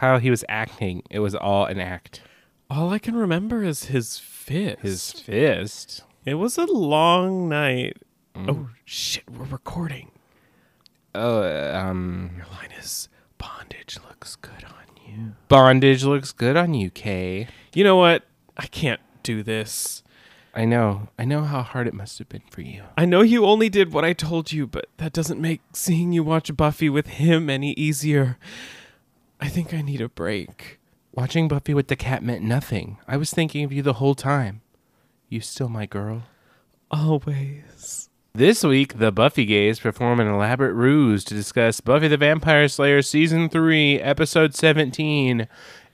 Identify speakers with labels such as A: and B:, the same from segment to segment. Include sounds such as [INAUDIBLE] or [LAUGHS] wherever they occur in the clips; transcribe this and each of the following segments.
A: Kyle, he was acting. It was all an act.
B: All I can remember is his fist.
A: His fist.
B: It was a long night. Oh shit, we're recording.
A: Oh, um,
B: Your line is bondage looks good on you.
A: bondage looks good on you, Kay.
B: You know what? I can't do this.
A: I know. I know how hard it must have been for you.
B: I know you only did what I told you, but that doesn't make seeing you watch Buffy with him any easier. I think I need a break.
A: Watching Buffy with the cat meant nothing. I was thinking of you the whole time. You still my girl.
B: Always.
A: This week, the Buffy gays perform an elaborate ruse to discuss Buffy the Vampire Slayer Season 3, Episode 17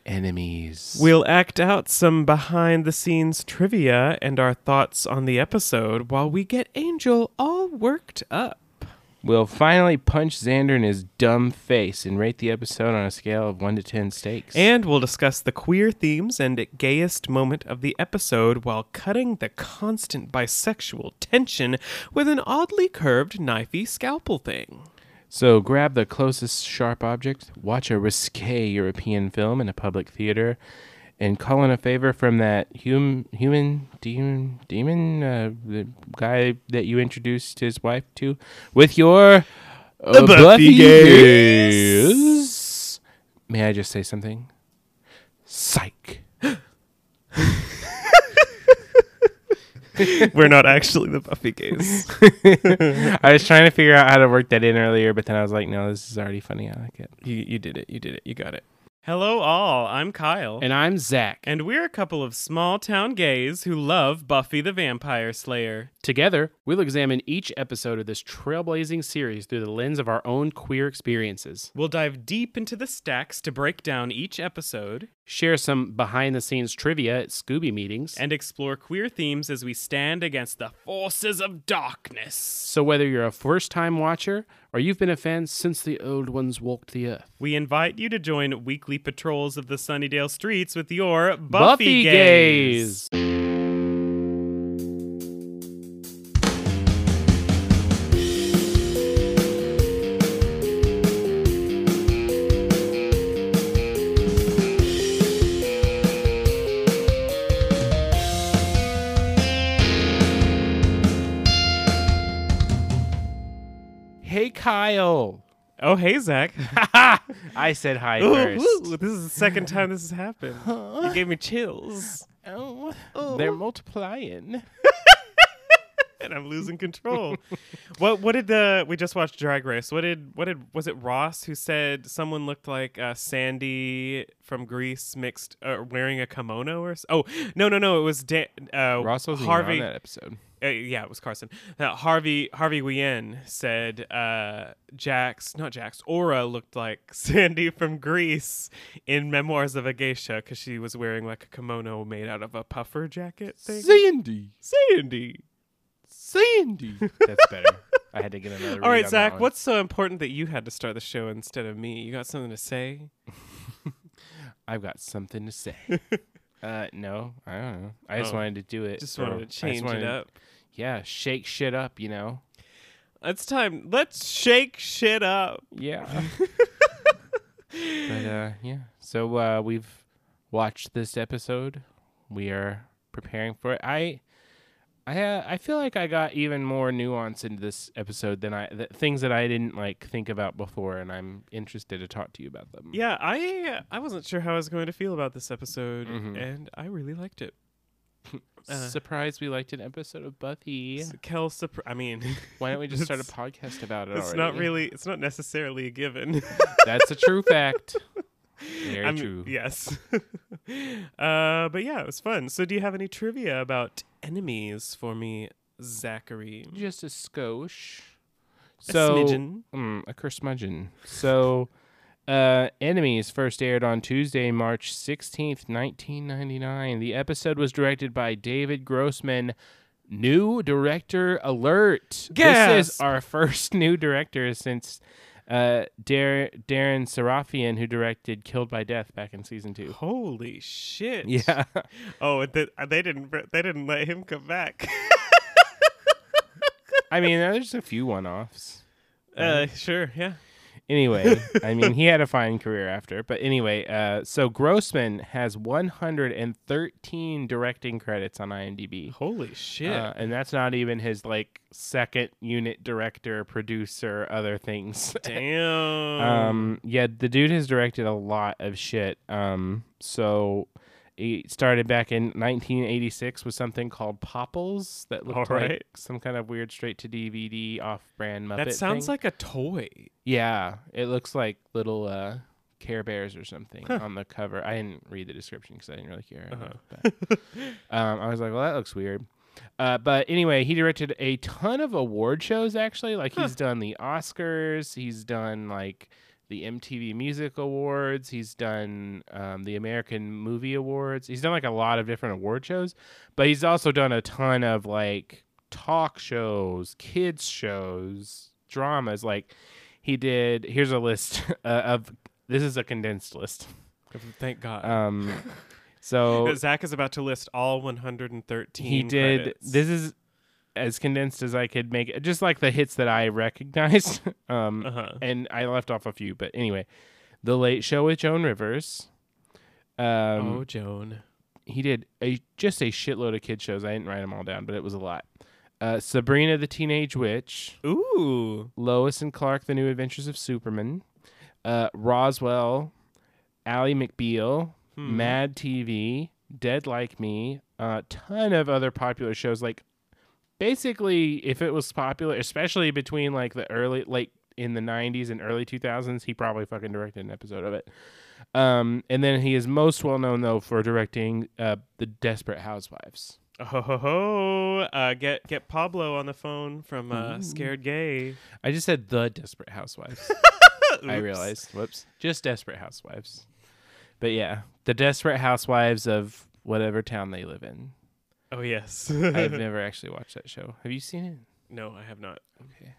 A: Enemies.
B: We'll act out some behind the scenes trivia and our thoughts on the episode while we get Angel all worked up.
A: We'll finally punch Xander in his dumb face and rate the episode on a scale of 1 to 10 stakes.
B: And we'll discuss the queer themes and gayest moment of the episode while cutting the constant bisexual tension with an oddly curved knifey scalpel thing.
A: So grab the closest sharp object, watch a risque European film in a public theater, and call in a favor from that hum, human demon demon uh, the guy that you introduced his wife to with your uh,
B: Buffy
A: gaze. May I just say something? Psych. [LAUGHS]
B: We're not actually the Buffy gays. [LAUGHS]
A: I was trying to figure out how to work that in earlier, but then I was like, no, this is already funny. I like it.
B: you, you did it. You did it. You got it. Hello, all. I'm Kyle.
A: And I'm Zach.
B: and we're a couple of small town gays who love Buffy the Vampire Slayer.
C: Together, we'll examine each episode of this trailblazing series through the lens of our own queer experiences,
B: We'll dive deep into the stacks to break down each episode
C: share some behind the scenes trivia at Scooby meetings,
B: and explore queer themes as we stand against the forces of darkness.
C: so whether you're a first time watcher or you've been a fan since the old ones walked the earth.
B: We invite you to join weekly patrols of the Sunnydale streets with your Buffy,
C: Buffy
B: gays.
C: gays.
A: Kyle.
B: Oh, hey, Zach. [LAUGHS] [LAUGHS]
A: I said hi
B: Ooh,
A: first.
B: ooh, this is the second [LAUGHS] time this has happened. You gave me chills.
A: Oh, they're multiplying.
B: and I'm losing control. what what did the we just watched Drag Race? What did what did was it Ross who said someone looked like uh, Sandy from Grease mixed uh, wearing a kimono or s- oh no no no it was da- uh,
A: Ross wasn't
B: Harvey
A: on that episode.
B: Uh, yeah it was Carson uh, Harvey Harvey Wien said uh, Jax not Jax Aura looked like [LAUGHS] Sandy from Grease in Memoirs of a Geisha because she was wearing like a kimono made out of a puffer jacket thing.
A: Sandy.
B: Sandy.
A: Sandy. [LAUGHS] That's better. I had to get another.
B: All
A: read
B: right,
A: on
B: Zach, what's so important that you had to start the show instead of me? You got something to say? [LAUGHS]
A: I've got something to say. Uh, no, I don't know. I just
B: Oh.
A: wanted to do it.
B: Just wanted to change it up.
A: Yeah, shake shit up. You know.
B: It's time. Let's shake shit up.
A: Yeah. [LAUGHS] but uh, yeah. So uh, we've watched this episode. We are preparing for it. I. I, uh, I feel like I got even more nuance into this episode than I th- things that I didn't like think about before, and I'm interested to talk to you about them.
B: Yeah, I I wasn't sure how I was going to feel about this episode,
A: Mhm.
B: and I really liked it. [LAUGHS] Uh,
A: Surprised we liked an episode of Buffy.
B: Kel, surpri- I mean, [LAUGHS]
A: Why don't we just start a podcast about it
B: It's
A: already?
B: not really. It's not necessarily a given.
A: That's a true fact. [LAUGHS] Very
B: I'm-
A: true.
B: Yes. [LAUGHS] uh, but yeah, it was fun. So, do you have any trivia about enemies for me, Zachary?
A: Just a skosh.
B: A
A: So,
B: smidgen.
A: Mm, a curmudgeon. So, uh, Enemies first aired on Tuesday, March 16th, 1999. The episode was directed by David Grossman. New director alert. This is our first [LAUGHS] new director since uh, Dar- Deran Sarafian, who directed Killed by Death back in season two.
B: Holy shit! [LAUGHS]
A: Yeah.
B: Oh, th- they didn't. They didn't let him come back.
A: I mean, there's a few one offs. [LAUGHS]
B: uh, sure. Yeah.
A: Anyway, I mean, he had a fine career after. But anyway, uh, so Grossman has 113 directing credits on IMDb.
B: Holy shit!
A: Uh, and that's not even his like second unit director, producer, other things. [LAUGHS]
B: Damn.
A: um, yeah, the dude has directed a lot of shit. Um, so he started back in 1986 with something called Popples that looked like some kind of weird straight to DVD off-brand Muppet.
B: that sounds
A: thing.
B: like a toy.
A: yeah, it looks like little uh, Care Bears or something on the cover. I didn't read the description because I didn't really care.
B: Uh-huh.
A: Um, I was like, well, that looks weird. Uh, but anyway, he directed a ton of award shows. Actually, like he's done the Oscars, he's done like the MTV Music Awards, he's done um, the American Movie Awards. He's done like a lot of different award shows, but he's also done a ton of like talk shows, kids shows, dramas. Like he did. Here's a list [LAUGHS] uh, of. This is a condensed list.
B: Thank God.
A: Um, [LAUGHS] so
B: Zach is about to list all 113.
A: he did.
B: credits.
A: This is as condensed as I could make it. Just like the hits that I [LAUGHS] recognized. um,
B: Uh-huh.
A: and I left off a few, but anyway, The Late Show with Joan Rivers. Um,
B: oh, Joan.
A: he did a just a shitload of kid shows. I didn't write them all down, but it was a lot. Uh, Sabrina the Teenage Witch,
B: Ooh.
A: Lois and Clark: The New Adventures of Superman, uh, Roswell, Ally McBeal,
B: Hmm.
A: Mad TV, Dead Like Me, a ton of other popular shows. Like basically, if it was popular, especially between like the early, like in the '90s and early 2000s, he probably fucking directed an episode of it. Um, and then he is most well known though for directing uh, the Desperate Housewives.
B: Oh, ho, ho, ho. Uh, get get Pablo on the phone from uh. Scared Gay.
A: I just said the Desperate Housewives. [LAUGHS] I realized. Whoops. Just Desperate Housewives. But yeah, the Desperate Housewives of whatever town they live in.
B: Oh yes.
A: I've [LAUGHS] never actually watched that show. Have you seen it?
B: no, I have not.
A: Okay.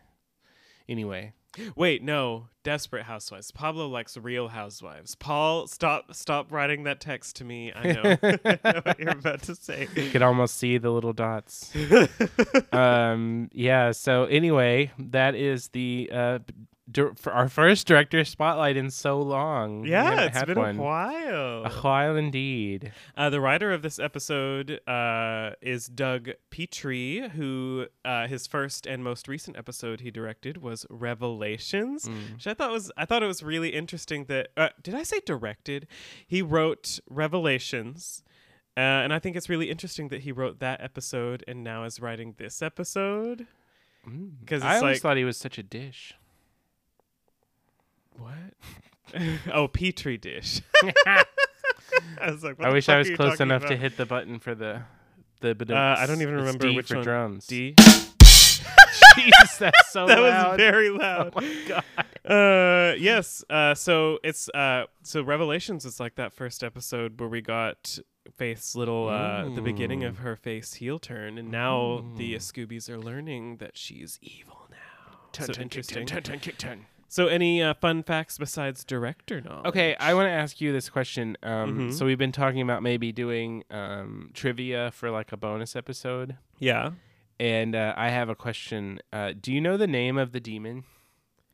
A: Anyway,
B: Wait, no. Desperate Housewives. Pablo likes Real Housewives. Paul, stop stop writing that text to me. I know, [LAUGHS] I know what you're about to say.
A: you could almost see the little dots. [LAUGHS] um, yeah. So anyway, that is the uh, dir- for our first director spotlight in so long.
B: Yeah,
A: haven't
B: it's
A: had
B: been
A: one.
B: a while.
A: A while indeed.
B: Uh, the writer of this episode uh, is Doug Petrie, who uh, his first and most recent episode he directed was Revelations,
A: Mm.
B: which I thought was I thought it was really interesting that uh, did I say directed? He wrote Revelations. Uh, and I think it's really interesting that he wrote that episode and now is writing this episode. Because
A: I always
B: like-
A: thought he was such a dish.
B: What? [LAUGHS] oh, Petri dish. [LAUGHS] [LAUGHS] I was like,
A: I wish I was close
B: talking
A: enough to hit the button for the the.
B: Uh, I don't even
A: It's
B: remember
A: D
B: which
A: for
B: one.
A: drums.
B: D.
A: Jesus, that's so
B: that
A: loud.
B: was very loud.
A: Oh my god.
B: uh yes uh so it's uh so revelations is like that first episode where we got faith's little uh the beginning of her face heel turn and now the
A: Ooh.
B: scoobies are learning that she's evil now so
A: Turn,
B: interesting
A: Turn, turn, kick, turn.
B: So any uh, fun facts besides director knowledge
A: Okay, I want to ask you this question. Um,
B: Mhm.
A: So we've been talking about maybe doing um, trivia for like a bonus episode,
B: yeah
A: and uh, I have a question. Uh, do you know the name of the demon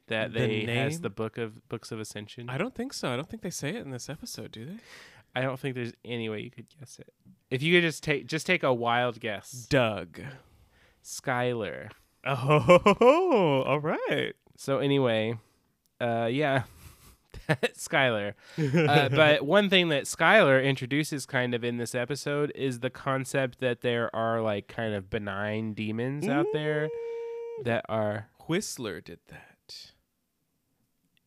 A: that
B: The
A: they has the book of books of ascension?
B: i don't think so i don't think they say it in this episode do they
A: I don't think there's any way you could guess it. If you could just take just take a wild guess,
B: doug
A: Skylar.
B: oh [LAUGHS] all right
A: So anyway, uh, yeah, [LAUGHS] Skylar. [LAUGHS] Uh, but one thing that Skylar introduces kind of in this episode is the concept that there are like kind of benign demons out there that are
B: whistler did that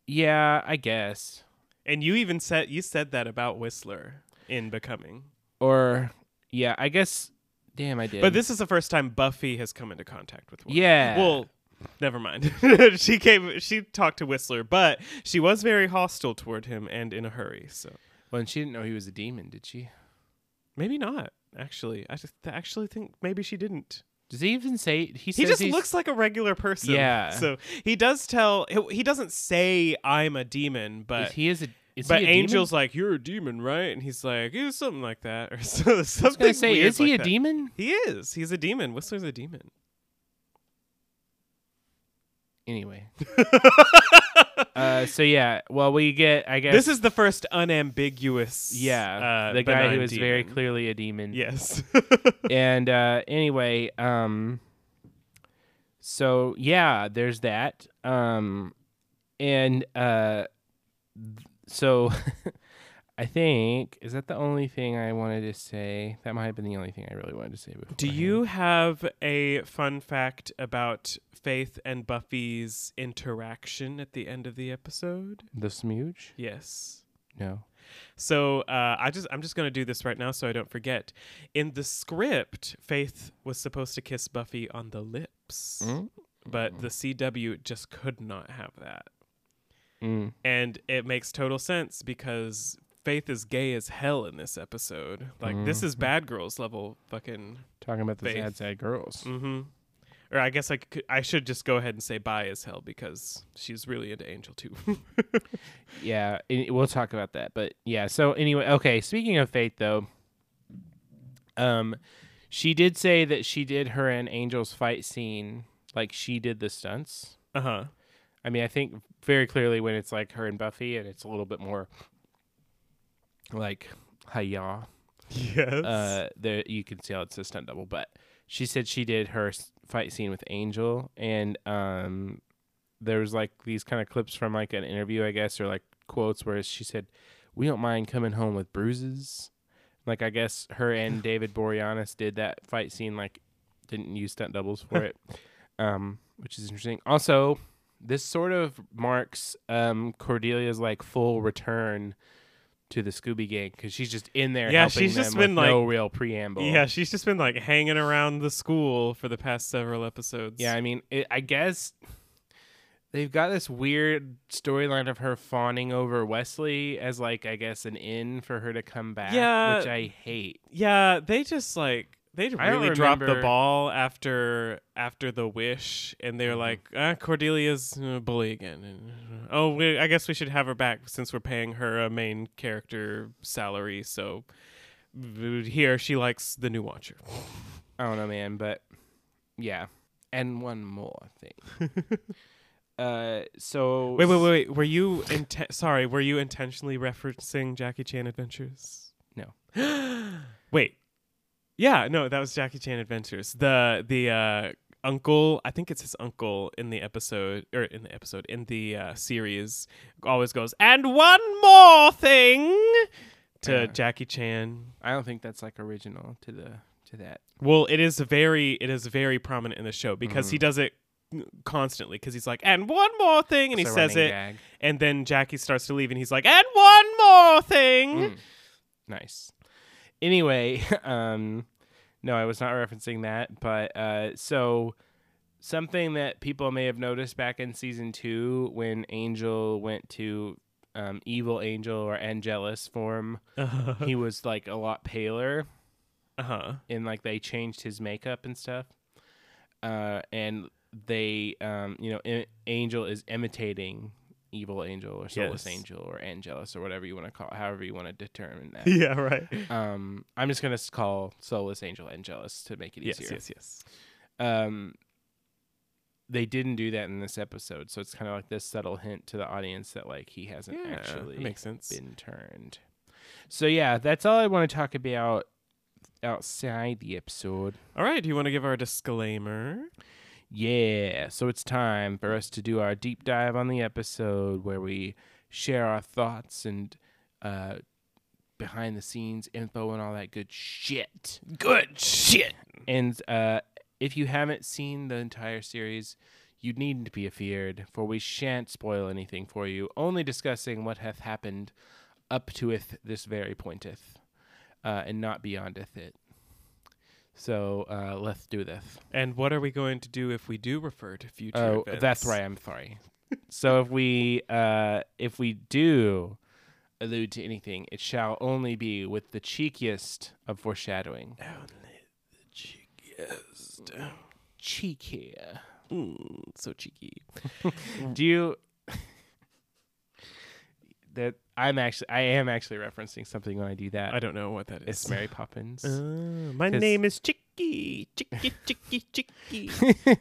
A: yeah, I guess.
B: And you even said you said that about Whistler in Becoming.
A: Or yeah, I guess damn I did.
B: But this is the first time Buffy has come into contact with one.
A: Yeah.
B: Well, never mind. [LAUGHS] she came she talked to Whistler, but she was very hostile toward him and in a hurry. So
A: well, and she didn't know he was a demon, did she?
B: maybe not, actually. I just I actually think maybe she didn't.
A: Does he even say he says
B: He just looks like a regular person.
A: Yeah.
B: So he does tell he, doesn't say I'm a demon, but
A: he is a is
B: but
A: he a demon?
B: Angel's like, "You're a demon, right?" And he's like, "Yeah, something like that," or [LAUGHS] so,
A: I was
B: something.
A: gonna say, is he
B: like
A: a
B: that.
A: demon?
B: He is. He's a demon. Whistler's a demon.
A: Anyway, [LAUGHS] Uh, so yeah, well, we get. I guess
B: This is the first unambiguous.
A: yeah,
B: uh,
A: the guy who
B: benign
A: is very
B: demon.
A: clearly a demon.
B: Yes. [LAUGHS]
A: and uh, anyway, um, so yeah, there's that. Um, and uh, th- so [LAUGHS] I think is that the only thing I wanted to say. That might have been the only thing I really wanted to say.
B: Do you have a fun fact about Faith and Buffy's interaction at the end of the episode?
A: the smooch?
B: Yes.
A: No.
B: So uh, I just I'm just gonna do this right now so I don't forget. In the script, Faith was supposed to kiss Buffy on the lips,
A: Mm?
B: but the CW just could not have that,
A: Mm.
B: and it makes total sense because Faith is gay as hell in this episode. Like this is Bad Girls level fucking.
A: Talking about the
B: Faith.
A: sad, sad girls.
B: Mm-hmm. Or I guess I could, I should just go ahead and say bye as hell because she's really into Angel too. [LAUGHS]
A: Yeah, we'll talk about that. But yeah, so anyway, okay. Speaking of Faith, though, um, she did say that she did her and Angel's fight scene like she did the stunts.
B: uh huh.
A: I mean, I think very clearly when it's like her and Buffy, and it's a little bit more like hiya.
B: Yes.
A: Uh, there you can see how it's a stunt double. But she said she did her fight scene with Angel, and um, there was like these kind of clips from like an interview, I guess, or like quotes where she said, "We don't mind coming home with bruises." Like I guess her and [LAUGHS] David Boreanaz did that fight scene. Like didn't use stunt doubles for it, [LAUGHS] um, which is interesting. Also, this sort of marks um, Cordelia's like full return to the Scooby Gang because she's just in there.
B: Yeah, she's just been,
A: no
B: like-
A: real preamble.
B: Yeah, she's just been like hanging around the school for the past several episodes.
A: Yeah, I mean, it, I guess they've got this weird storyline of her fawning over Wesley as like I guess an in for her to come back.
B: Yeah.
A: which I hate.
B: Yeah, they just like they really dropped the ball after after the wish, and they're
A: Mhm.
B: like, ah, Cordelia's a bully again. And, oh, we, I guess we should have her back since we're paying her a main character salary. So here she likes the new Watcher.
A: I don't know, man, but yeah. And one more thing. [LAUGHS] uh, so
B: Wait, wait, wait, wait. Were you inten- sorry? Were you intentionally referencing Jackie Chan Adventures?
A: No. [GASPS]
B: wait. Yeah, no, that was Jackie Chan Adventures. The the uh, uncle, I think it's his uncle in the episode or in the episode in the uh, series, always goes and one more thing to
A: Yeah.
B: Jackie Chan.
A: I don't think that's like original to the to that.
B: Well, it is very it is very prominent in the show because
A: Mm-hmm.
B: he does it constantly because he's like and one more thing and he
A: It's a
B: says it
A: gag.
B: and then Jackie starts to leave and he's like and one more thing.
A: Mm. Nice. Anyway, [LAUGHS] um, no, I was not referencing that, but uh, so something that people may have noticed back in season two when Angel went to um, evil Angel or Angelus form, [LAUGHS] he was like a lot paler,
B: Uh-huh.
A: and like they changed his makeup and stuff, uh, and they, um, you know, I- Angel is imitating. Evil angel or soulless
B: Yes.
A: angel or angelus or whatever you want to call it, however you want to determine that. [LAUGHS]
B: Yeah, right.
A: Um, I'm just gonna call Soulless Angel Angelus to make it
B: Yes,
A: easier.
B: yes, yes.
A: Um, they didn't do that in this episode, so it's kind of like this subtle hint to the audience that like he hasn't
B: Yeah,
A: actually
B: makes sense.
A: been turned. So yeah, that's all I want to talk about outside the episode.
B: All right, do you want to give our disclaimer?
A: Yeah, so it's time for us to do our deep dive on the episode where we share our thoughts and uh, behind the scenes info and all that good shit.
B: Good shit.
A: And uh, if you haven't seen the entire series, you needn't be afeared, for we shan't spoil anything for you, only discussing what hath happened up to this very pointeth, uh, and not beyondeth it. So uh, let's do this.
B: And what are we going to do if we do refer to future
A: Oh,
B: events?
A: that's right. I'm sorry. so if we uh, if we do allude to anything, it shall only be with the cheekiest of foreshadowing.
B: Only the cheekiest.
A: Cheeky.
B: Mm, so cheeky. [LAUGHS]
A: Do you? That I'm actually I am actually referencing something when I do that.
B: I don't know what that is.
A: It's Mary Poppins.
B: Uh, my
A: 'Cause-
B: name is Chicky. Chicky, Chicky, Chicky.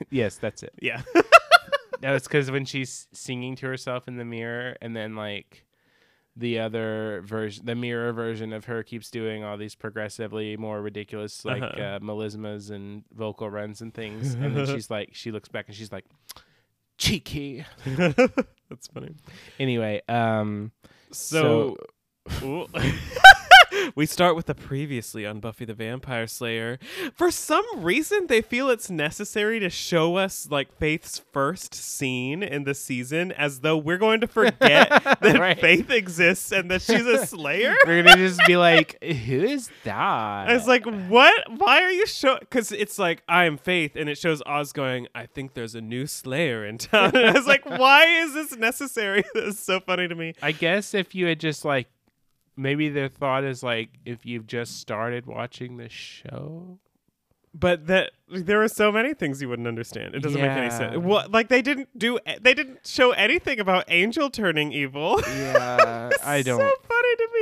B: [LAUGHS]
A: yes, that's it.
B: yeah. [LAUGHS]
A: that was because when she's singing to herself in the mirror, and then like the other version, the mirror version of her keeps doing all these progressively more ridiculous like
B: Uh-huh.
A: uh, melismas and vocal runs and things, and then [LAUGHS] she's like, she looks back and she's like, cheeky. [LAUGHS]
B: That's funny.
A: Anyway, um,
B: So, Ooh. [LAUGHS] [LAUGHS] [LAUGHS] we start with the previously on Buffy the Vampire Slayer. For some reason, they feel it's necessary to show us like Faith's first scene in the season, as though we're going to forget [LAUGHS] that
A: Right.
B: Faith exists and that she's a [LAUGHS] Slayer.
A: we're gonna just be like, who is that?
B: I was like, what? Why are you showing? Because it's like, I am Faith, and it shows Oz going, I think there's a new Slayer in town. And I was like, why is this necessary? this is so funny to me.
A: I guess if you had just like maybe their thought is like if you've just started watching the show.
B: But that there are so many things you wouldn't understand. It doesn't make any sense. What like they didn't do they didn't show anything about Angel turning evil.
A: Yeah, I [LAUGHS] don't.
B: so funny to me.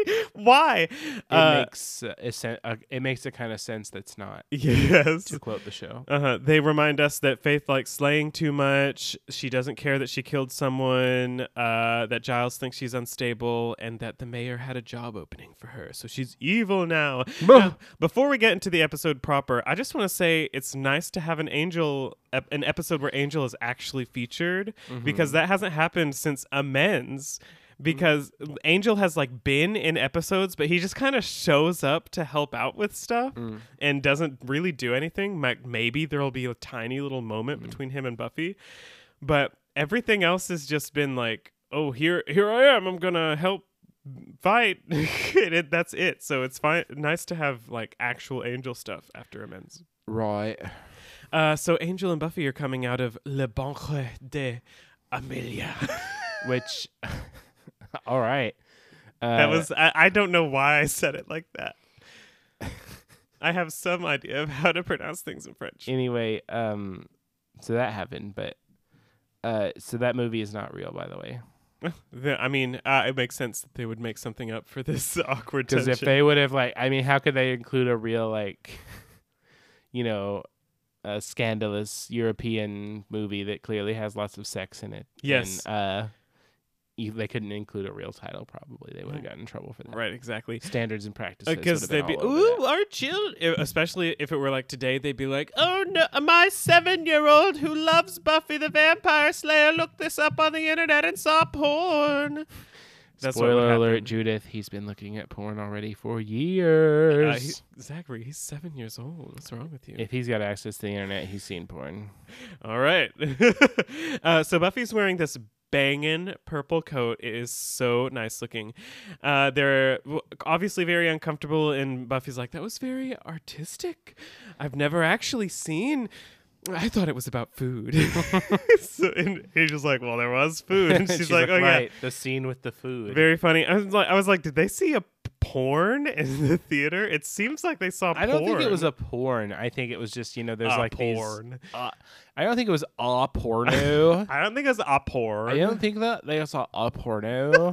B: [LAUGHS] Why?
A: it
B: Uh,
A: makes uh, a sen- uh, it makes a kind of sense that's not
B: yes.
A: to quote the show.
B: Uh-huh. They remind us that Faith likes slaying too much. She doesn't care that she killed someone. Uh, that Giles thinks she's unstable, and that the mayor had a job opening for her, so she's evil now. [LAUGHS] Now, before we get into the episode proper, I just want to say it's nice to have an angel, an episode where Angel is actually featured, because that hasn't happened since Amends. Because Angel has like been in episodes, but he just kind of shows up to help out with stuff and doesn't really do anything. Ma- Maybe there'll be a tiny little moment between him and Buffy, but everything else has just been like, oh, here, here I am. I'm gonna help fight. [LAUGHS] and it, that's it. So it's fine. Nice to have like actual Angel stuff after Amends.
A: Right.
B: Uh, so Angel and Buffy are coming out of Le Banque de Amelia. [LAUGHS]
A: Which, [LAUGHS] all right. Uh,
B: that was I, I don't know why I said it like that. I have some idea of how to pronounce things in French.
A: anyway. Um, so that happened, but uh, so that movie is not real, by the way. [LAUGHS]
B: The- I mean, uh, it makes sense that they would make something up for this [LAUGHS] awkward
A: Because if they would have like, I mean, how could they include a real like, you know, a scandalous European movie that clearly has lots of sex in it?
B: Yes.
A: And, uh, they couldn't include a real title. Probably they would have gotten in trouble for that.
B: right, exactly.
A: Standards and practices.
B: Because they'd be,
A: been all over
B: ooh, our children. Especially if it were like today, they'd be like, oh no, my seven year old who loves Buffy the Vampire Slayer looked this up on the internet and saw porn. That's
A: Spoiler alert. Judith. He's been looking at porn already for
B: Uh,
A: years.
B: he, Zachary, he's seven years old. What's wrong with you?
A: if he's got access to the internet, he's seen porn.
B: All right. [LAUGHS] uh, so Buffy's wearing this banging purple coat. It is so nice looking. Uh, they're obviously very uncomfortable, and Buffy's like, "That was very artistic. I've never actually seen." I thought it was about food. [LAUGHS] so, and Angel's like, "Well, there was food." And [LAUGHS] she's, like, "Oh
A: right, the scene with the food.
B: very funny." I was like, "I was like, did they see a porn in the theater? It seems like they saw. Porn.
A: I don't think it was a porn. I think it was just you know there's
B: A
A: like these-
B: porn.
A: uh, I don't think it was a porno. [LAUGHS]
B: I don't think it was a porn.
A: I don't think that they saw a porno.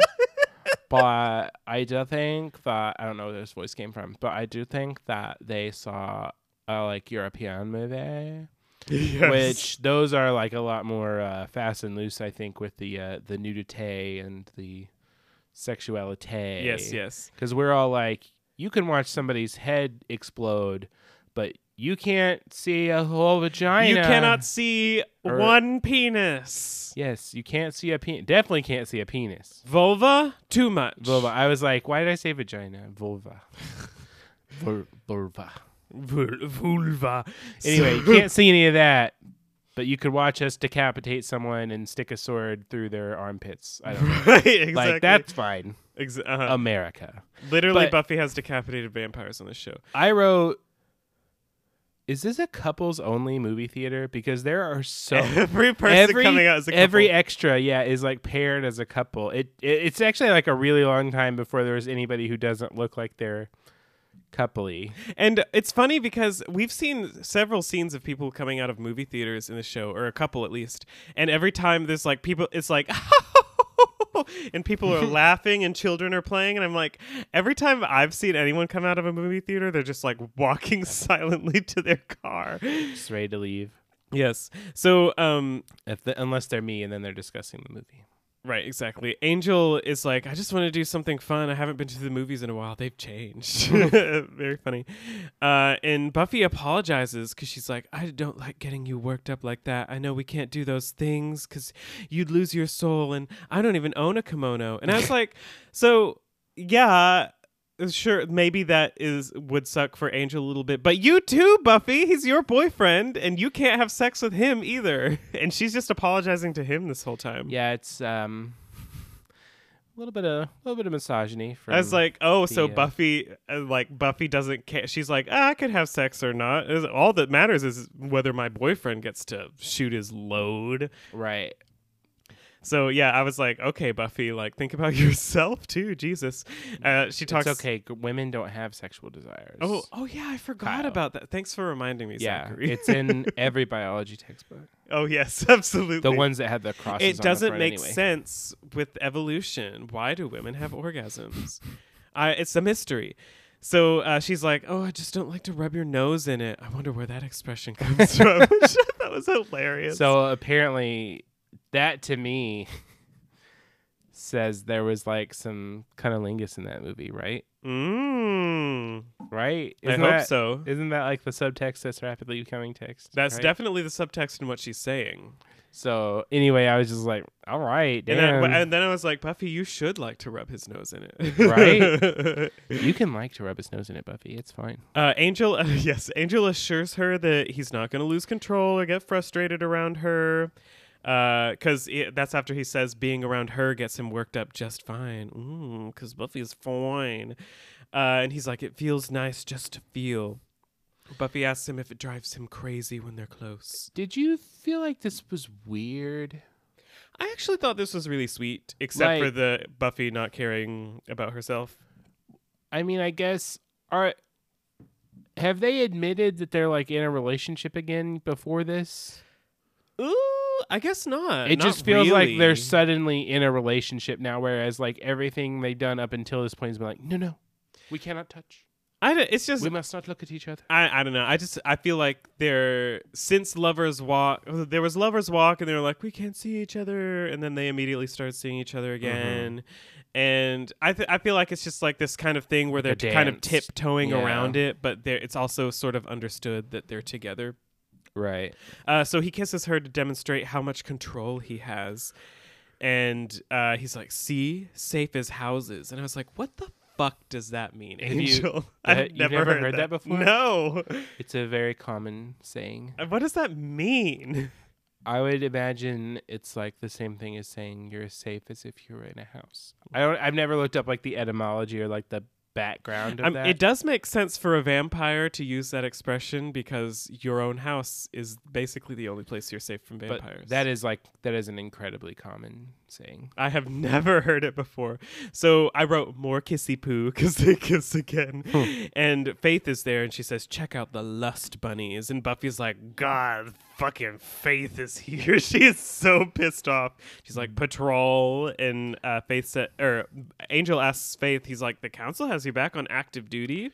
A: but I do think that I don't know where this voice came from, but I do think that they saw a like European movie.
B: Yes.
A: which those are like a lot more uh, fast and loose. I think with the uh, the nudity and the sexuality.
B: Yes, yes.
A: Because we're all like, you can watch somebody's head explode, but you can't see a whole vagina.
B: You cannot see
A: Or-
B: one penis.
A: Yes, you can't see a penis. Definitely can't see a penis.
B: Vulva, too much.
A: Vulva. I was like, why did I say vagina? Vulva. [LAUGHS] Vul- vulva.
B: Vul- vulva. [LAUGHS]
A: Anyway, you can't see any of that, but you could watch us decapitate someone and stick a sword through their armpits. I don't know. [LAUGHS]
B: right, exactly.
A: Like that's fine.
B: Ex- uh-huh.
A: America.
B: Literally,
A: but-
B: Buffy has decapitated vampires on this show.
A: I wrote. Is this a couples only movie theater? Because there are so [LAUGHS]
B: every person
A: every
B: coming out as a couple.
A: every extra, yeah, is like paired as a couple. It, it it's actually like a really long time before there was anybody who doesn't look like they're coupley.
B: And it's funny because we've seen several scenes of people coming out of movie theaters in the show, or a couple at least. And every time there's like people, it's like, [LAUGHS] and people are [LAUGHS] laughing and children are playing. And I'm like, every time I've seen anyone come out of a movie theater, they're just like walking [LAUGHS] silently to their car.
A: Just ready to leave.
B: Yes. So um
A: If the, unless they're me and then they're discussing the movie.
B: Right, exactly. Angel is like, I just want to do something fun. I haven't been to the movies in a while. They've changed. [LAUGHS] Very funny. Uh, and Buffy apologizes because she's like, I don't like getting you worked up like that. I know we can't do those things because you'd lose your soul, and I don't even own a kimono. And I was [LAUGHS] like, so yeah. Sure, maybe that is would suck for Angel a little bit, but you too, Buffy. He's your boyfriend, and you can't have sex with him either. [LAUGHS] And she's just apologizing to him this whole time.
A: Yeah, it's um a little bit of a little bit of misogyny. From,
B: I was like, oh, so
A: the, uh,
B: Buffy, uh, like Buffy doesn't care. She's like, ah, I could have sex or not. All that matters is whether my boyfriend gets to shoot his load.
A: right.
B: So yeah, I was like, okay, Buffy, like think about [LAUGHS] yourself too. Jesus. Uh, she talks.
A: It's okay. Women don't have sexual desires.
B: Oh, oh yeah, I forgot
A: Kyle.
B: about that. Thanks for reminding me,
A: yeah.
B: Zachary.
A: it's in [LAUGHS] every biology textbook.
B: oh yes, [LAUGHS] absolutely.
A: The ones that have the crosses.
B: it doesn't make
A: anyway.
B: sense with evolution. Why do women have orgasms? I, it's a mystery. So uh, she's like, "Oh, I just don't like to rub your nose in it." I wonder where that expression comes from. that was hilarious.
A: So apparently, that to me [LAUGHS] says there was like some cunnilingus in that movie, right?
B: mm,
A: Right?
B: I
A: Isn't
B: hope
A: that,
B: so.
A: Isn't that like the subtext that's rapidly becoming text?
B: That's
A: right?
B: definitely the subtext in what she's saying.
A: So anyway, I was just like, all right,
B: And then, and then I was like, Buffy, you should like to rub his nose in it,
A: Right? [LAUGHS] you can like to rub his nose in it, Buffy. It's fine.
B: Uh, Angel, uh, [LAUGHS] yes, Angel assures her that he's not going to lose control or get frustrated around her. Because that's after he says being around her gets him worked up just fine. Because Buffy's fine. Uh, and he's like, it feels nice just to feel. Buffy asks him if it drives him crazy when they're close.
A: Did you feel like this was weird?
B: I actually thought this was really sweet, except for the Buffy not caring about herself.
A: I mean, I guess are have they admitted that they're like in a relationship again before this?
B: Ooh, I guess not.
A: it
B: Not
A: just feels like they're suddenly in a relationship now, whereas like everything they've done up until this point has been like, no, no, we cannot touch.
B: I don't, it's just
A: We must not look at each other.
B: I, I don't know. I just I feel like they're since lovers walk there was lovers walk and they were like we can't see each other and then they immediately start seeing each other
A: Mm-hmm.
B: again. And I th- I feel like it's just like this kind of thing where they're kind of tiptoeing
A: Yeah.
B: around it, but it's also sort of understood that they're together.
A: Right.
B: Uh, so he kisses her to demonstrate how much control he has. And uh, he's like, see, safe as houses. And I was like, what the fuck does that mean,
A: you-
B: Angel? [LAUGHS]
A: that-
B: I've never,
A: never
B: heard,
A: heard that before?
B: No.
A: It's a very common saying.
B: Uh, What does that mean?
A: I would imagine it's like the same thing as saying you're as safe as if you were in a house. I don't. I've never looked up like the etymology or like the background of
B: Um,
A: that.
B: it does make sense for a vampire to use that expression because your own house is basically the only place you're safe from
A: but
B: vampires.
A: that is like that is an incredibly common saying.
B: I have [LAUGHS] never heard it before. So I wrote more kissy poo because they kiss again. and Faith is there and she says, check out the lust bunnies. And Buffy's like, God, fucking Faith is here. [LAUGHS] she is so pissed off. She's like, patrol. And uh, Faith said, or Angel asks Faith, he's like, the council has you back on active duty.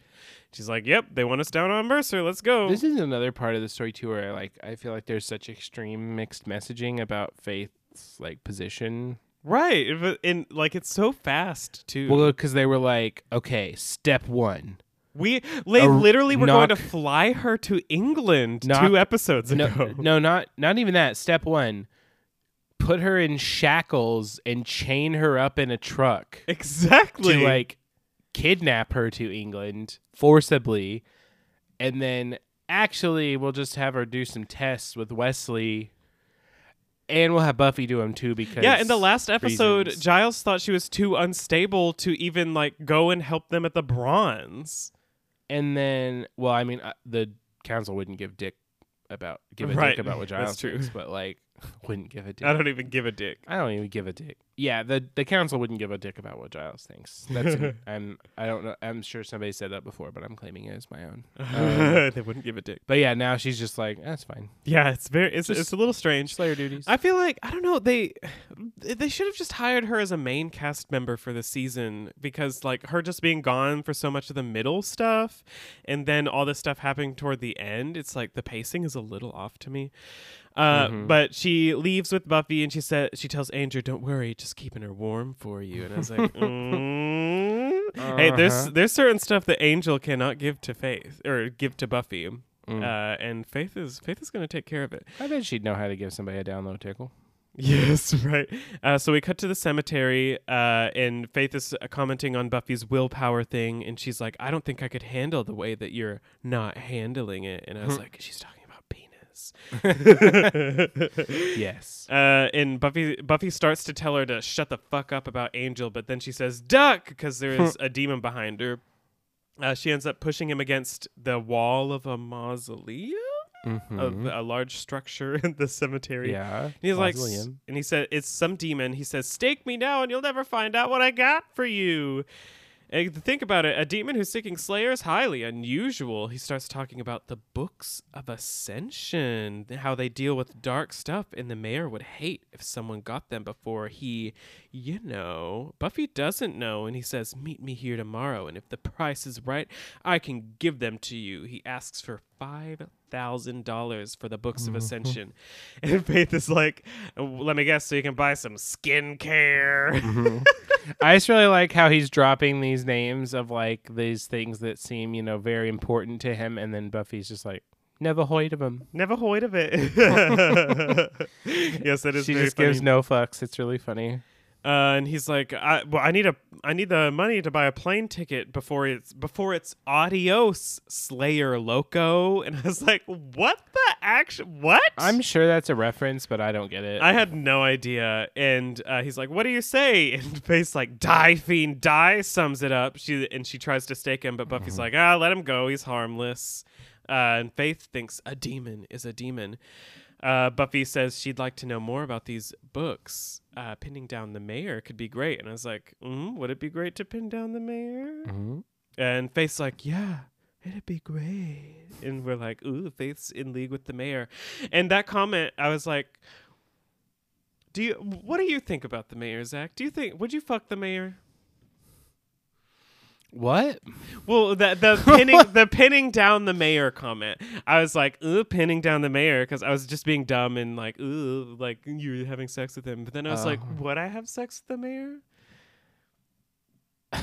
B: She's like, yep, they want us down on Mercer. Let's go.
A: This is another part of the story too, where I like I feel like there's such extreme mixed messaging about Like position.
B: right. If- And like, it's so fast, too.
A: Well, because they were like, okay, step one,
B: We they
A: A
B: literally were going to fly her to England
A: Knock-
B: two episodes
A: no,
B: ago.
A: no, not not even that. Step one, put her in shackles and chain her up in a truck.
B: Exactly.
A: to like kidnap her to England forcibly, and then actually we'll just have her do some tests with Wesley, and we'll have Buffy do them too because
B: yeah, in the last episode,
A: reasons.
B: Giles thought she was too unstable to even like go and help them at the bronze.
A: and then well, I mean uh, the council wouldn't give dick about give a
B: Right,
A: dick about what [LAUGHS]
B: that's
A: Giles
B: true.
A: thinks, but like [LAUGHS] wouldn't give a dick.
B: I don't even give a dick.
A: I don't even give a dick. yeah, the the council wouldn't give a dick about what Giles thinks. That's [LAUGHS] I'm I don't know. I'm sure somebody said that before, but I'm claiming it as my own. [LAUGHS] Um,
B: they wouldn't give a dick.
A: but yeah, now she's just like, that's fine.
B: Yeah, it's very it's
A: Just
B: it's a little strange.
A: Slayer duties.
B: I feel like I don't know they they should have just hired her as a main cast member for the season because like her just being gone for so much of the middle stuff and then all this stuff happening toward the end it's like the pacing is a little off to me. Uh,
A: Mhm.
B: but she leaves with Buffy and she said she tells Andrew, "Don't worry, just keeping her warm for you." And I was like, [LAUGHS] mm. "Hey, there's
A: Uh-huh.
B: there's certain stuff that Angel cannot give to Faith or give to Buffy."
A: Mm.
B: Uh, and Faith is Faith is going to take care of it.
A: I bet she'd know how to give somebody a down low tickle.
B: Yes, [LAUGHS] right. Uh, so we cut to the cemetery, uh, and Faith is uh, commenting on Buffy's willpower thing, and she's like, "I don't think I could handle the way that you're not handling it." And I was like, "She's talking about. [LAUGHS]
A: Yes.
B: Uh, and Buffy Buffy starts to tell her to shut the fuck up about Angel, but then she says "duck" because there is [LAUGHS] a demon behind her. Uh, she ends up pushing him against the wall of a mausoleum,
A: Mhm.
B: of a large structure [LAUGHS] in the cemetery.
A: yeah.
B: And he's like, and he said, it's some demon. He says, stake me now, and you'll never find out what I got for you. And think about it, a demon who's seeking Slayer is highly unusual. He starts talking about the books of Ascension, how they deal with dark stuff, and the mayor would hate if someone got them before he, you know. Buffy doesn't know, and he says, Meet me here tomorrow, and if the price is right, I can give them to you. He asks for $5,000 for the books of mm-hmm. Ascension. And [LAUGHS] Faith is like, Let me guess, so you can buy some skincare. Mm-hmm. [LAUGHS]
A: I just really like how he's dropping these names of like these things that seem, you know, very important to him, and then Buffy's just like, never heard of him.
B: Never heard of it. [LAUGHS] yes, that is
A: She just
B: funny.
A: gives no fucks. It's really funny.
B: Uh, and he's like, I, "Well, I need a, I need the money to buy a plane ticket before it's before it's adios, Slayer Loco." [LAUGHS] And I was like, "What the action? What?"
A: I'm sure that's a reference, but I don't get it.
B: I had no idea. And uh, he's like, "What do you say?" [LAUGHS] And Faith's like, "Die, fiend, die." Sums it up. She and she tries to stake him, but Buffy's like, "Ah, let him go. He's harmless." Uh, and Faith thinks a demon is a demon. Uh, Buffy says she'd like to know more about these books. Uh, pinning down the mayor could be great. And I was like, mm, would it be great to pin down the mayor?
A: Mhm.
B: And Faith's like, yeah, it'd be great. And we're like, ooh, Faith's in league with the mayor. And that comment, I was like, do you? What do you think about the mayor, Zach? Do you think would you fuck the mayor?
A: What?
B: Well, the the [LAUGHS] pinning the pinning down the mayor comment. I was like, ooh, pinning down the mayor because I was just being dumb and like, ooh, like you're having sex with him. But then I was like,
A: Uh.
B: would I have sex with the mayor? [LAUGHS]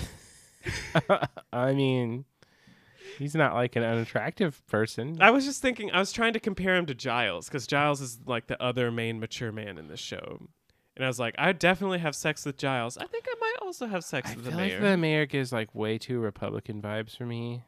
A: I mean, he's not like an unattractive person.
B: I was just thinking, I was trying to compare him to Giles because Giles is like the other main mature man in the show. And I was like, I'd definitely have sex with Giles. I think I might also have sex
A: I
B: with
A: feel
B: the
A: like
B: mayor.
A: the mayor gives like way too Republican vibes for me.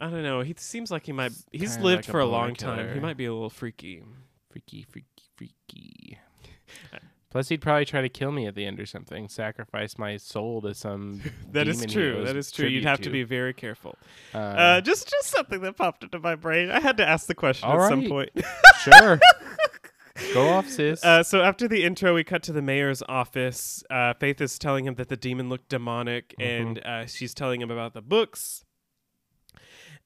B: I don't know. He seems like he might. He's
A: kinda
B: lived
A: like a
B: for a long time. He
A: killer.
B: might be a little freaky.
A: Freaky, freaky, freaky. [LAUGHS] Plus, he'd probably try to kill me at the end or something. Sacrifice my soul to some. [LAUGHS]
B: That is
A: demon he
B: true.
A: owes
B: That is true. You'd
A: tribute
B: have to be very careful.
A: Uh,
B: Uh, just just something that popped into my brain. I had to ask the question
A: All
B: at some
A: right.
B: point.
A: sure. [LAUGHS] Go off, sis.
B: Uh, so after the intro, we cut to the mayor's office. Uh, Faith is telling him that the demon looked demonic,
A: Mm-hmm.
B: and uh, she's telling him about the books.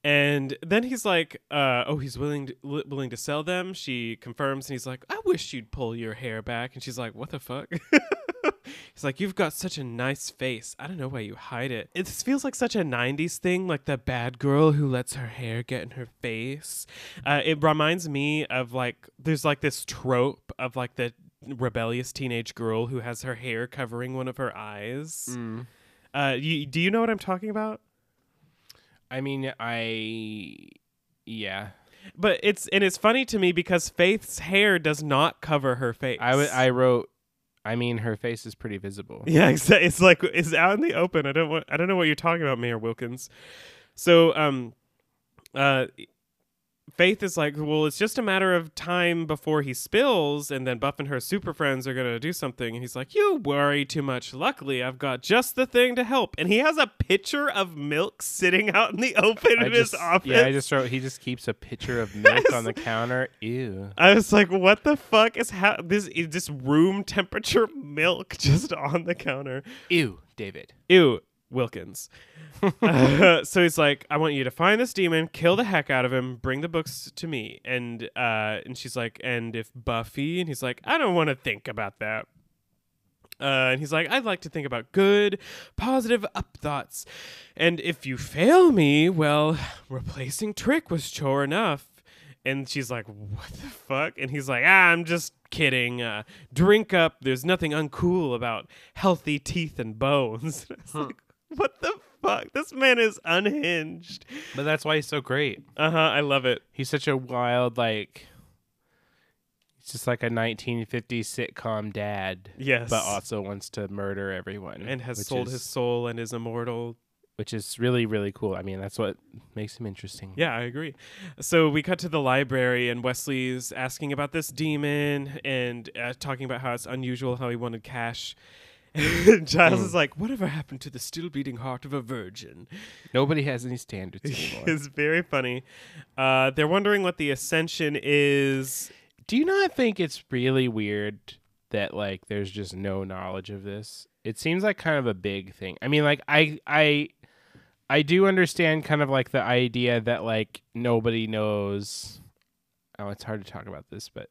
B: And then he's like, uh, "Oh, he's willing to, li- willing to sell them." She confirms, and he's like, "I wish you'd pull your hair back." And she's like, "What the fuck?" [LAUGHS] he's like, "You've got such a nice face. I don't know why you hide it." It feels like such a '90s thing, like the bad girl who lets her hair get in her face. Uh, it reminds me of like there's like this trope of like the rebellious teenage girl who has her hair covering one of her eyes.
A: Mm.
B: Uh, you, do you know what I'm talking about?
A: I mean, I. Yeah.
B: But it's and it's funny to me because Faith's hair does not cover her face.
A: I, w- I wrote. I mean, her face is pretty visible.
B: Yeah, [LAUGHS] exa- it's like it's out in the open. I don't want, I don't know what you're talking about, Mayor Wilkins. So um uh Faith is like, well, it's just a matter of time before he spills, and then Buff and her super friends are gonna do something. And he's like, "You worry too much. Luckily, I've got just the thing to help." And he has a pitcher of milk sitting out in the [LAUGHS] open
A: I
B: in
A: just,
B: his office.
A: Yeah, I just wrote. He just keeps a pitcher of [LAUGHS] milk on the counter. Ew.
B: I was like, "What the fuck is ha- this? Is this room temperature [LAUGHS] milk just on the counter?"
A: Ew, David.
B: Ew, Wilkins. Uh, [LAUGHS] [LAUGHS] so he's like, I want you to find this demon, kill the heck out of him, bring the books to me. And uh, and she's like, and if Buffy, and he's like, I don't want to think about that. Uh, and he's like, I'd like to think about good, positive up thoughts. And if you fail me, well, replacing Trick was chore enough. And she's like, What the fuck? And he's like, Ah, I'm just kidding. Uh, drink up. There's nothing uncool about healthy teeth and bones. [LAUGHS] It's like, what the fuck? This man is unhinged.
A: But that's why he's so great.
B: Uh huh. I love it.
A: He's such a wild, like. He's just like a 1950s sitcom dad,
B: Yes.
A: but also wants to murder everyone
B: and has sold
A: is,
B: his soul and is immortal.
A: which is really really cool. I mean, that's what makes him interesting.
B: Yeah, I agree. So we cut to the library, and Wesley's asking about this demon and uh, talking about how it's unusual how he wanted cash. [LAUGHS] Giles
A: Mm.
B: is like, "Whatever happened to the still beating heart of a virgin?"
A: Nobody has any standards [LAUGHS] anymore.
B: it's very funny. Uh, they're wondering what the ascension is.
A: Do you not think it's really weird that like there's just no knowledge of this? It seems like kind of a big thing. I mean, like I I I do understand kind of like the idea that like nobody knows. Oh, it's hard to talk about this, but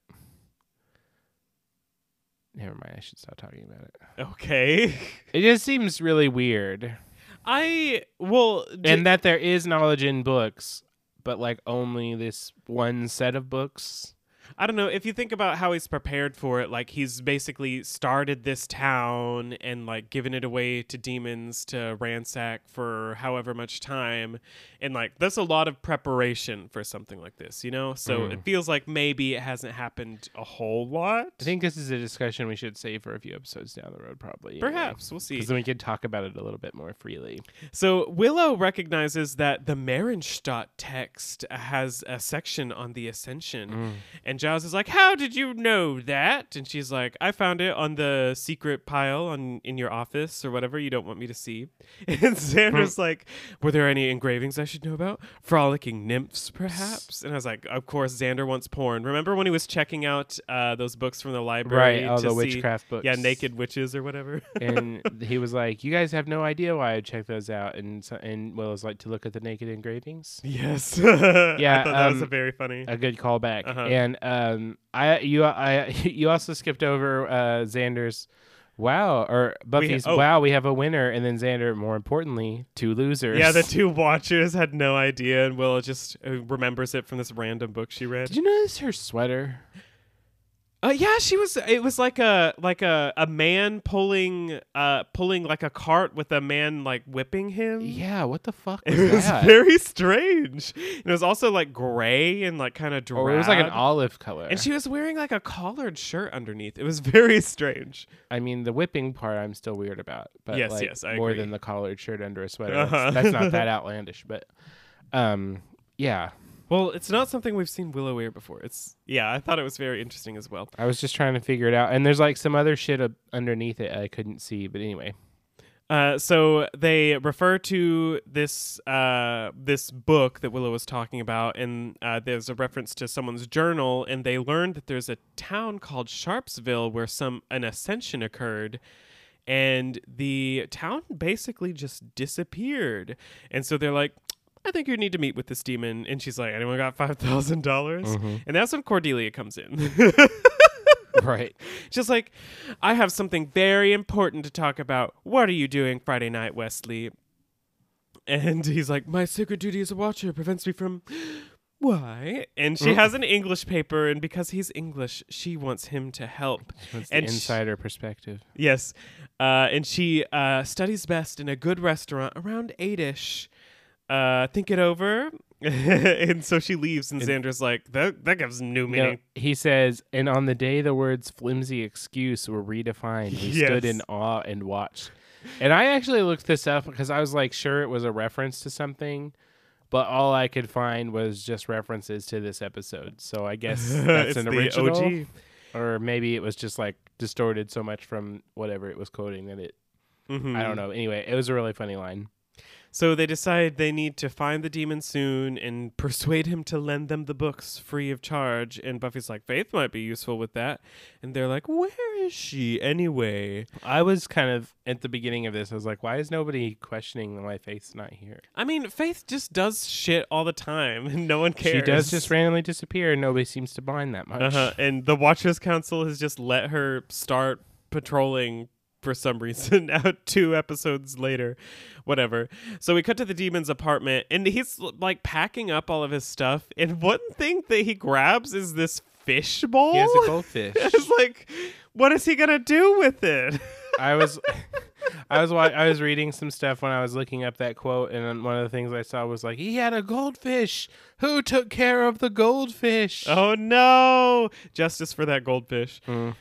A: never mind. I should stop talking about it.
B: Okay, [LAUGHS]
A: It just seems really weird,
B: I well, d-
A: and that there is knowledge in books, but like only this one set of books.
B: I don't know if you think about how he's prepared for it. Like he's basically started this town and like given it away to demons to ransack for however much time, and like that's a lot of preparation for something like this, you know. So
A: Mhm.
B: it feels like maybe it hasn't happened a whole lot.
A: I think this is a discussion we should save for a few episodes down the road, probably.
B: Perhaps we'll see.
A: Because then we could talk about it a little bit more freely.
B: So Willow recognizes that the Marienstadt text has a section on the Ascension, and Giles is like, "How did you know that?" And she's like, "I found it on the secret pile on in your office or whatever you don't want me to see." [LAUGHS] And Xander's like, "Were there any engravings I should know about? Frolicking nymphs, perhaps?" And I was like, "Of course, Xander wants porn. Remember when he was checking out uh, those books from the library?
A: Right, all
B: to
A: the
B: see-
A: witchcraft books.
B: Yeah, naked witches or whatever. [LAUGHS]
A: and he was like, "You guys have no idea why I checked those out." And so, and Will was like, "To look at the naked engravings."
B: yes. [LAUGHS]
A: Yeah,
B: I thought that was
A: um,
B: a very funny.
A: A good callback.
B: Uh-huh.
A: And um, I you I [LAUGHS] you also skipped over uh Xander's. Wow, or Buffy's.
B: oh.
A: Wow, we have a winner, and then Xander. More importantly, two losers.
B: Yeah, the [LAUGHS] two watchers had no idea, and Willow just uh, remembers it from this random book she read.
A: Did you notice her sweater?
B: Uh, yeah, she was. It was like a like a, a man pulling uh pulling like a cart with a man like whipping him.
A: Yeah, what the fuck
B: It
A: was
B: was
A: that?
B: very strange. And it was also like gray and like kind of drab.
A: or it was like an olive color.
B: And she was wearing like a collared shirt underneath. It was [LAUGHS] very strange.
A: I mean, the whipping part I'm still weird about, but
B: Yes,
A: like,
B: yes, I
A: more
B: agree.
A: than the collared shirt under a sweater.
B: Uh-huh. [LAUGHS]
A: That's, that's not that outlandish, but um, yeah.
B: Well, it's not something we've seen Willow wear before. It's yeah, I thought it was very interesting as well.
A: I was just trying to figure it out, and there's like some other shit up underneath it I couldn't see, but anyway.
B: Uh, so they refer to this uh, this book that Willow was talking about, and uh, there's a reference to someone's journal, and they learned that there's a town called Sharpsville where some an ascension occurred, and the town basically just disappeared, and so they're like. I think you need to meet with this demon, and she's like, "Anyone got five thousand dollars?"
A: Mm-hmm.
B: And that's when Cordelia comes in. [LAUGHS]
A: right.
B: She's like, I have something very important to talk about. What are you doing Friday night, Wesley? And he's like, My sacred duty as a watcher prevents me from. Why? And she
A: Mm.
B: has an English paper, and because he's English, she wants him to help.
A: That's
B: And
A: insider perspective.
B: Yes. Uh, and she uh, studies best in a good restaurant around eight ish. Uh, think it over. [LAUGHS] and so she leaves, and,
A: And-
B: Xander's like, That, that gives new
A: No,
B: meaning.
A: he says, and on the day the words flimsy excuse were redefined, we stood in awe and watched. And I actually looked this up because I was like sure it was a reference to something, but all I could find was just references to this episode. So I guess [LAUGHS] that's an original,
B: OG.
A: or maybe it was just like distorted so much from whatever it was quoting that it. I
B: Mhm.
A: don't know. Anyway, it was a really funny line.
B: So they decide they need to find the demon soon and persuade him to lend them the books free of charge. And Buffy's like, Faith might be useful with that. And they're like, Where is she anyway?
A: I was kind of at the beginning of this. I was like, why is nobody questioning why Faith's not here?
B: I mean, Faith just does shit all the time and no one cares.
A: She does just randomly disappear, and nobody seems to mind that much.
B: Uh-huh. And the Watchers Council has just let her start patrolling for some reason [LAUGHS] out two episodes later. Whatever. So we cut to the demon's apartment and he's like packing up all of his stuff. And one thing that he grabs is this fish bowl.
A: He has a [LAUGHS] goldfish.
B: it's like, what is he gonna do with it? [LAUGHS]
A: I was, I was, wa- I was reading some stuff when I was looking up that quote, and one of the things I saw was like, he had a goldfish. Who took care of the goldfish?
B: oh no! Justice for that goldfish.
A: Mm.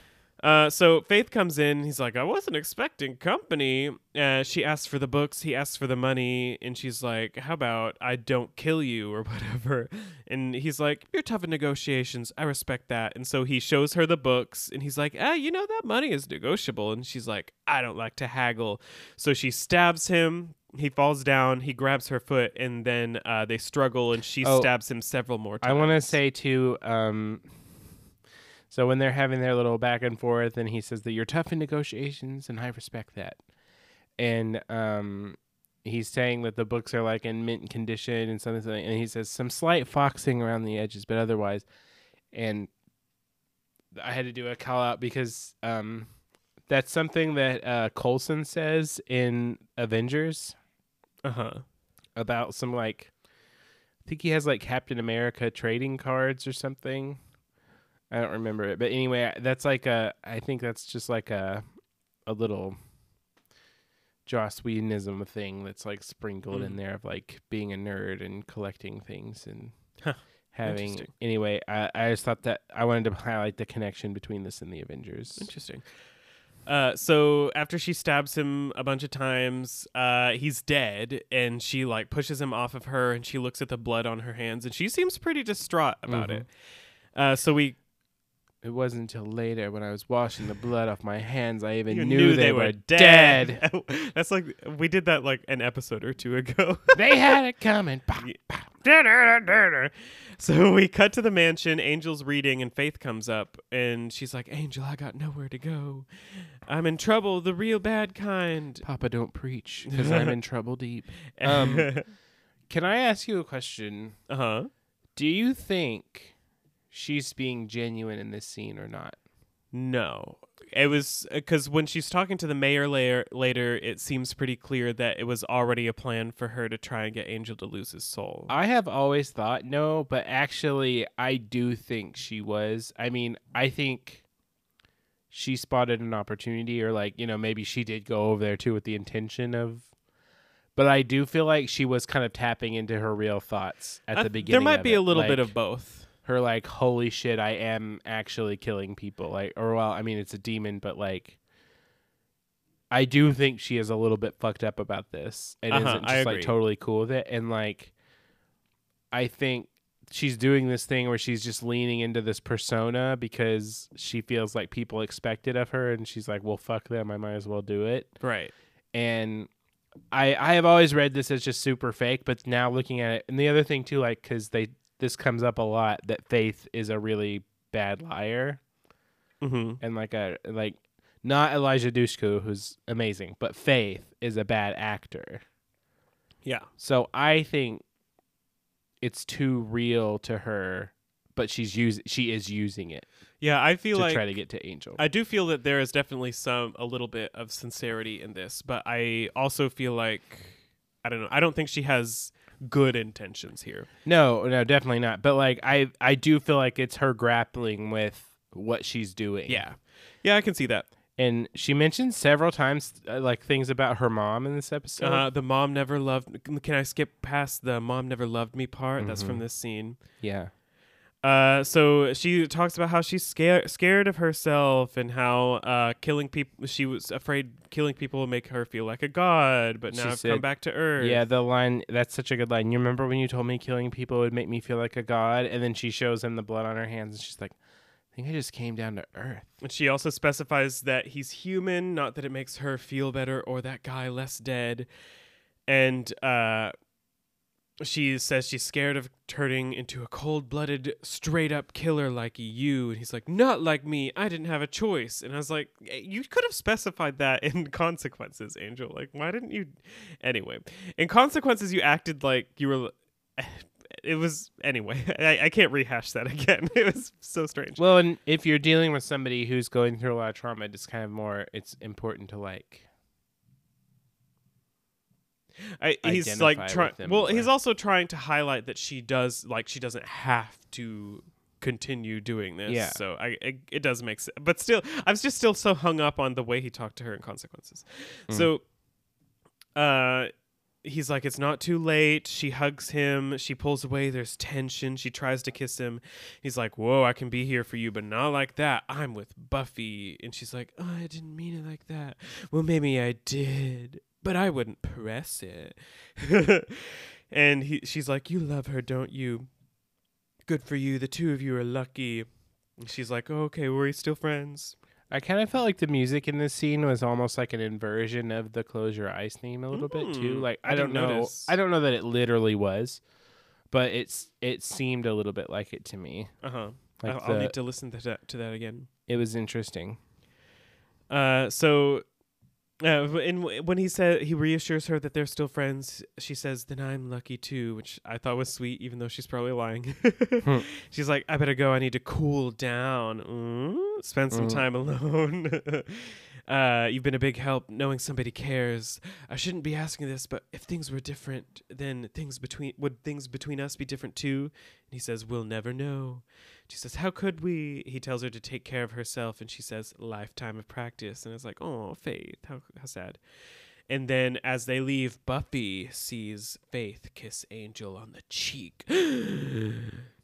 B: Uh, so Faith comes in. He's like, I wasn't expecting company. Uh, she asks for the books. He asks for the money, and she's like, How about I don't kill you or [LAUGHS] whatever? And he's like, You're tough in negotiations. I respect that. And so he shows her the books, and he's like, Ah, you know that money is negotiable. And she's like, I don't like to haggle. So she stabs him. He falls down. He grabs her foot, and then uh, they struggle, and she
A: Oh,
B: stabs him several more times.
A: I want to say too. Um, so when they're having their little back and forth, and he says that you're tough in negotiations, and I respect that. And um, he's saying that the books are like in mint condition and something, and he says some slight foxing around the edges, but otherwise. And I had to do a call out because um, that's something that uh, Coulson says in Avengers
B: Uh huh.
A: about some like I think he has like Captain America trading cards or something. I don't remember it, but anyway, that's like a. I think that's just like a, a little Joss Whedonism thing that's like sprinkled in
B: Mm.
A: there of like being a nerd and collecting things and
B: Huh.
A: having. Anyway, I I just thought that I wanted to highlight the connection between this and the Avengers.
B: Interesting. Uh, so after she stabs him a bunch of times, uh, he's dead, and she like pushes him off of her, and she looks at the blood on her hands, and she seems pretty distraught about
A: Mhm.
B: it. Uh, so we
A: It wasn't until later when I was washing the blood off my hands I even
B: you
A: knew, they, were dead. dead. [LAUGHS]
B: That's like we did that like an episode or two ago. [LAUGHS]
A: they had it coming. [LAUGHS]
B: So we cut to the mansion. Angel's reading, and Faith comes up, and she's like, "Angel, I got nowhere to go. I'm in trouble, the real bad kind."
A: Papa, don't preach because I'm in trouble deep. Um, Can I ask you a question?
B: uh huh.
A: Do you think she's being genuine in this scene or not?
B: No. It was uh, because when she's talking to the mayor later, later, it seems pretty clear that it was already a plan for her to try and get Angel to lose his soul.
A: I have always thought no, but actually, I do think she was. I mean, I think she spotted an opportunity, or like, you know, maybe she did go over there too with the intention of. But I do feel like she was kind of tapping into her real thoughts at
B: I-
A: the beginning.
B: there might be
A: it.
B: a little bit of both.
A: Her like holy shit i am actually killing people like or well i mean it's a demon but like i do think she is a little bit fucked up about this and
B: Uh-huh,
A: isn't just like totally cool with it. And like i think she's doing this thing where she's just leaning into this persona because she feels like people expect it of her and she's like well fuck them i might as well do it.
B: Right.
A: and I I have always read this as just super fake, but now looking at it, and the other thing too, like because they this comes up a lot that Faith is a really bad liar
B: Mm-hmm.
A: and like a like not Eliza Dushku who's amazing, but Faith is a bad actor.
B: Yeah.
A: So I think it's too real to her, but she's using she is using it
B: Yeah. I feel
A: to
B: like
A: try to get to Angel.
B: I do feel that there is definitely some a little bit of sincerity in this, but I also feel like I don't know. I don't think she has good intentions here.
A: No, no, definitely not. But like I I do feel like it's her grappling with what she's doing.
B: Yeah. Yeah, I can see that.
A: And she mentions several times uh, like things about her mom in this episode.
B: uh, the mom never loved. Can I skip past the mom never loved me part? That's from
A: Mhm.
B: this scene.
A: Yeah.
B: Uh, so she talks about how she's scared scared of herself and how uh, killing people. She was afraid killing people would make her feel like a god, but
A: She
B: now I've
A: said-
B: come back to earth.
A: Yeah, the line that's such a good line. You remember when you told me killing people would make me feel like a god, and then she shows him the blood on her hands, and she's like, "I think I just came down to earth."
B: And she also specifies that he's human, not that it makes her feel better or that guy less dead. And uh, she says she's scared of turning into a cold blooded, straight up killer like you. And he's like, Not like me. I didn't have a choice. And I was like, "Eh, You could have specified that in [LAUGHS] consequences, Angel. Like, why didn't you? Anyway, in consequences, you acted like you were. [SIGHS] It was [LAUGHS] anyway. I, I can't rehash that [LAUGHS] again. It was so strange.
A: Well, and if you're dealing with somebody who's going through a lot of trauma, it's kind of more. It's important to like.
B: I, he's like trying. Well, he's also trying to highlight that she does like she doesn't have to continue doing this.
A: Yeah.
B: So I, it, it does make sense, but still, I was just still so hung up on the way he talked to her in consequences.
A: Mm.
B: So, uh. He's like, it's not too late. She hugs him. She pulls away. There's tension. She tries to kiss him. He's like, Whoa, I can be here for you, but not like that. I'm with Buffy. And she's like, Oh, I didn't mean it like that. Well, maybe I did, but I wouldn't press it. [LAUGHS] and he, she's like, "You love her, don't you? Good for you. The two of you are lucky." And she's like, oh, "Okay, we're still friends."
A: I kind of felt like the music in this scene was almost like an inversion of the "Close Your Eyes" theme a little bit too.
B: Mm,
A: Like
B: I
A: I, don't know,
B: notice.
A: I don't know that it literally was, but it's it seemed a little bit like it to me.
B: Uh huh.
A: Like
B: I'll, I'll need to listen to that to that again.
A: It was interesting.
B: Uh, so. Uh, and when he said he reassures her that they're still friends, she says, "Then I'm lucky too," which I thought was sweet, even though she's probably lying.
A: Hmm. [LAUGHS]
B: She's like, "I better go. I need to cool down. Mm, spend some
A: Mm.
B: time alone." [LAUGHS] uh, you've been a big help knowing somebody cares. I shouldn't be asking this, but if things were different, then things between would things between us be different too? And he says, "We'll never know." She says, "How could we?" He tells her to take care of herself, and she says, "Lifetime of practice." And it's like, "Oh, Faith, how how sad." And then as they leave, Buffy sees Faith kiss Angel on the cheek. [GASPS] [LAUGHS]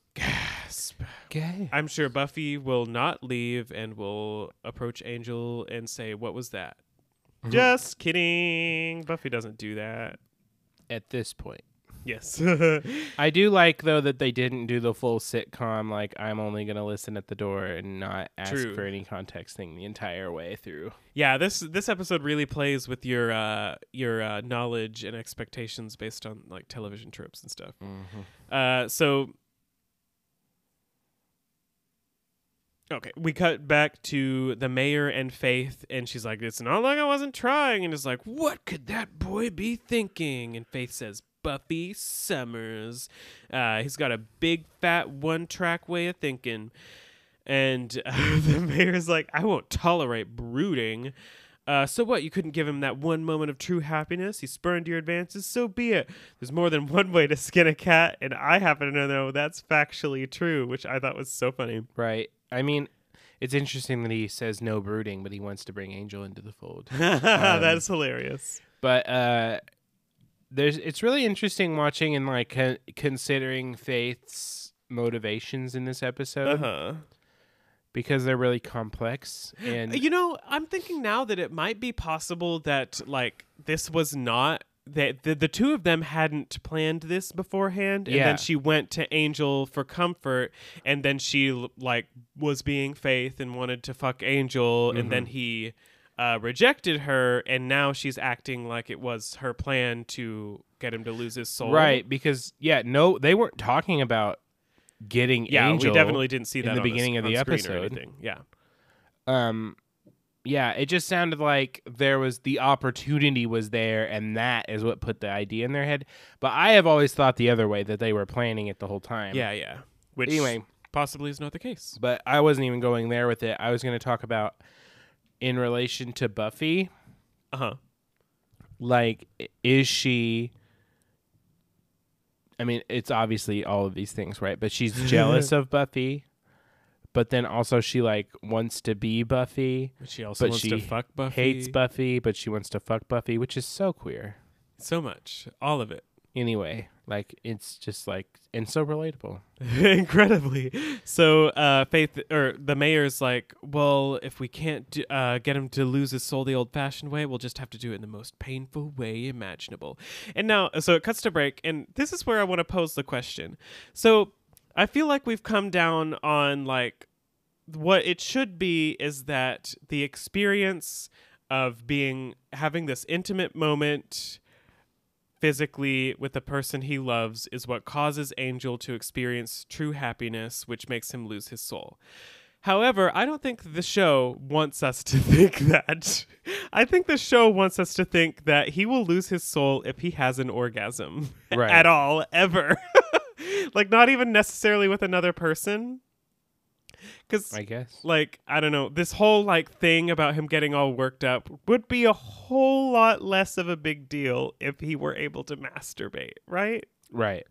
B: Gasp.
A: Okay.
B: I'm sure Buffy will not leave and will approach Angel and say, What was that? Just kidding. Buffy doesn't do that.
A: At this point,
B: Yes. [LAUGHS]
A: I do like though that they didn't do the full sitcom like I'm only gonna listen at the door and not ask
B: True.
A: for any context thing the entire way through.
B: yeah, this this episode really plays with your uh your uh, knowledge and expectations based on like television tropes and stuff. Uh, so okay, we cut back to the mayor and Faith, and she's like, "It's not like I wasn't trying," and it's like, "What could that boy be thinking?" And Faith says, "Buffy Summers." Uh, he's got a big fat one-track way of thinking, and uh, [LAUGHS] the mayor's like, "I won't tolerate brooding." Uh, so what? You couldn't give him that one moment of true happiness? He spurned your advances? So be it. There's more than [LAUGHS] one way to skin a cat, and I happen to know that's factually true, which I thought was so funny.
A: Right. I mean, it's interesting that he says no brooding, but he wants to bring Angel into the fold. [LAUGHS]
B: that's hilarious.
A: but uh there's it's really interesting watching and like con- considering Faith's motivations in this episode
B: Uh huh.
A: because they're really complex and
B: You know, I'm thinking now that it might be possible that like this was not that the, the two of them hadn't planned this beforehand and
A: Yeah.
B: then she went to Angel for comfort and then she like was being faith and wanted to fuck Angel and then he uh, rejected her and now she's acting like it was her plan to get him to lose his soul.
A: right because yeah no they weren't talking about getting
B: Yeah,
A: Angel
B: we definitely didn't see that in the
A: beginning of the episode.
B: Yeah.
A: um yeah it just sounded like there was the opportunity was there and that is what put the idea in their head. But i have always thought the other way that they were planning it the whole time.
B: Yeah, yeah. Which
A: anyway.
B: possibly is not the case.
A: but i wasn't even going there with it. I was going to talk about in relation to buffy.
B: Uh huh.
A: like is she i mean it's obviously all of these things right? But she's [LAUGHS] jealous of buffy but then also she like wants to be buffy
B: But she also
A: But
B: wants
A: she
B: to fuck Buffy.
A: hates buffy but she wants to fuck buffy which is so queer
B: so much. All of it.
A: anyway Like it's just like and so relatable. [LAUGHS]
B: Incredibly. So uh, Faith or the mayor's like, well, if we can't d- uh, get him to lose his soul the old-fashioned way, we'll just have to do it in the most painful way imaginable. And now, so it cuts to break, and this is where I want to pose the question. So I feel like we've come down on like what it should be is that the experience of being having this intimate moment physically with the person he loves is what causes Angel to experience true happiness, which makes him lose his soul. However, I don't think the show wants us to [LAUGHS] think that. I think the show wants us to think that he will lose his soul if he has an orgasm
A: Right. [LAUGHS]
B: at all, ever. [LAUGHS] like, not even necessarily with another person. Because
A: I guess.
B: like I don't know, this whole like thing about him getting all worked up would be a whole lot less of a big deal if he were able to masturbate, right?
A: Right.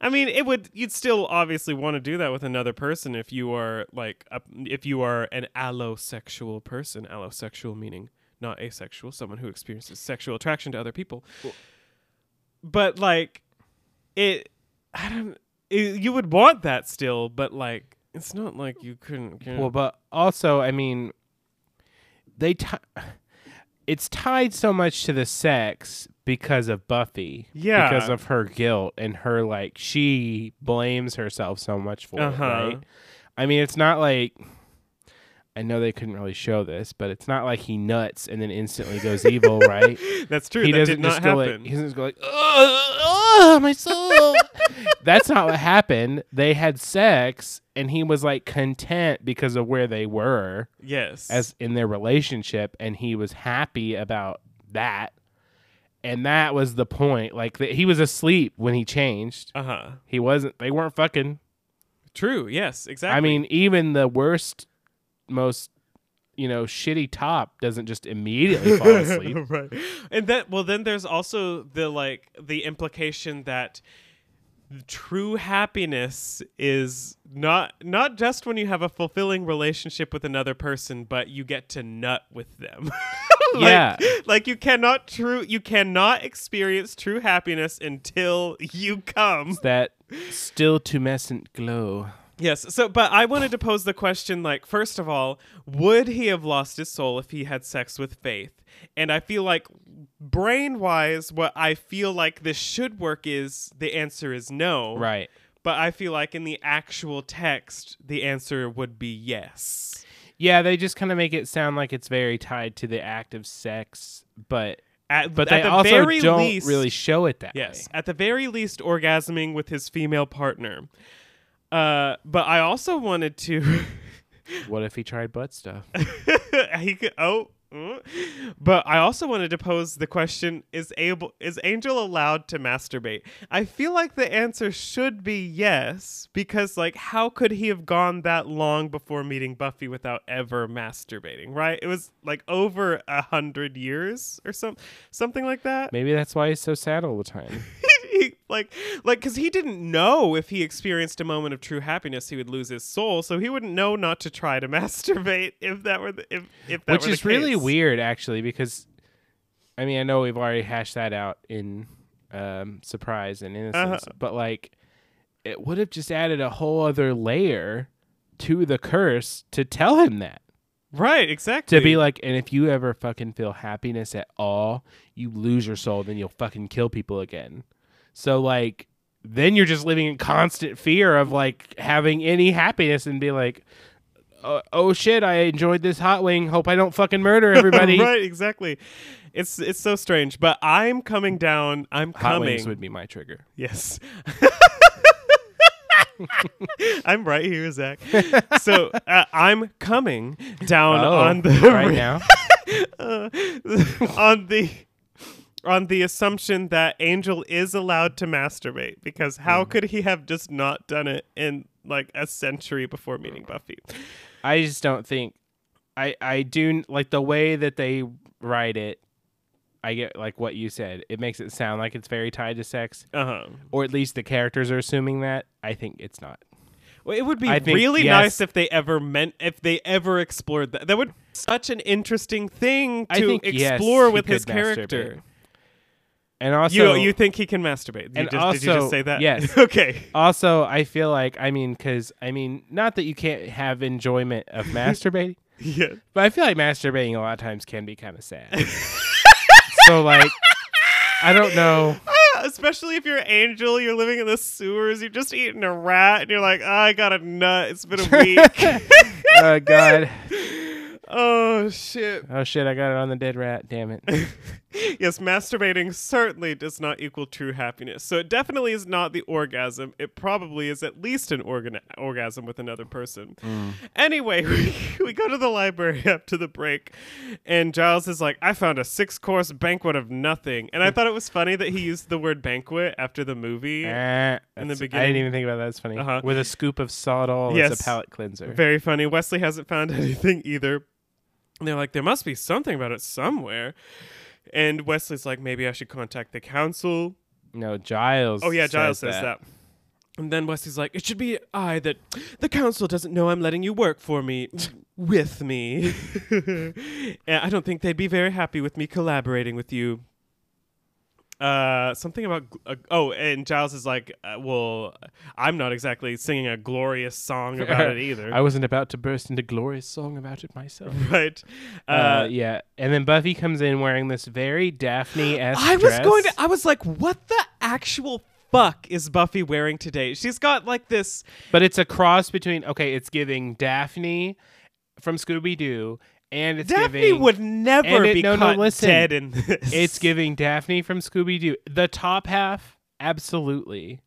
B: I mean, it would you'd still obviously want to do that with another person if you are like a, if you are an allosexual person, allosexual meaning not asexual, someone who experiences sexual attraction to other people. but like it I don't it, you would want that still, but like it's not like you couldn't.
A: Well, but also, I mean, they ti [SIGHS] it's tied so much to the sex because of Buffy.
B: Yeah.
A: Because of her guilt and her like she blames herself so much for
B: Uh-huh.
A: it, right? I mean, it's not like I know they couldn't really show this, but it's not like he nuts and then instantly goes evil, right? [LAUGHS]
B: That's true.
A: he
B: that
A: doesn't
B: did
A: just go
B: happen.
A: like he doesn't just go like oh, my soul. [LAUGHS] That's not what happened. They had sex and he was like content because of where they were
B: yes.
A: as in their relationship and he was happy about that. And that was the point. Like the, he was asleep when he changed.
B: uh huh.
A: He wasn't they weren't fucking.
B: True. Yes. Exactly.
A: I mean, even the worst most you know, shitty top doesn't just immediately fall [LAUGHS] asleep.
B: right. And that well, then there's also the like the implication that true happiness is not not just when you have a fulfilling relationship with another person, but you get to nut with them. [LAUGHS] like,
A: Yeah.
B: Like you cannot true you cannot experience true happiness until you come.
A: that still tumescent glow.
B: Yes. So, but I wanted to pose the question like, first of all, would he have lost his soul if he had sex with Faith? And I feel like, brain wise, what I feel like this should work is the answer is no.
A: Right.
B: But I feel like in the actual text, the answer would be yes.
A: Yeah, they just kind of make it sound like it's very tied to the act of sex, but
B: At,
A: but
B: at
A: they
B: the
A: also
B: very
A: don't
B: least,
A: really show it that
B: Yes,
A: way.
B: at the very least, orgasming with his female partner. Uh, but I also wanted to.
A: What if he tried butt stuff? [LAUGHS]
B: he could oh. But I also wanted to pose the question: Is able is Angel allowed to masturbate? I feel like the answer should be yes, because like, how could he have gone that long before meeting Buffy without ever masturbating? Right? It was like over a hundred years or some something like that.
A: Maybe that's why he's so sad all the time. [LAUGHS] [LAUGHS]
B: He- like like because he didn't know if he experienced a moment of true happiness he would lose his soul so he wouldn't know not to try to [LAUGHS] masturbate if that were the, if if that
A: Which is really weird, actually, because I mean, I know we've already hashed that out in um, Surprise and Innocence,
B: Uh-huh.
A: but like, it would have just added a whole other layer to the curse to tell him that.
B: right exactly
A: To be like, and if you ever fucking feel happiness at all, you lose your soul, then you'll fucking kill people again. So like, then you're just living in constant fear of like having any happiness and be like, oh, oh shit, I enjoyed this hot wing. Hope I don't fucking murder [LAUGHS] everybody.
B: right exactly it's it's so strange but i'm coming down i'm
A: Hot
B: coming
A: wings would be my trigger.
B: yes i'm right here zach so uh, i'm coming down
A: Oh,
B: on the
A: right [LAUGHS] now.
B: uh, [LAUGHS] on the on the assumption that Angel is allowed to masturbate because how
A: Hmm.
B: could he have just not done it in like a century before meeting Buffy?
A: I just don't think I I do like the way that they write it. I get like what you said. It makes it sound like it's very tied to sex,
B: Uh huh.
A: or at least the characters are assuming that. I think it's not.
B: Well, it would be
A: I think,
B: really
A: yes.
B: nice if they ever meant if they ever explored that. That would be such an interesting thing to
A: think,
B: explore
A: he
B: with his character.
A: masturbate. And also,
B: you you think he can masturbate? You
A: and
B: just, did you
A: also-
B: just say that?
A: yes. [LAUGHS]
B: okay.
A: also, I feel like I mean, because I mean, not that you can't have enjoyment of [LAUGHS] masturbating,
B: Yeah.
A: but I feel like masturbating a lot of times can be kind of sad. [LAUGHS] so like, I don't know.
B: Especially if you're an angel, you're living in the sewers, you're just eating a rat, and you're like, oh, I got a nut. It's been a week.
A: Oh God.
B: Oh shit.
A: Oh shit! I got it on the dead rat. Damn it. [LAUGHS]
B: yes, masturbating certainly does not equal true happiness. So it definitely is not the orgasm. It probably is at least an organ- orgasm with another person. Anyway, [LAUGHS] we, we go to the library [LAUGHS] after the break, and Giles is like, I found a six course banquet of nothing. And I thought it was funny that he used the word banquet after the movie.
A: Eh,
B: In the
A: beginning. I didn't even think about that. It's funny.
B: Uh-huh.
A: With a scoop of sawdall as
B: Yes.
A: a palate cleanser.
B: Very funny. Wesley hasn't found anything either. And they're like, there must be something about it somewhere. And Wesley's like, maybe I should contact the council.
A: no, Giles.
B: Oh yeah, Giles says
A: that.
B: that. And then Wesley's like, "It should be I that the council doesn't know I'm letting you work for me, with me. [LAUGHS] [LAUGHS] I don't think they'd be very happy with me collaborating with you." Uh, something about uh, oh, and Giles is like, uh, "Well, I'm not exactly singing a glorious song [LAUGHS] about it either."
A: I wasn't about to burst into glorious song about it myself. [LAUGHS]
B: right?
A: Uh,
B: Uh,
A: yeah, and then Buffy comes in wearing this very Daphne esque. [GASPS]
B: I was going to. I was like, "What the actual fuck is Buffy wearing today?" She's got like this.
A: but it's a cross between. Okay, it's giving Daphne from Scooby Doo, and it's
B: Daphne
A: giving.
B: would never
A: it-
B: be
A: no, no,
B: caught
A: listen.
B: dead in this.
A: It's [LAUGHS] giving Daphne from Scooby Doo. The top half, absolutely,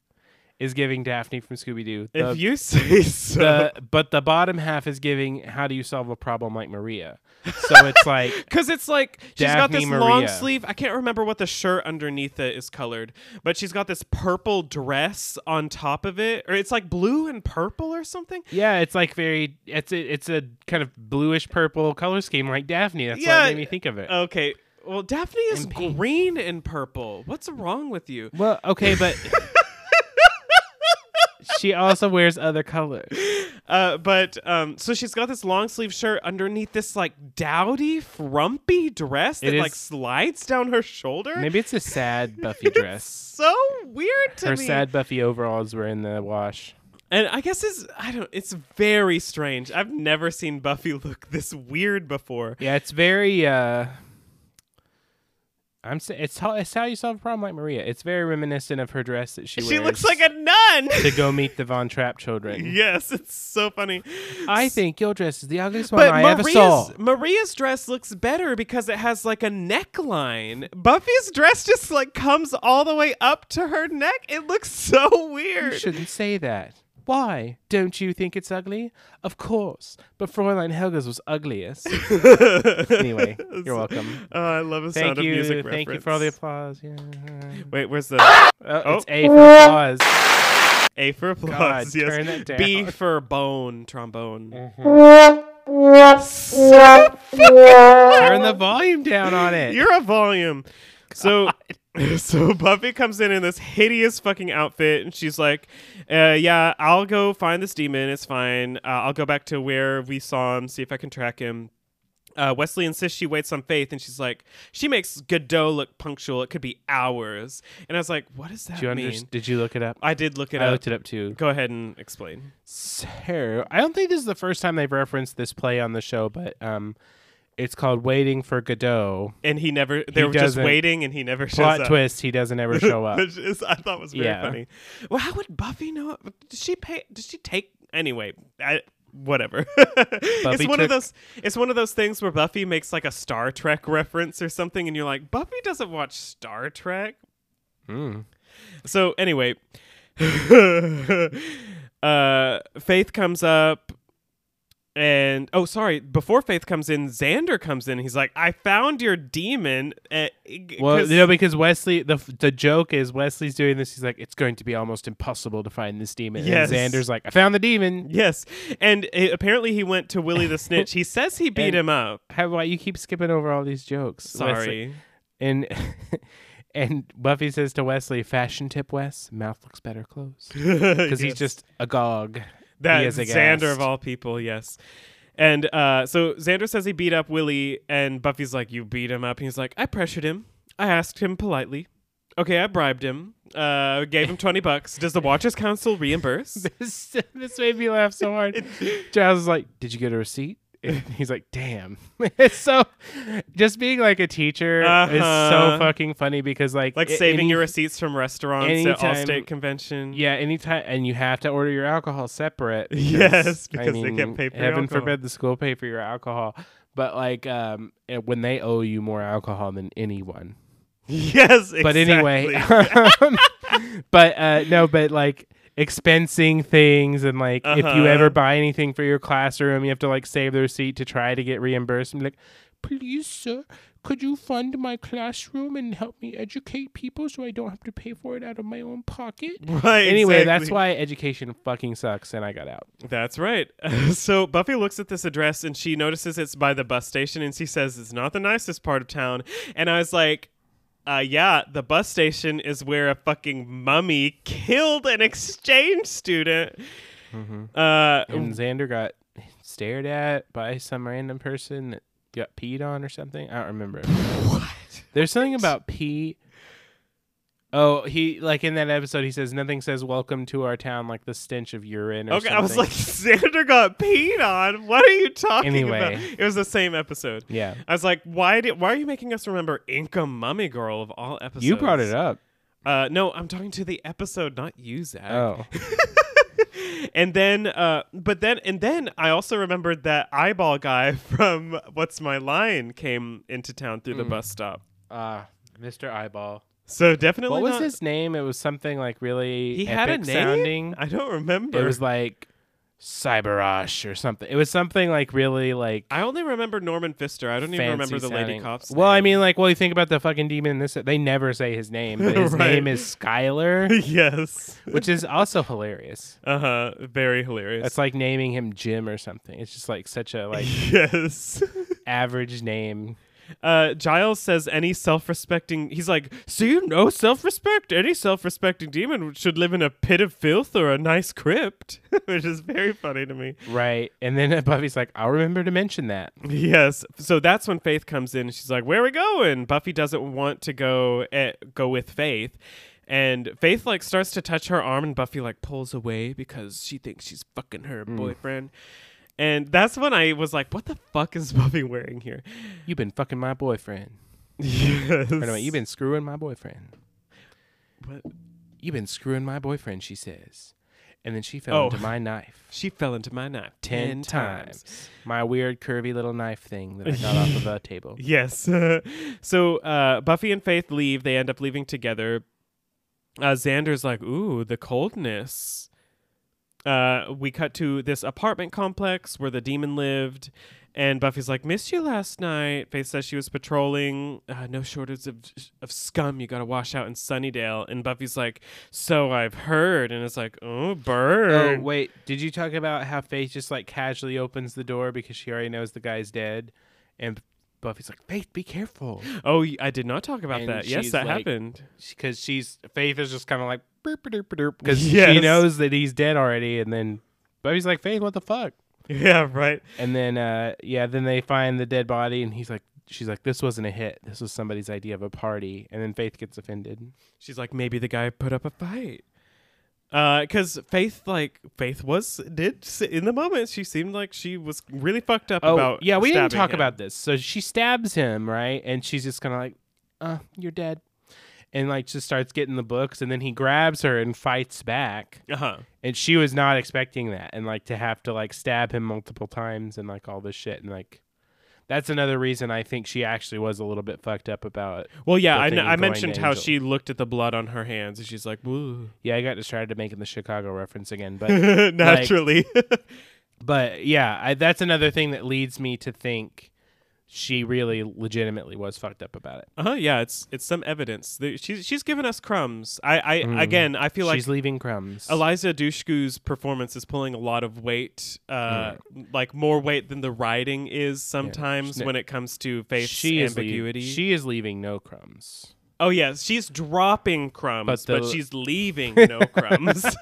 A: is giving Daphne from Scooby Doo.
B: if you say so.
A: the but the bottom half is giving how do you solve a problem like Maria. So it's like [LAUGHS]
B: Because it's like she's got this long sleeve. I can't remember what the shirt underneath it is colored, but she's got this purple dress on top of it, or it's like blue and purple or something.
A: yeah, it's like very it's a, it's a kind of bluish purple color scheme like Daphne. That's
B: Yeah.
A: what made me think of it.
B: Okay, well Daphne is
A: And
B: green and purple. What's wrong with you?
A: well, okay, but [LAUGHS] she also wears other colors. [LAUGHS]
B: Uh, but um, so she's got this long sleeve shirt underneath this like dowdy, frumpy dress that like slides down her shoulder.
A: Maybe it's a sad [LAUGHS] Buffy dress.
B: so weird to
A: Her
B: me.
A: sad Buffy overalls were in the wash.
B: And I guess it's I don't it's very strange. I've never seen Buffy look this weird before.
A: Yeah, it's very. uh I'm. sa- It's how it's how you solve a problem like Maria. It's very reminiscent of her dress that she, wears.
B: She, looks like a nun. [LAUGHS]
A: to go meet the Von Trapp children. [LAUGHS]
B: yes, it's so funny.
A: I think your dress is the ugliest one I ever saw.
B: Maria's Maria's dress looks better because it has like a neckline. Buffy's dress just like comes all the way up to her neck. It looks so weird.
A: You
B: weird.
A: shouldn't say that. Why? Don't you think it's ugly? Of course. But Fräulein Helga's was ugliest. [LAUGHS] anyway, you're welcome.
B: Oh, I love a
A: Thank
B: sound
A: you.
B: of music
A: Thank you for all the applause. Yeah.
B: Wait, where's the
A: Oh,
B: Oh.
A: It's A for applause.
B: A for applause?
A: God,
B: yes. B.
A: Mm-hmm.
B: for bone trombone.
A: Turn the volume down on it.
B: You're a volume. So, [LAUGHS] so Buffy comes in in this hideous fucking outfit, and she's like, uh, "Yeah, I'll go find this demon. It's fine. Uh, I'll go back to where we saw him, see if I can track him." Uh, Wesley insists she waits on Faith, and she's like, "She makes Godot look punctual. It could be hours." And I was like, "What does that
A: Did you,
B: mean?"
A: under- did you look it up?
B: I did look it
A: I
B: up.
A: looked it up too.
B: Go ahead and explain.
A: So, I don't think this is the first time they've referenced this play on the show, but um, it's called Waiting for Godot.
B: And he never. They were just waiting, and he never shows
A: Plot
B: up.
A: twist: He doesn't ever show [LAUGHS] up.
B: Which is, I thought was very
A: Yeah.
B: funny. Well, how would Buffy know? Did she pay? Did she take? Anyway, I, whatever. [LAUGHS] it's one of those. It's one of those things where Buffy makes like a Star Trek reference or something, and you're like, Buffy doesn't watch Star Trek.
A: Mm.
B: So anyway, [LAUGHS] uh, Faith comes up. And oh, sorry. Before Faith comes in, Xander comes in. He's like, "I found your demon." Uh,
A: Well, you know, because Wesley, the the joke is Wesley's doing this. He's like, it's going to be almost impossible to find this demon.
B: Yes.
A: And Xander's like, I found the demon.
B: Yes, and uh, apparently he went to Willie the [LAUGHS] Snitch. He says he beat
A: And-
B: him up.
A: How why you keep skipping over all these jokes? Wesley?
B: Sorry.
A: And [LAUGHS] and Buffy says to Wesley, "Fashion tip, Wes. Mouth looks better closed." Because [LAUGHS] he's just agog.
B: That
A: is
B: Xander of all people. Yes. And uh, so Xander says he beat up Willie, and Buffy's like, "You beat him up." And he's like, "I pressured him. I asked him politely." okay, I bribed him. Uh, gave him twenty bucks. Does the Watchers Council reimburse? [LAUGHS]
A: this, this made me laugh so hard. [LAUGHS] Giles was like, "Did you get a receipt?" [LAUGHS] He's like, "Damn!" [LAUGHS] so just being like a teacher is
B: Uh-huh.
A: so fucking funny because like
B: like saving
A: any-
B: your receipts from restaurants
A: anytime-
B: at Allstate convention.
A: yeah anytime and you have to order your alcohol separate. [LAUGHS] because,
B: Yes,
A: I
B: because they can't pay for
A: Heaven
B: alcohol.
A: forbid the school pay for your alcohol, but like um eh, when they owe you more alcohol than anyone.
B: Yes,
A: But anyway,
B: exactly.
A: but uh no, but like expensing things and like if you
B: Uh-huh.
A: ever buy anything for your classroom, you have to like save the receipt to try to get reimbursed. And be like, please, sir, could you fund my classroom and help me educate people so I don't have to pay for it out of my own pocket? [LAUGHS]
B: right.
A: Anyway, that's why education fucking sucks, and I got out.
B: That's right. [LAUGHS] so Buffy looks at this address and she notices it's by the bus station and she says it's not the nicest part of town. And I was like, uh, yeah, the bus station is where a fucking mummy killed an exchange student. Uh,
A: And Xander got stared at by some random person that got peed on or something. I don't remember. [LAUGHS]
B: what?
A: There's something about pee. Oh, he like in that episode he says nothing says welcome to our town like the stench of urine or
B: Okay,
A: something.
B: I was like, [LAUGHS] Xander got peed on. What are you talking
A: Anyway.
B: about? It was the same episode.
A: yeah.
B: I was like, why did why are you making us remember Inca Mummy Girl of all episodes?
A: You brought it up.
B: Uh, no, I'm talking to the episode, not you, Zach.
A: Oh. [LAUGHS]
B: and then, uh, but then, and then I also remembered that eyeball guy [LAUGHS] from What's My Line came into town through the
A: Mm.
B: bus stop.
A: Uh, Mr. Eyeball.
B: So definitely,
A: What was
B: not-
A: his name? It was something like really
B: He
A: epic
B: had a name.
A: sounding.
B: I don't remember.
A: It was like Cyberosh or something. It was something like really like
B: I only remember Norman Pfister. I don't even remember the
A: fancy
B: lady
A: sounding.
B: cop's
A: Well, I mean, like, well, you think about the fucking demon in this. They never say his name, but his [LAUGHS]
B: Right.
A: name is Skylar, [LAUGHS]
B: yes.
A: which is also hilarious.
B: Uh huh. Very hilarious.
A: It's like naming him Jim or something. It's just like such a like [LAUGHS]
B: yes.
A: average name.
B: Uh, Giles says any self-respecting. He's like, so you know self-respect. Any self-respecting demon should live in a pit of filth or a nice crypt, [LAUGHS] which is very funny to me.
A: Right. And then [LAUGHS] Buffy's like, I'll remember to mention that.
B: Yes. So that's when Faith comes in. She's like, "Where are we going?" Buffy doesn't want to go eh, go with Faith. And Faith like starts to touch her arm and Buffy like pulls away because she thinks she's fucking her boyfriend. And that's when I was like, "What the fuck is [LAUGHS] Buffy wearing here?"
A: You've been fucking my boyfriend.
B: Yes.
A: Or no, you've been screwing my boyfriend.
B: What?
A: You've been screwing my boyfriend, she says. And then she fell
B: Oh.
A: into my knife
B: She fell into my knife
A: ten times. My weird curvy little knife thing that I got off of a [LAUGHS] table.
B: Yes. [LAUGHS] so uh, Buffy and Faith leave. They end up leaving together. Uh, Xander's like, "Ooh, the coldness." Uh, we cut to this apartment complex where the demon lived, and Buffy's like, "Missed you last night." Faith says she was patrolling. Uh, no shortage of of scum you got to wash out in Sunnydale, and Buffy's like, "So I've heard," and it's like, "Oh,
A: Oh, wait. Did you talk about how Faith just like casually opens the door because she already knows the guy's dead? And Buffy's like, Faith, be careful.
B: Oh, I did not talk about
A: And
B: that. Yes, that
A: like-
B: happened.
A: Because she's, Faith is just kind of like, because [LAUGHS] she knows that he's dead already. And then Buffy's like, Faith, what the fuck?
B: Yeah, right.
A: And then, uh, yeah, then they find the dead body, and he's like, she's like, this wasn't a hit. This was somebody's idea of a party. And then Faith gets offended.
B: She's like, maybe the guy put up a fight. Uh, cause Faith, like Faith was did in the moment. She seemed like she was really fucked up
A: Oh,
B: about.
A: yeah, we didn't talk
B: him.
A: about this. So she stabs him, right? And she's just kind of like, uh, you're dead. And like just starts getting the books, and then he grabs her and fights back.
B: Uh huh.
A: And she was not expecting that, and like to have to like stab him multiple times and like all this shit, and like that's another reason I think she actually was a little bit fucked up about it.
B: Well, yeah, I, kn- I mentioned how
A: Angel.
B: she looked at the blood on her hands, and she's like, "Woo."
A: Yeah, I got distracted to making the Chicago reference again, but [LAUGHS]
B: Naturally. [LAUGHS]
A: but yeah, I, that's another thing that leads me to think she really legitimately was fucked up about it.
B: uh huh. Yeah, it's it's some evidence. She's she's given us crumbs. I I
A: Mm.
B: again I feel like
A: she's leaving crumbs.
B: Eliza Dushku's performance is pulling a lot of weight, uh, like more weight than the writing is sometimes
A: She's-
B: when it comes to Faith's
A: she is
B: ambiguity.
A: she is leaving no crumbs.
B: Oh yes, she's dropping crumbs,
A: But
B: but, she's leaving [LAUGHS] no crumbs. [LAUGHS]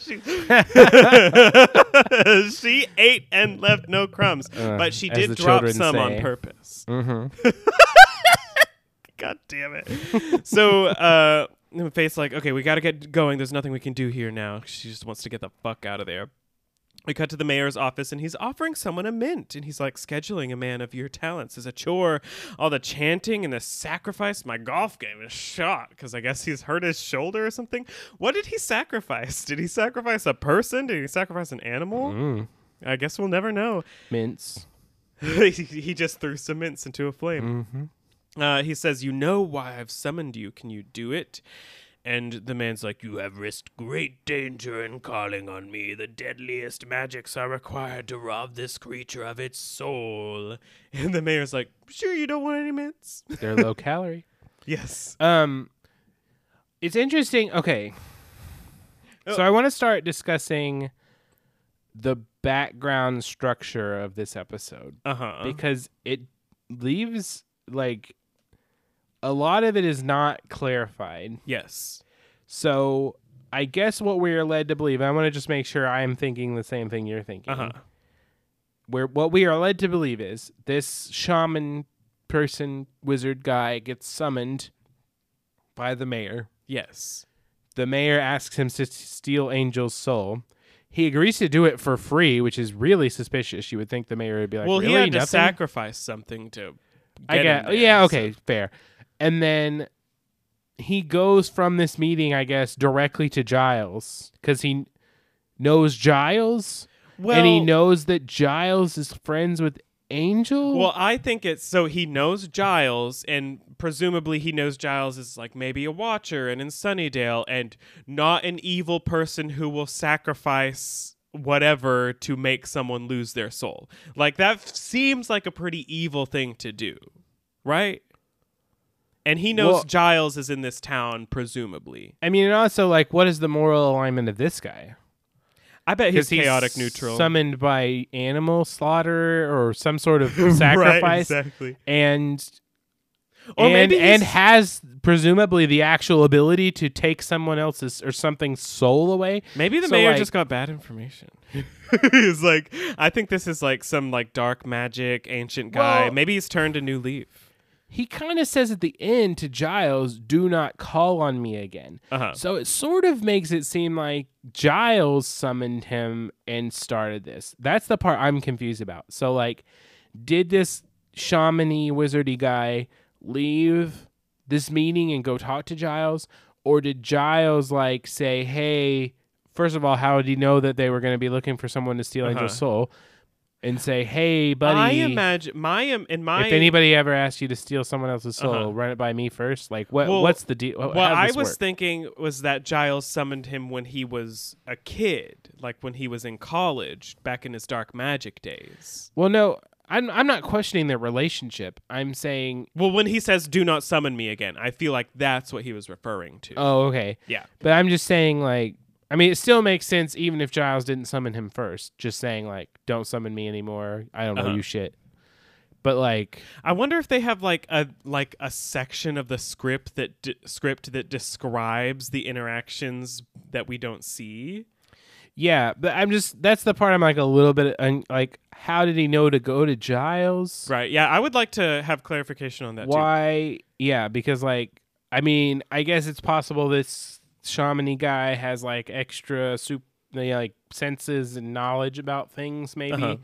B: she, [LAUGHS] she ate and left no crumbs,
A: Uh,
B: but she did drop some on purpose.
A: Mm-hmm.
B: God damn it. so, uh, Faith's like, okay, we got to get going. There's nothing we can do here now. She just wants to get the fuck out of there. We cut to the mayor's office and he's offering someone a mint. And he's like, scheduling a man of your talents is a chore. All the chanting and the sacrifice. My golf game is shot because I guess he's hurt his shoulder or something. What did he sacrifice? Did he sacrifice a person? Did he sacrifice an animal?
A: Mm.
B: I guess we'll never know.
A: Mints. [LAUGHS]
B: he just threw some mints into a flame.
A: Mm-hmm.
B: Uh, he says, You know why I've summoned you. Can you do it? And the man's like, You have risked great danger in calling on me. The deadliest magics are required to rob this creature of its soul. [LAUGHS] And the mayor's like, Sure, you don't want any mints? [LAUGHS]
A: They're low calorie.
B: yes.
A: Um, it's interesting. Okay,
B: Oh.
A: so I want to start discussing the background structure of this episode
B: Uh huh.
A: because it leaves like a lot of it is not clarified.
B: yes.
A: So I guess what we are led to believe. I want to just make sure I am thinking the same thing you're thinking.
B: Uh huh.
A: Where what we are led to believe is this shaman person wizard guy gets summoned by the mayor.
B: Yes.
A: The mayor asks him to steal Angel's soul. He agrees to do it for free, which is really suspicious. You would think the mayor would be like,
B: well,
A: "Really,
B: he had to
A: nothing?"
B: sacrifice something to.
A: I
B: get
A: get,
B: him there,
A: yeah,
B: so-
A: okay, fair. And then he goes from this meeting, I guess, directly to Giles because he knows Giles,
B: Well,
A: and he knows that Giles is friends with Angel.
B: Well, I think it's so he knows Giles, and presumably he knows Giles is like maybe a watcher and in Sunnydale, and not an evil person who will sacrifice whatever to make someone lose their soul. Like that seems like a pretty evil thing to do, right? And he knows
A: Well-
B: Giles is in this town, presumably.
A: I mean, and also like, what is the moral alignment of this guy?
B: I bet he's chaotic neutral.
A: summoned by animal slaughter or some sort of [LAUGHS]
B: right,
A: sacrifice,
B: exactly.
A: and
B: Or
A: and,
B: maybe
A: and has presumably the actual ability to take someone else's or something's soul away.
B: Maybe the
A: So,
B: mayor
A: like-
B: just got bad information. [LAUGHS] he's like, I think this is like some like dark magic ancient guy.
A: Well-
B: Maybe he's turned a new leaf.
A: He kind of says at the end to Giles, "Do not call on me again."
B: Uh huh.
A: So it sort of makes it seem like Giles summoned him and started this. That's the part I'm confused about. So like, did this shamany wizardy guy leave this meeting and go talk to Giles, or did Giles like say, "Hey"? First of all, how did he know that they were going to be looking for someone to steal Angel's
B: Uh-huh.
A: soul? And say, "Hey, buddy,
B: I imagine my in my
A: if anybody ever asks you to steal someone else's soul,
B: Uh-huh.
A: run it by me first. Like, what?
B: Well-
A: what's the deal?
B: What I was
A: work?
B: thinking was that Giles summoned him when he was a kid, like when he was in college, back in his dark magic days.
A: Well, no, I'm I'm not questioning their relationship. I'm saying,
B: Well, when he says "Do not summon me again," I feel like that's what he was referring to.
A: oh, okay.
B: yeah.
A: But I'm just saying, like, I mean, it still makes sense even if Giles didn't summon him first. Just saying, like, don't summon me anymore. I don't know
B: Uh-huh.
A: you shit. But like,
B: I wonder if they have like a like a section of the script that d- script that describes the interactions that we don't see.
A: yeah. But I'm just that's the part I'm like a little bit un- like, how did he know to go to Giles?
B: Right. Yeah, I would like to have clarification on that too.
A: Why? Yeah, because like, I mean, I guess it's possible this shamany guy has like extra soup, like senses and knowledge about things, maybe.
B: Uh-huh.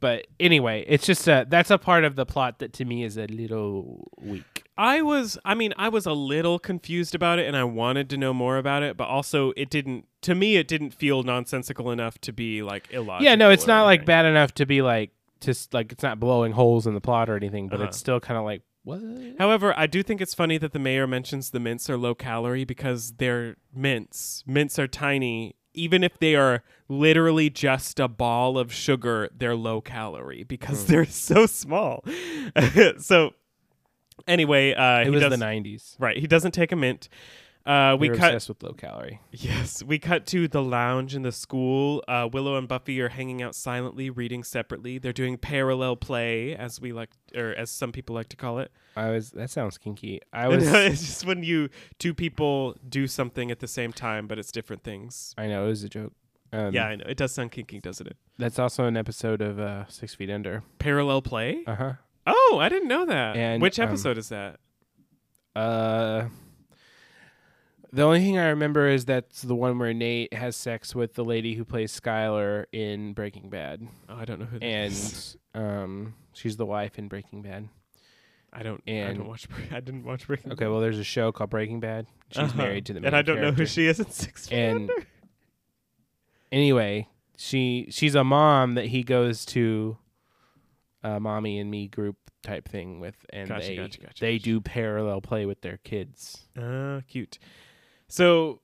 A: But anyway, it's just a that's a part of the plot that to me is a little weak.
B: I was I mean, I was a little confused about it and I wanted to know more about it, but also it didn't to me it didn't feel nonsensical enough to be like illogical.
A: yeah, no, it's not like bad enough to be like just like it's not blowing holes in the plot or anything, but
B: Uh-huh.
A: it's still kind of like what?
B: However, I do think it's funny that the mayor mentions the mints are low calorie because they're mints. Mints are tiny. Even if they are literally just a ball of sugar, they're low calorie because
A: Hmm.
B: they're [LAUGHS] so small. [LAUGHS] so, anyway, uh,
A: It
B: he
A: was
B: does,
A: the '90s.
B: right. He doesn't take a mint. Uh, we
A: were
B: cut.
A: obsessed with low calorie.
B: Yes, we cut to the lounge in the school. Uh, Willow and Buffy are hanging out silently, reading separately. They're doing parallel play, as we like, or as some people like to call it.
A: I was that sounds kinky. I [LAUGHS] was
B: it's just when you two people do something at the same time, but it's different things.
A: I know it was a joke. Um,
B: yeah, I know. It does sound kinky, doesn't it?
A: that's also an episode of uh, Six Feet Under.
B: Parallel play?
A: Uh huh.
B: Oh, I didn't know that.
A: And,
B: Which
A: um,
B: episode is that?
A: Uh, the only thing I remember is that's the one where Nate has sex with the lady who plays Skylar in Breaking Bad,
B: Oh, I don't know who that is.
A: and um, she's the wife in Breaking Bad.
B: I don't. I don't watch. I didn't watch Breaking.
A: Okay, well, there's a show called Breaking Bad. She's
B: Uh-huh.
A: married to the main
B: and I don't know who she is in Six Feet
A: And
B: Under.
A: anyway, she she's a mom that he goes to a mommy and me group type thing with, and
B: Gotcha,
A: they
B: gotcha, gotcha,
A: they do parallel play with their kids.
B: Ah, cute. So,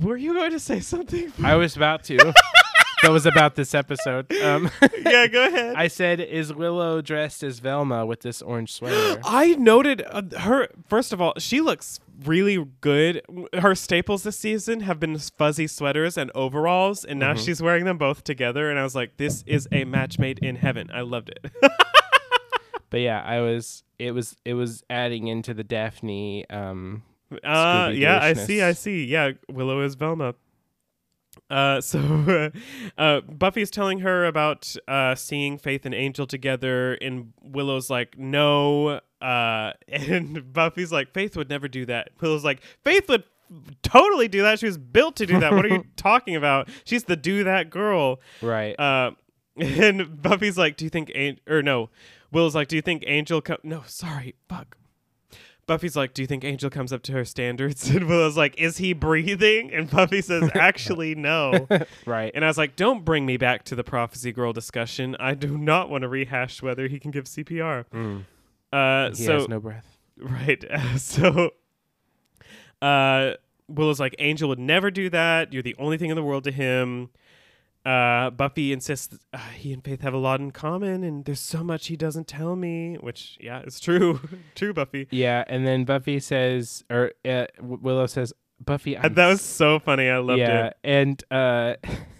B: were you going to say something?
A: I was about to. [LAUGHS] that was about this episode. Um, [LAUGHS]
B: yeah, go ahead.
A: I said, "Is Willow dressed as Velma with this orange sweater?"
B: I noted uh, her. First of all, she looks really good. Her staples this season have been fuzzy sweaters and overalls, and now
A: Mhm.
B: she's wearing them both together. And I was like, "This is a match made in heaven." I loved it.
A: But yeah, I was. It was. It was adding into the Daphne. Um,
B: Uh, yeah, I see. I see. Yeah, Willow is Velma. Uh, [LAUGHS] so uh, Buffy's telling her about uh, seeing Faith and Angel together, and Willow's like, "No," uh, [LAUGHS] and Buffy's like, "Faith would never do that." Willow's like, "Faith would." Totally do that. She was built to do that. What are you [LAUGHS] talking about? She's the do that girl.
A: right.
B: Uh, and Buffy's like, "Do you think?" An- or no, Will's like, "Do you think Angel?" No, sorry, fuck. Buffy's like, "Do you think Angel comes up to her standards?" [LAUGHS] And Willow's like, "Is he breathing?" And Buffy says, [LAUGHS] "Actually, no." [LAUGHS]
A: right.
B: And I was like, "Don't bring me back to the prophecy girl discussion. I do not want to rehash whether he can give CPR."
A: Mm.
B: Uh,
A: He
B: so
A: has no breath.
B: Right. so uh Willow's like Angel would never do that. You're the only thing in the world to him. Uh Buffy insists uh, he and Faith have a lot in common and there's so much he doesn't tell me, which yeah, it's true. [LAUGHS] true Buffy.
A: Yeah, and then Buffy says, or uh, Willow says, "Buffy,
B: that was so funny. I loved
A: yeah,
B: it.
A: and uh,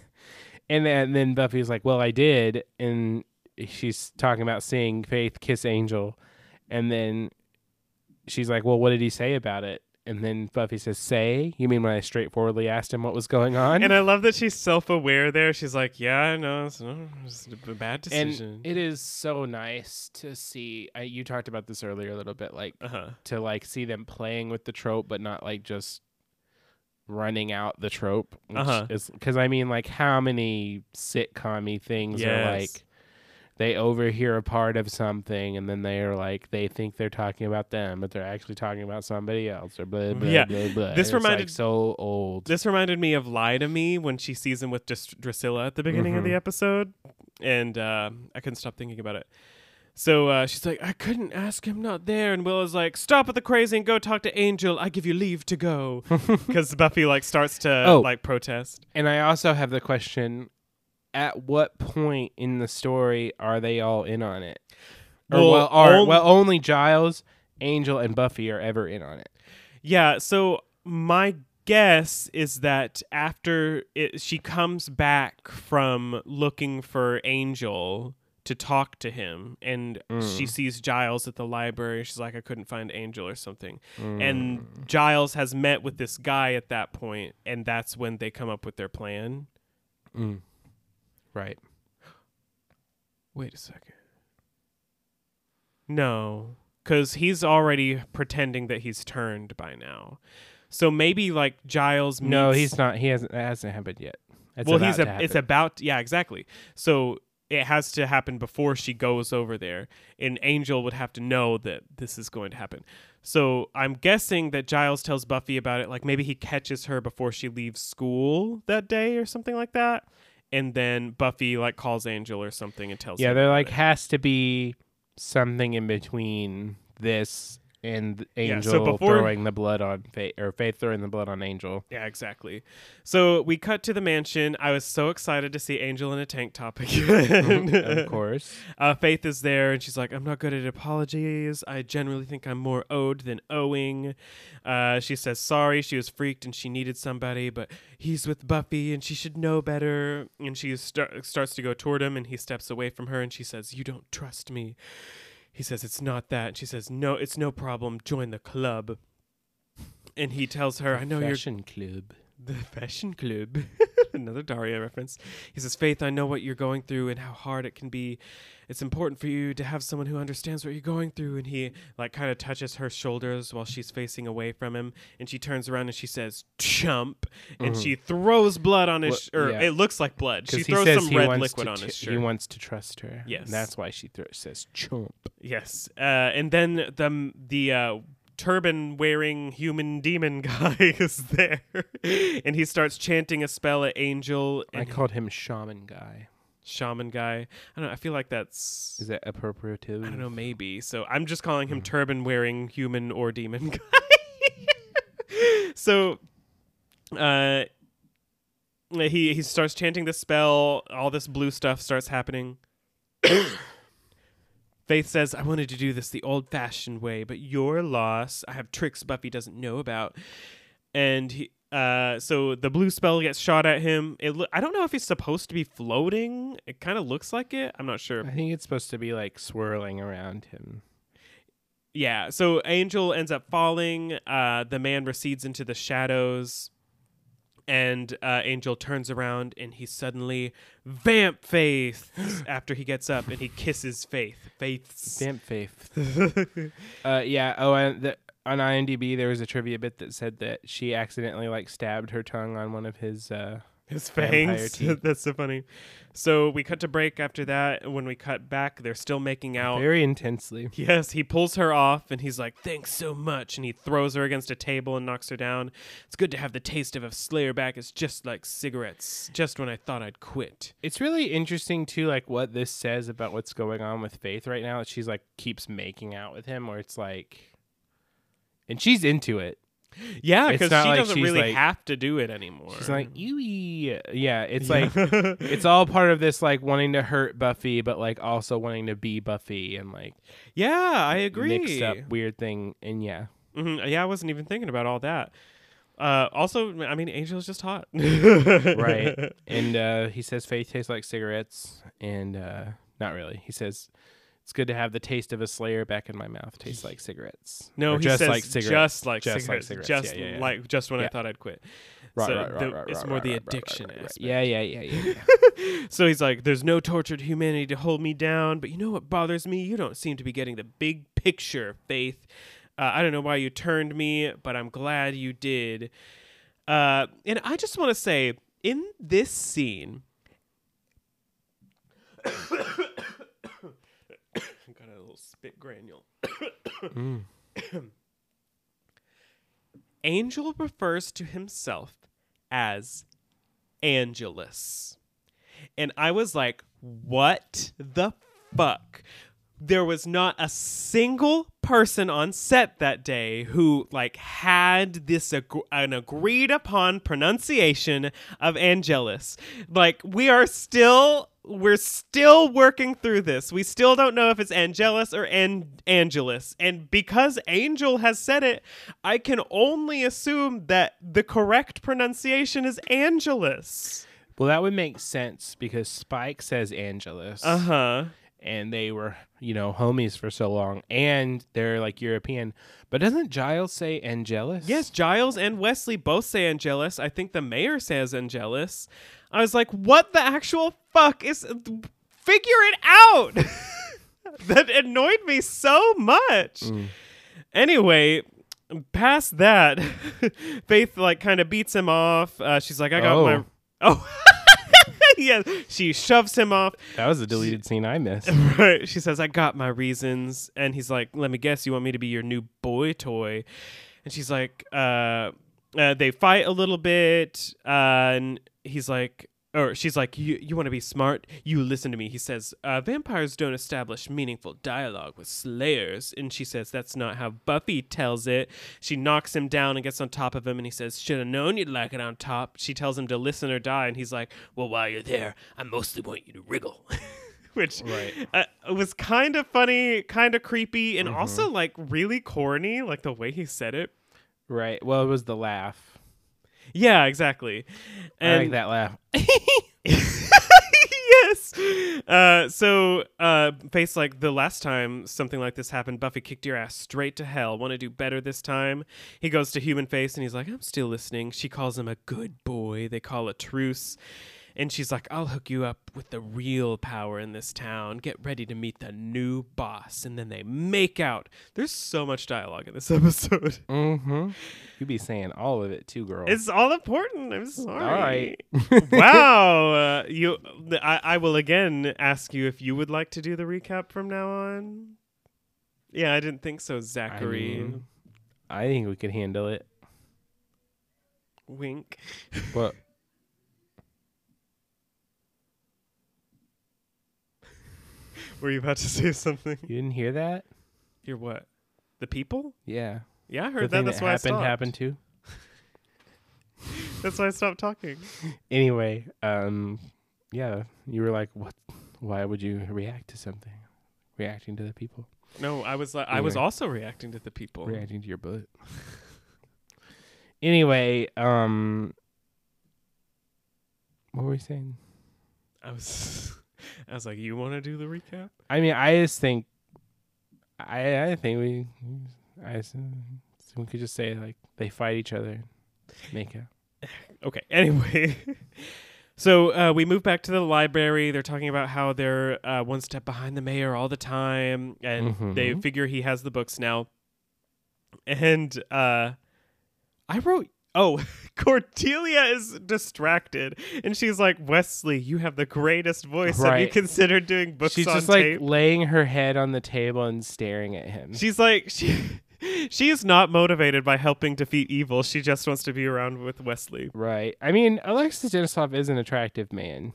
A: [LAUGHS] and then, then Buffy's like, "Well, I did," and she's talking about seeing Faith kiss Angel, and then she's like, "Well, what did he say about it?" And then Buffy says, "Say? You mean when I straightforwardly asked him what was going on?"
B: And I love that she's self-aware there. She's like, "Yeah, I know, it's, uh, it's a bad
A: And
B: decision."
A: it is so nice to see. I, you talked about this earlier a little bit, like
B: uh-huh.
A: to like see them playing with the trope, but not like just running out the trope. Which
B: Uh-huh.
A: because I mean, like, how many sitcom things are like they overhear a part of something and then they are like they think they're talking about them, but they're actually talking about somebody else or blah blah
B: Yeah.
A: blah blah.
B: This
A: It's,
B: reminded-
A: like, so old.
B: This reminded me of Lie to Me when she sees him with Dr- Drusilla at the beginning of the
A: Mhm.
B: episode, and uh, I couldn't stop thinking about it. So uh, she's like, I couldn't ask him not there, and Will is like, stop with the crazy and go talk to Angel. I give you leave to go, [LAUGHS] because Buffy like starts to
A: Oh.
B: like protest.
A: And I also have the question: At what point in the story are they all in on it? Or
B: Well,
A: well, are,
B: on-
A: well, only Giles, Angel, and Buffy are ever in on it.
B: Yeah. So my guess is that after it, she comes back from looking for Angel to talk to him, and she
A: Mm.
B: sees Giles at the library. She's like, I couldn't find Angel or something.
A: Mm.
B: And Giles has met with this guy at that point, and that's when they come up with their plan.
A: Mm. Right.
B: Wait a second. No, because he's already pretending that he's turned by now. So maybe like Giles. Meets,
A: No, he's not. He hasn't. That hasn't happened yet. It's
B: well,
A: about
B: he's a, it's about yeah, exactly. So it has to happen before she goes over there, and Angel would have to know that this is going to happen. So I'm guessing that Giles tells Buffy about it, like maybe he catches her before she leaves school that day or something like that, and then Buffy like calls Angel or something and tells.
A: Yeah,
B: about
A: like
B: it.
A: has to be something in between this and
B: Yeah,
A: Angel
B: so before-
A: throwing the blood on Faith or Faith throwing the blood on Angel.
B: Yeah, exactly. So we cut to the mansion. I was so excited to see Angel in a tank top [LAUGHS] again.
A: of course. [LAUGHS]
B: Uh, Faith is there, and she's like, "I'm not good at apologies. I generally think I'm more owed than owing." Uh, she says sorry. She was freaked, and she needed somebody, but he's with Buffy, and she should know better. And she star- starts to go toward him, and he steps away from her, and she says, "You don't trust me." He says, "It's not that." And she says, "No, it's no problem. Join the club." And he tells her, "I know you're
A: Fashion club.
B: the fashion club. [LAUGHS] [LAUGHS] Another Daria reference. He says, Faith, I know what you're going through and how hard it can be. It's important for you to have someone who understands what you're going through. And he, like, kind of touches her shoulders while she's facing away from him. And she turns around and she says, Chump. And
A: Mhm.
B: she throws blood on his,
A: Well,
B: sh- or
A: yeah.
B: it looks like blood. She throws some red liquid
A: to
B: on
A: t-
B: his shirt.
A: He wants to trust her.
B: Yes.
A: And that's why she thro- says chomp.
B: Yes, uh, and then the the uh, turban wearing human demon [LAUGHS] guy is there, and he starts chanting a spell at Angel
A: I called him shaman guy.
B: shaman guy. I don't know. I feel like that's
A: Is that appropriative?
B: I don't know maybe. So I'm just calling him turban wearing human or demon [LAUGHS] guy. so, uh. He he starts chanting the spell. All this blue stuff starts happening. [COUGHS] [COUGHS] Faith says, I wanted to do this the old fashioned way, but your loss. I have tricks Buffy doesn't know about. And he, uh, so the blue spell gets shot at him. It lo- I don't know if he's supposed to be floating. It kind of looks like it. I'm not sure.
A: I think it's supposed to be like swirling around him.
B: Yeah. So Angel ends up falling. Uh, the man recedes into the shadows. And uh, Angel turns around and he suddenly vamp Faith [LAUGHS] after he gets up and he kisses Faith. Faith's.
A: Vamp faith. [LAUGHS] uh, yeah. Oh, and the, on IMDb there was a trivia bit that said that she accidentally like stabbed her tongue on one of his. Uh,
B: His fangs. [LAUGHS] That's so funny. So we cut to break after that. and When we cut back, they're still making out.
A: very intensely.
B: Yes, he pulls her off and he's like, Thanks so much. And he throws her against a table and knocks her down. It's good to have the taste of a Slayer back. It's just like cigarettes. Just when I thought I'd quit.
A: It's really interesting too, like what this says about what's going on with Faith right now. She's like keeps making out with him, or it's like, and she's into it.
B: Yeah, because she
A: like
B: doesn't really
A: like-
B: have to do it anymore.
A: She's like, ewy. Yeah, it's
B: Yeah.
A: like it's all part of this like wanting to hurt Buffy, but like also wanting to be Buffy and like
B: Yeah, I agree.
A: mixed up weird thing. And yeah,
B: hmm Yeah, I wasn't even thinking about all that. Uh, also, I mean, Angel's just hot.
A: right. [LAUGHS] and uh, he says Faith tastes like cigarettes, and uh, not really. He says it's good to have the taste of a Slayer back in my mouth. Tastes like cigarettes.
B: No,
A: Or
B: he
A: just
B: says
A: like cigarettes.
B: just like
A: Just like
B: cigarettes,
A: cigarettes.
B: just
A: Yeah, yeah, yeah.
B: like just when I thought I'd quit.
A: Right,
B: So
A: right, right,
B: the-
A: right,
B: it's more the addiction aspect.
A: Yeah, yeah, yeah, yeah. yeah. [LAUGHS]
B: So he's like, "There's no tortured humanity to hold me down, but you know what bothers me? You don't seem to be getting the big picture, Faith. Uh, I don't know why you turned me, but I'm glad you did." Uh, and I just want to say, in this scene, spit granule. [COUGHS]
A: Mm. [COUGHS]
B: Angel refers to himself as Angelus. And I was like, what the fuck? There was not a single person on set that day who like had this ag- an agreed upon pronunciation of Angelus. Like we are still we're still working through this. We still don't know if it's Angelus or An- Angelus. And because Angel has said it, I can only assume that the correct pronunciation is Angelus.
A: Well, that would make sense because Spike says Angelus,
B: Uh huh.
A: and they were, you know, homies for so long, and they're like European. But doesn't Giles say Angelus?
B: Yes, Giles and Wesley both say Angelus. I think the mayor says Angelus. I was like, what the actual fuck is. Figure it out! [LAUGHS] that annoyed me so much.
A: Mm.
B: Anyway, past that, [LAUGHS] Faith like kind of beats him off. Uh, she's like, I got
A: Oh.
B: my. Oh. [LAUGHS] [LAUGHS] yeah, she shoves him off.
A: That was a deleted scene I missed. [LAUGHS]
B: Right. She says, I got my reasons. And he's like, Let me guess, you want me to be your new boy toy. And she's like, uh, uh they fight a little bit, uh, and he's like or she's like, You you want to be smart? You listen to me. He says, uh, vampires don't establish meaningful dialogue with slayers. And she says, That's not how Buffy tells it. She knocks him down and gets on top of him and he says, Should have known you'd like it on top. She tells him to listen or die, and he's like, Well, while you're there, I mostly want you to wriggle. [LAUGHS] Which
A: Right.
B: uh, was kind of funny, kind of creepy, and also like really corny, like the way he said it.
A: Right. Well, it was the laugh.
B: Yeah, exactly.
A: I
B: And
A: like that laugh. [LAUGHS]
B: yes. Uh, so, uh, face like the last time something like this happened, Buffy kicked your ass straight to hell. Want to do better this time? He goes to human face and he's like, I'm still listening. She calls him a good boy. They call a truce. And she's like, I'll hook you up with the real power in this town. Get ready to meet the new boss. And then they make out. There's so much dialogue in this [LAUGHS] episode.
A: Mm-hmm. You be saying all of it too, girl.
B: It's all important. I'm sorry.
A: all right. [LAUGHS]
B: wow. [LAUGHS] Uh, you, I, I will again ask you if you would like to do the recap from now on. Yeah, I didn't think so,
A: I,
B: Zachary.
A: mean, I think we could handle it.
B: Wink.
A: What? [LAUGHS]
B: Were you about to say something?
A: You didn't hear that?
B: You're what? The people?
A: Yeah.
B: Yeah, I
A: The
B: heard that. That's
A: that
B: why I stopped.
A: happened too. [LAUGHS]
B: That's why I stopped talking. [LAUGHS]
A: Anyway, um, yeah, you were like, what? Why would you react to something? Reacting to the people.
B: No, I was like, I was also reacting to the people.
A: reacting to your butt. anyway, um, what were we saying?
B: I was, I was like, you want to do the recap?
A: I mean, I just think, I I think we, I we could just say like they fight each other, make out.
B: Okay. [LAUGHS] Anyway, so uh, we move back to the library. They're talking about how they're uh, one step behind the mayor all the time, and they
A: Mhm.
B: figure he has the books now. And uh, I wrote. Oh, [LAUGHS] Cordelia is distracted, and she's like, "Wesley, you have the greatest voice. Have you considered doing books
A: She's just like laying her head on the table and staring at him.
B: She's like [LAUGHS] she she is not motivated by helping defeat evil. She just wants to be around with Wesley.
A: right. I mean, Alexis Denisof is an attractive man,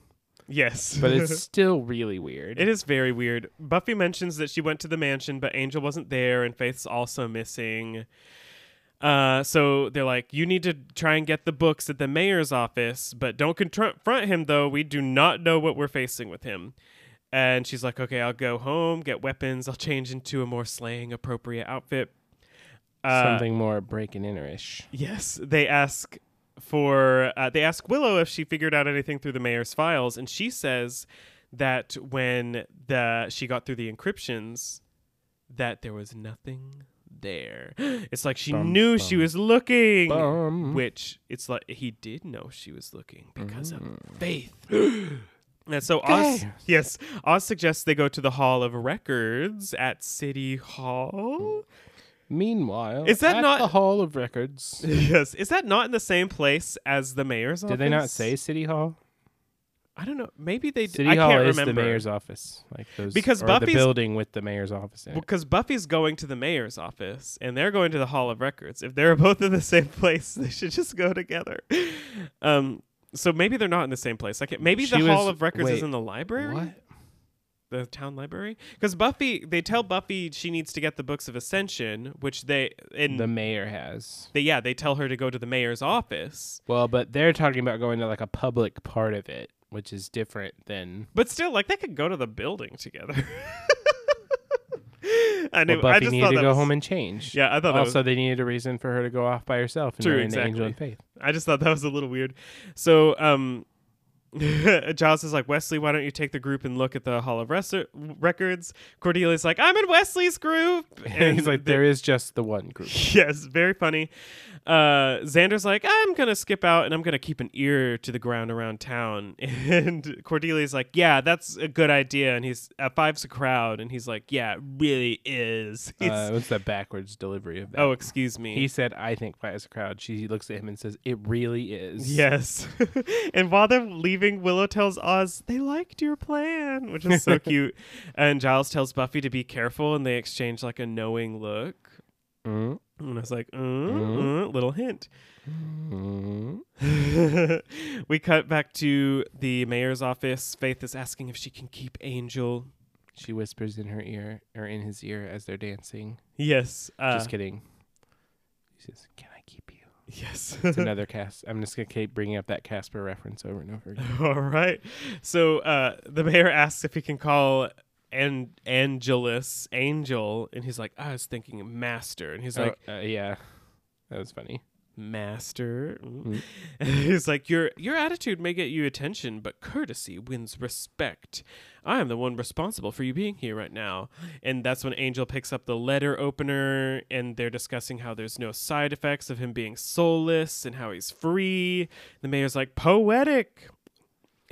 B: Yes.
A: but it's [LAUGHS] still really weird.
B: it is very weird. Buffy mentions that she went to the mansion, but Angel wasn't there and Faith's also missing. Uh, so they're like, you need to try and get the books at the mayor's office, but don't confront him though. We do not know what we're facing with him. And she's like, okay, I'll go home, get weapons. I'll change into a more slaying appropriate outfit. Uh,
A: Something more breaking inner-ish.
B: Yes, they ask for uh, they ask Willow if she figured out anything through the mayor's files, and she says that when the she got through the encryptions, that there was nothing there. It's like she
A: Bum,
B: knew she was looking,
A: Bum.
B: which it's like he did know she was looking because of
A: Mm.
B: faith. [GASPS] And so Oz, yes, Oz suggests they go to the Hall of Records at City Hall.
A: Meanwhile,
B: Is that
A: at
B: not-
A: the Hall of Records? [LAUGHS]
B: yes, is that not in the same place as the mayor's office?
A: Did they not say City Hall?
B: I don't know. Maybe they.
A: City
B: I
A: Hall
B: can't
A: is
B: remember.
A: the mayor's office, like those
B: Because Buffy's-
A: the building with the mayor's office in it.
B: Because Buffy's going to the mayor's office and they're going to the Hall of Records. If they're both in the same [LAUGHS] place, they should just go together. [LAUGHS] Um, so maybe they're not in the same place. Like maybe
A: She
B: the Hall of Records is in the library,
A: What?
B: the town library. Because Buffy, they tell Buffy she needs to get the books of Ascension, which they in
A: The mayor has.
B: they, yeah they tell her to go to the mayor's office.
A: Well, but they're talking about going to like a public part of it, which is different than.
B: But still, like they could go to the building together. [LAUGHS] I knew.
A: Well,
B: I
A: Buffy
B: just
A: needed to go
B: was-
A: home and change.
B: Yeah, I thought that was
A: Also, they needed a reason for her to go off by herself and
B: True,
A: the Angel
B: exactly.
A: and Faith.
B: I just thought that was a little weird. So, um, [LAUGHS] Giles is like, Wesley, why don't you take the group and look at the Hall of Res- Records? Cordelia's like, I'm in Wesley's group.
A: And [LAUGHS] he's like, there is just the one group. [LAUGHS]
B: Yes, very funny. Uh, Xander's like, I'm gonna skip out and I'm gonna keep an ear to the ground around town. And Cordelia's like, Yeah, that's a good idea. And he's uh, five's a crowd, and he's like, Yeah, it really is.
A: Uh, what's the backwards delivery of that?
B: oh, excuse me.
A: he said, I think five is a crowd. She looks at him and says, It really is.
B: Yes. and while they're leaving, Willow tells Oz they liked your plan, which is so [LAUGHS] cute. And Giles tells Buffy to be careful, and they exchange like a knowing look.
A: Mm,
B: And I was like, uh,
A: Mhm.
B: uh, little hint.
A: mm. [LAUGHS]
B: we cut back to the mayor's office. Faith is asking if she can keep Angel.
A: She whispers in her ear, or in his ear as they're dancing.
B: Yes. Uh,
A: Just kidding. He says, Can I keep you?
B: Yes.
A: It's [LAUGHS] another cast. I'm just going to keep bringing up that Casper reference over and over again. [LAUGHS]
B: All right. So uh, the mayor asks if he can call An- Angelus Angel, and he's like, I was thinking Master, and he's like,
A: oh, uh, yeah. That was funny.
B: Master. Mm. [LAUGHS] He's like, your your attitude may get you attention, but courtesy wins respect. I am the one responsible for you being here right now. And that's when Angel picks up the letter opener, and they're discussing how there's no side effects of him being soulless and how he's free. The mayor's like, poetic.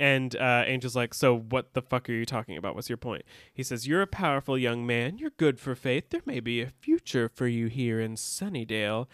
B: And uh, Angel's like, So what the fuck are you talking about? What's your point? He says, You're a powerful young man. You're good for faith. There may be a future for you here in Sunnydale.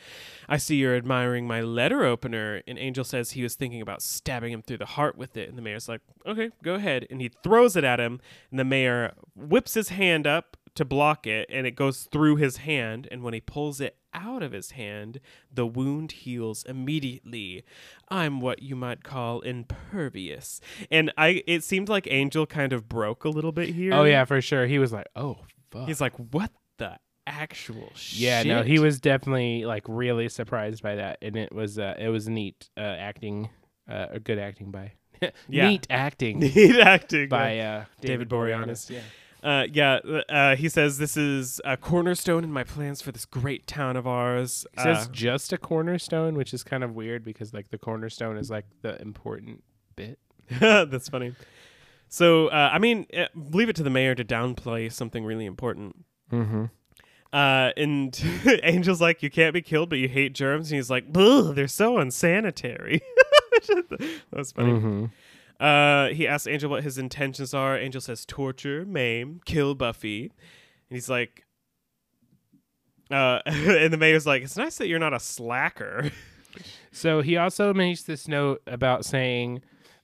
B: I see you're admiring my letter opener. And Angel says he was thinking about stabbing him through the heart with it. And the mayor's like, Okay, go ahead. And he throws it at him. And the mayor whips his hand up to block it and it goes through his hand and when he pulls it out of his hand the wound heals immediately i'm what you might call impervious and i it seemed like angel kind of broke a little bit here
A: Oh yeah, for sure. He was like, "Oh fuck."
B: he's like what the actual
A: yeah,
B: shit
A: no, he was definitely like really surprised by that, and it was uh, it was neat uh, acting, uh, or good acting by [LAUGHS]
B: Yeah. [LAUGHS]
A: neat acting [LAUGHS]
B: Neat acting
A: by uh,
B: David Boreanaz.
A: Yeah.
B: Uh, yeah, uh, he says this is a cornerstone in my plans for this great town of ours.
A: It says
B: Uh,
A: just a cornerstone, which is kind of weird because like the cornerstone is like the important bit. [LAUGHS]
B: That's funny. So, uh, I mean, uh, leave it to the mayor to downplay something really important.
A: Mm-hmm.
B: Uh, and [LAUGHS] Angel's like, you can't be killed, but you hate germs. And he's like, they're so unsanitary. [LAUGHS] that was funny.
A: Mm-hmm.
B: Uh, he asks Angel what his intentions are. Angel says, torture, maim, kill Buffy. And he's like, uh, [LAUGHS] and the mayor's like, it's nice that you're not a slacker.
A: So he also makes this note about saying,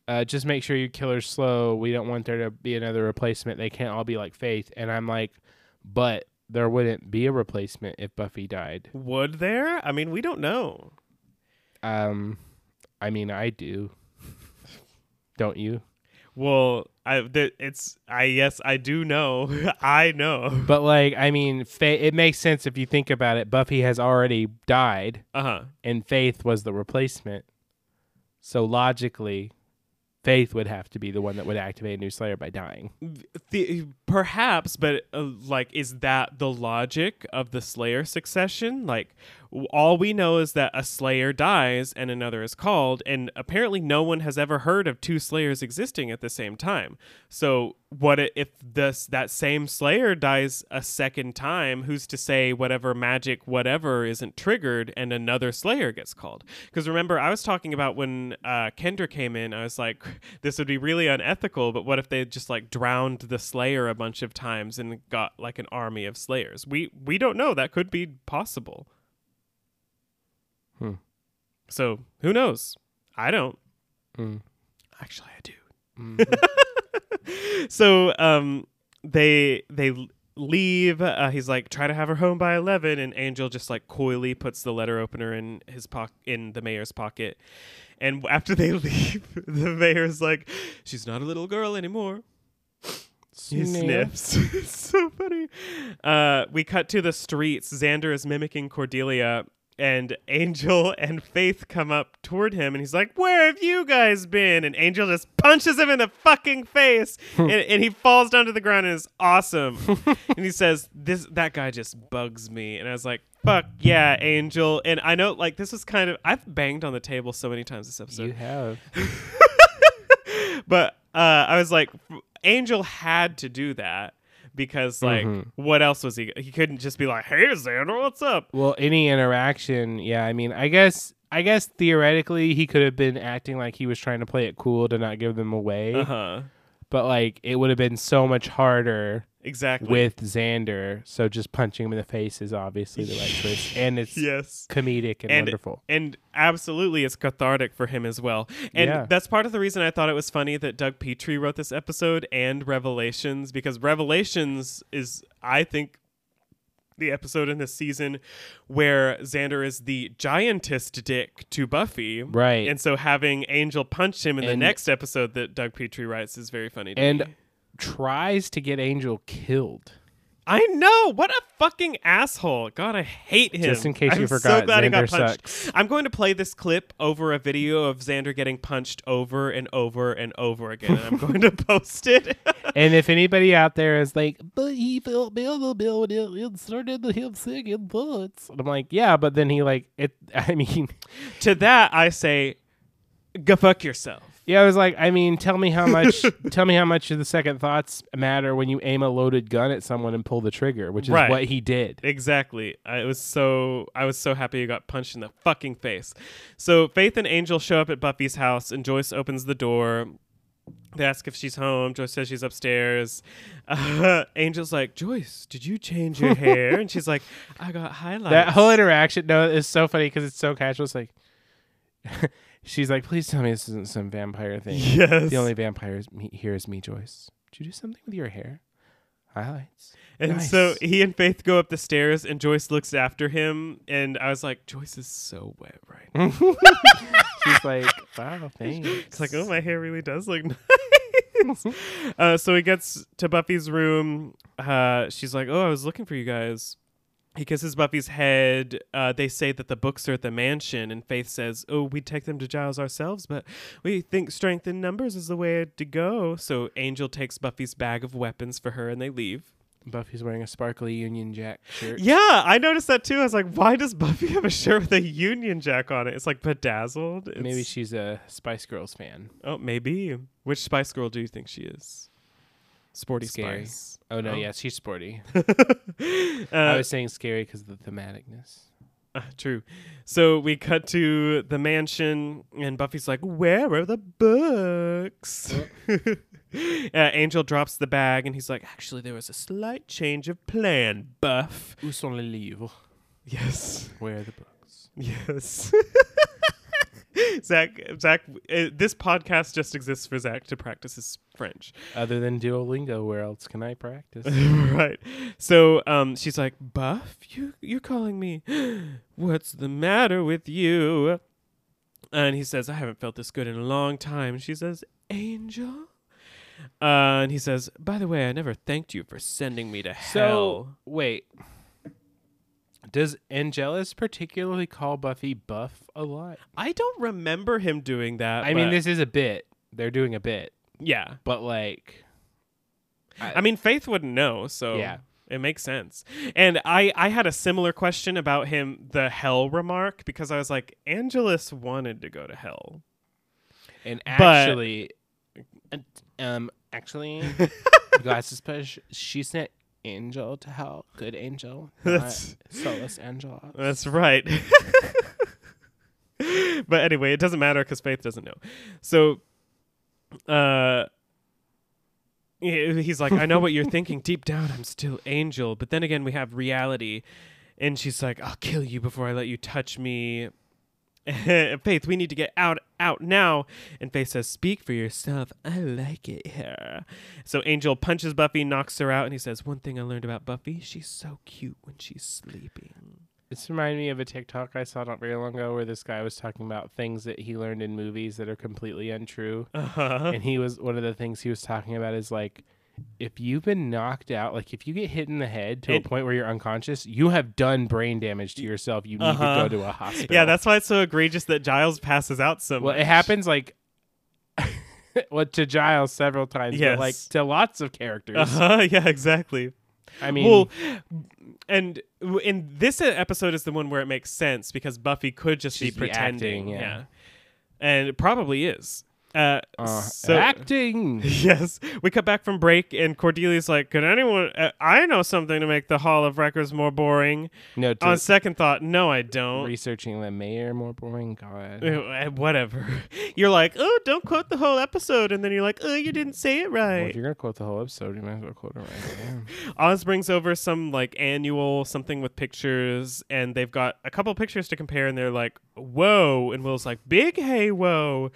A: uh, just make sure your killer's slow. We don't want there to be another replacement. They can't all be like Faith. And I'm like, but there wouldn't be a replacement if Buffy died.
B: Would there? I mean, we don't know.
A: Um, I mean, I do. Don't you?
B: Well, I th- it's I yes I do know [LAUGHS] I know.
A: But like, I mean, Fa- it makes sense if you think about it. Buffy has already died,
B: Uh huh.
A: and Faith was the replacement. So logically, Faith would have to be the one that would activate a new Slayer by dying.
B: The, perhaps, but uh, like, is that the logic of the Slayer succession? Like, all we know is that a Slayer dies and another is called, and apparently no one has ever heard of two Slayers existing at the same time. So, what if this that same Slayer dies a second time? Who's to say whatever magic whatever isn't triggered and another Slayer gets called? Because remember, I was talking about when uh, Kendra came in. I was like, [LAUGHS] this would be really unethical. But what if they just like drowned the Slayer a bunch of times and got like an army of Slayers? We we don't know. That could be possible.
A: Hmm.
B: So who knows? I don't.
A: Mm.
B: Actually, I do
A: Mhm. [LAUGHS]
B: so um they they leave uh, he's like try to have her home by 11 and angel just like coyly puts the letter opener in his pock in the mayor's pocket and after they [LAUGHS] leave the mayor's like she's not a little girl anymore he sniffs. [LAUGHS] it's so funny. Uh, we cut to the streets. Xander is mimicking Cordelia, and Angel [LAUGHS] and Faith come up toward him, and he's like, "Where have you guys been?" And Angel just punches him in the fucking face, [LAUGHS] and, and he falls down to the ground, and it's awesome. [LAUGHS] and he says, "This that guy just bugs me," and I was like. Fuck yeah, Angel. And I know, like, this was kind of. I've banged on the table so many times this episode
A: You have.
B: but uh, I was like, Angel had to do that because, like,
A: Mhm.
B: what else was he? He couldn't just be like, "Hey, Xander, what's up?"
A: Well, any interaction, yeah. I mean, I guess, I guess theoretically, he could have been acting like he was trying to play it cool to not give them away.
B: Uh huh.
A: But like, it would have been so much harder
B: Exactly.
A: with Xander. So just punching him in the face is obviously the right choice, [LAUGHS] and it's
B: yes.
A: comedic and,
B: And-
A: wonderful.
B: And absolutely, it's cathartic for him as well. And
A: Yeah.
B: that's part of the reason I thought it was funny that Doug Petrie wrote this episode and Revelations, because Revelations is, I think, the episode in this season where Xander is the giantest dick to Buffy.
A: Right.
B: And so having Angel punch him in the next episode that Doug Petrie writes is very funny to
A: And-
B: me.
A: Tries to get Angel killed.
B: I know. What a fucking asshole. God, I hate him.
A: Just in case
B: I'm
A: you
B: so
A: forgot,
B: glad he got
A: Xander
B: punched.
A: sucks.
B: I'm going to play this clip over a video of Xander getting punched over and over and over again. And I'm going to [LAUGHS] post it.
A: And if anybody out there is like, but he felt miserable when it started to him singing butts. I'm like, yeah, but then he like it. [LAUGHS] I mean,
B: to that, I say, go fuck yourself.
A: Yeah, I was like, I mean, tell me how much, [LAUGHS] tell me how much of the second thoughts matter when you aim a loaded gun at someone and pull the trigger, which is
B: Right.
A: what he did.
B: Exactly. I was so I was so happy he got punched in the fucking face. So Faith and Angel show up at Buffy's house, and Joyce opens the door. They ask if she's home. Joyce says she's upstairs. Uh, [LAUGHS] Angel's like, Joyce, did you change your hair? And she's like, I got highlights.
A: That whole interaction, no, is so funny because it's so casual. It's like, she's like, please tell me this isn't some vampire thing.
B: yes.
A: The only vampire is me, here is me, Joyce. Did you do something with your hair? Highlights.
B: And
A: Nice.
B: so he and Faith go up the stairs, and Joyce looks after him. And I was like, Joyce is so wet right now. [LAUGHS]
A: She's like, wow, thanks.
B: It's like, oh, my hair really does look [LAUGHS] nice. [LAUGHS] uh, so he gets to Buffy's room. Uh, she's like, oh, I was looking for you guys. He kisses Buffy's head. Uh, they say that the books are at the mansion, and Faith says, "Oh, we'd take them to Giles ourselves, but we think strength in numbers is the way to go." So Angel takes Buffy's bag of weapons for her, and they leave.
A: Buffy's wearing a sparkly Union Jack shirt.
B: Yeah, I noticed that too. I was like, "Why does Buffy have a shirt with a Union Jack on it?" It's like bedazzled. It's,
A: Maybe she's a Spice Girls fan.
B: Oh, maybe. Which Spice Girl do you think she is? Sporty
A: Scary.
B: Spice.
A: Oh no,
B: Oh.
A: yes, she's sporty. [LAUGHS]
B: uh,
A: I was saying scary because of the thematicness.
B: uh, true. So we cut to the mansion, and Buffy's like, "Where are the books?" [LAUGHS] uh, Angel drops the bag, and he's like, "Actually, there was a slight change of plan, Buff."
A: Où sont les livres?
B: Yes.
A: Where are the books?
B: Yes. [LAUGHS] [LAUGHS] Zach, Zach, uh, this podcast just exists for Zach to practice his French.
A: Other than Duolingo, where else can I practice? [LAUGHS]
B: right. So um, she's like, Buff, you you're calling me. [GASPS] What's the matter with you? And he says, I haven't felt this good in a long time. She says, Angel. Uh, and he says, By the way, I never thanked you for sending me to
A: so
B: hell.
A: So, wait, does Angelus particularly call Buffy Buff a lot?
B: I don't remember him doing that.
A: I mean, this is a bit. They're doing a bit,
B: yeah.
A: but like,
B: I mean, Faith wouldn't know, so
A: Yeah.
B: it makes sense. And I, I had a similar question about him, the hell remark, because I was like, Angelus wanted to go to hell.
A: and actually, uh, um, actually, [LAUGHS] glasses push. She sent Angel to hell. Good Angel, [LAUGHS]
B: That's-
A: Solus Angel.
B: That's right. [LAUGHS] but anyway, it doesn't matter because Faith doesn't know. So, uh, he's like, I know what you're thinking. [LAUGHS] Deep down, I'm still Angel. But then again, we have reality. And she's like, I'll kill you before I let you touch me. [LAUGHS] Faith, we need to get out, out now. And Faith says, Speak for yourself. I like it here. So Angel punches Buffy, knocks her out, and he says, One thing I learned about Buffy, she's so cute when she's sleeping.
A: This reminded me of a TikTok I saw not very long ago where this guy was talking about things that he learned in movies that are completely untrue.
B: Uh-huh.
A: and he was one of the things he was talking about is like if you've been knocked out, like if you get hit in the head to
B: And-
A: a point where you're unconscious, you have done brain damage to yourself. You need
B: Uh-huh.
A: to go to a hospital.
B: Yeah, that's why it's so egregious that Giles passes out so
A: well,
B: much.
A: it happens like [LAUGHS] well to Giles several times, but like to lots of characters.
B: Uh-huh, [LAUGHS] yeah, exactly.
A: I mean,
B: well, and in this episode is the one where it makes sense because Buffy could just be pretending,
A: acting, yeah.
B: and it probably is. Uh,
A: uh,
B: so
A: acting. [LAUGHS]
B: yes, we cut back from break, and Cordelia's like, "Could anyone? Uh, I know something to make the Hall of Records more boring."
A: No, to
B: On second thought, no, I don't.
A: researching the mayor more boring. God.
B: Uh, Whatever. [LAUGHS] You're like, oh, don't quote the whole episode, and then you're like, oh, you didn't say it
A: Well,
B: right.
A: if you're gonna quote the whole episode, you might as well quote it right. [LAUGHS]
B: Oz brings over some like annual something with pictures, and they've got a couple pictures to compare, and they're like, "Whoa!" And Will's like, "Big hey, whoa!"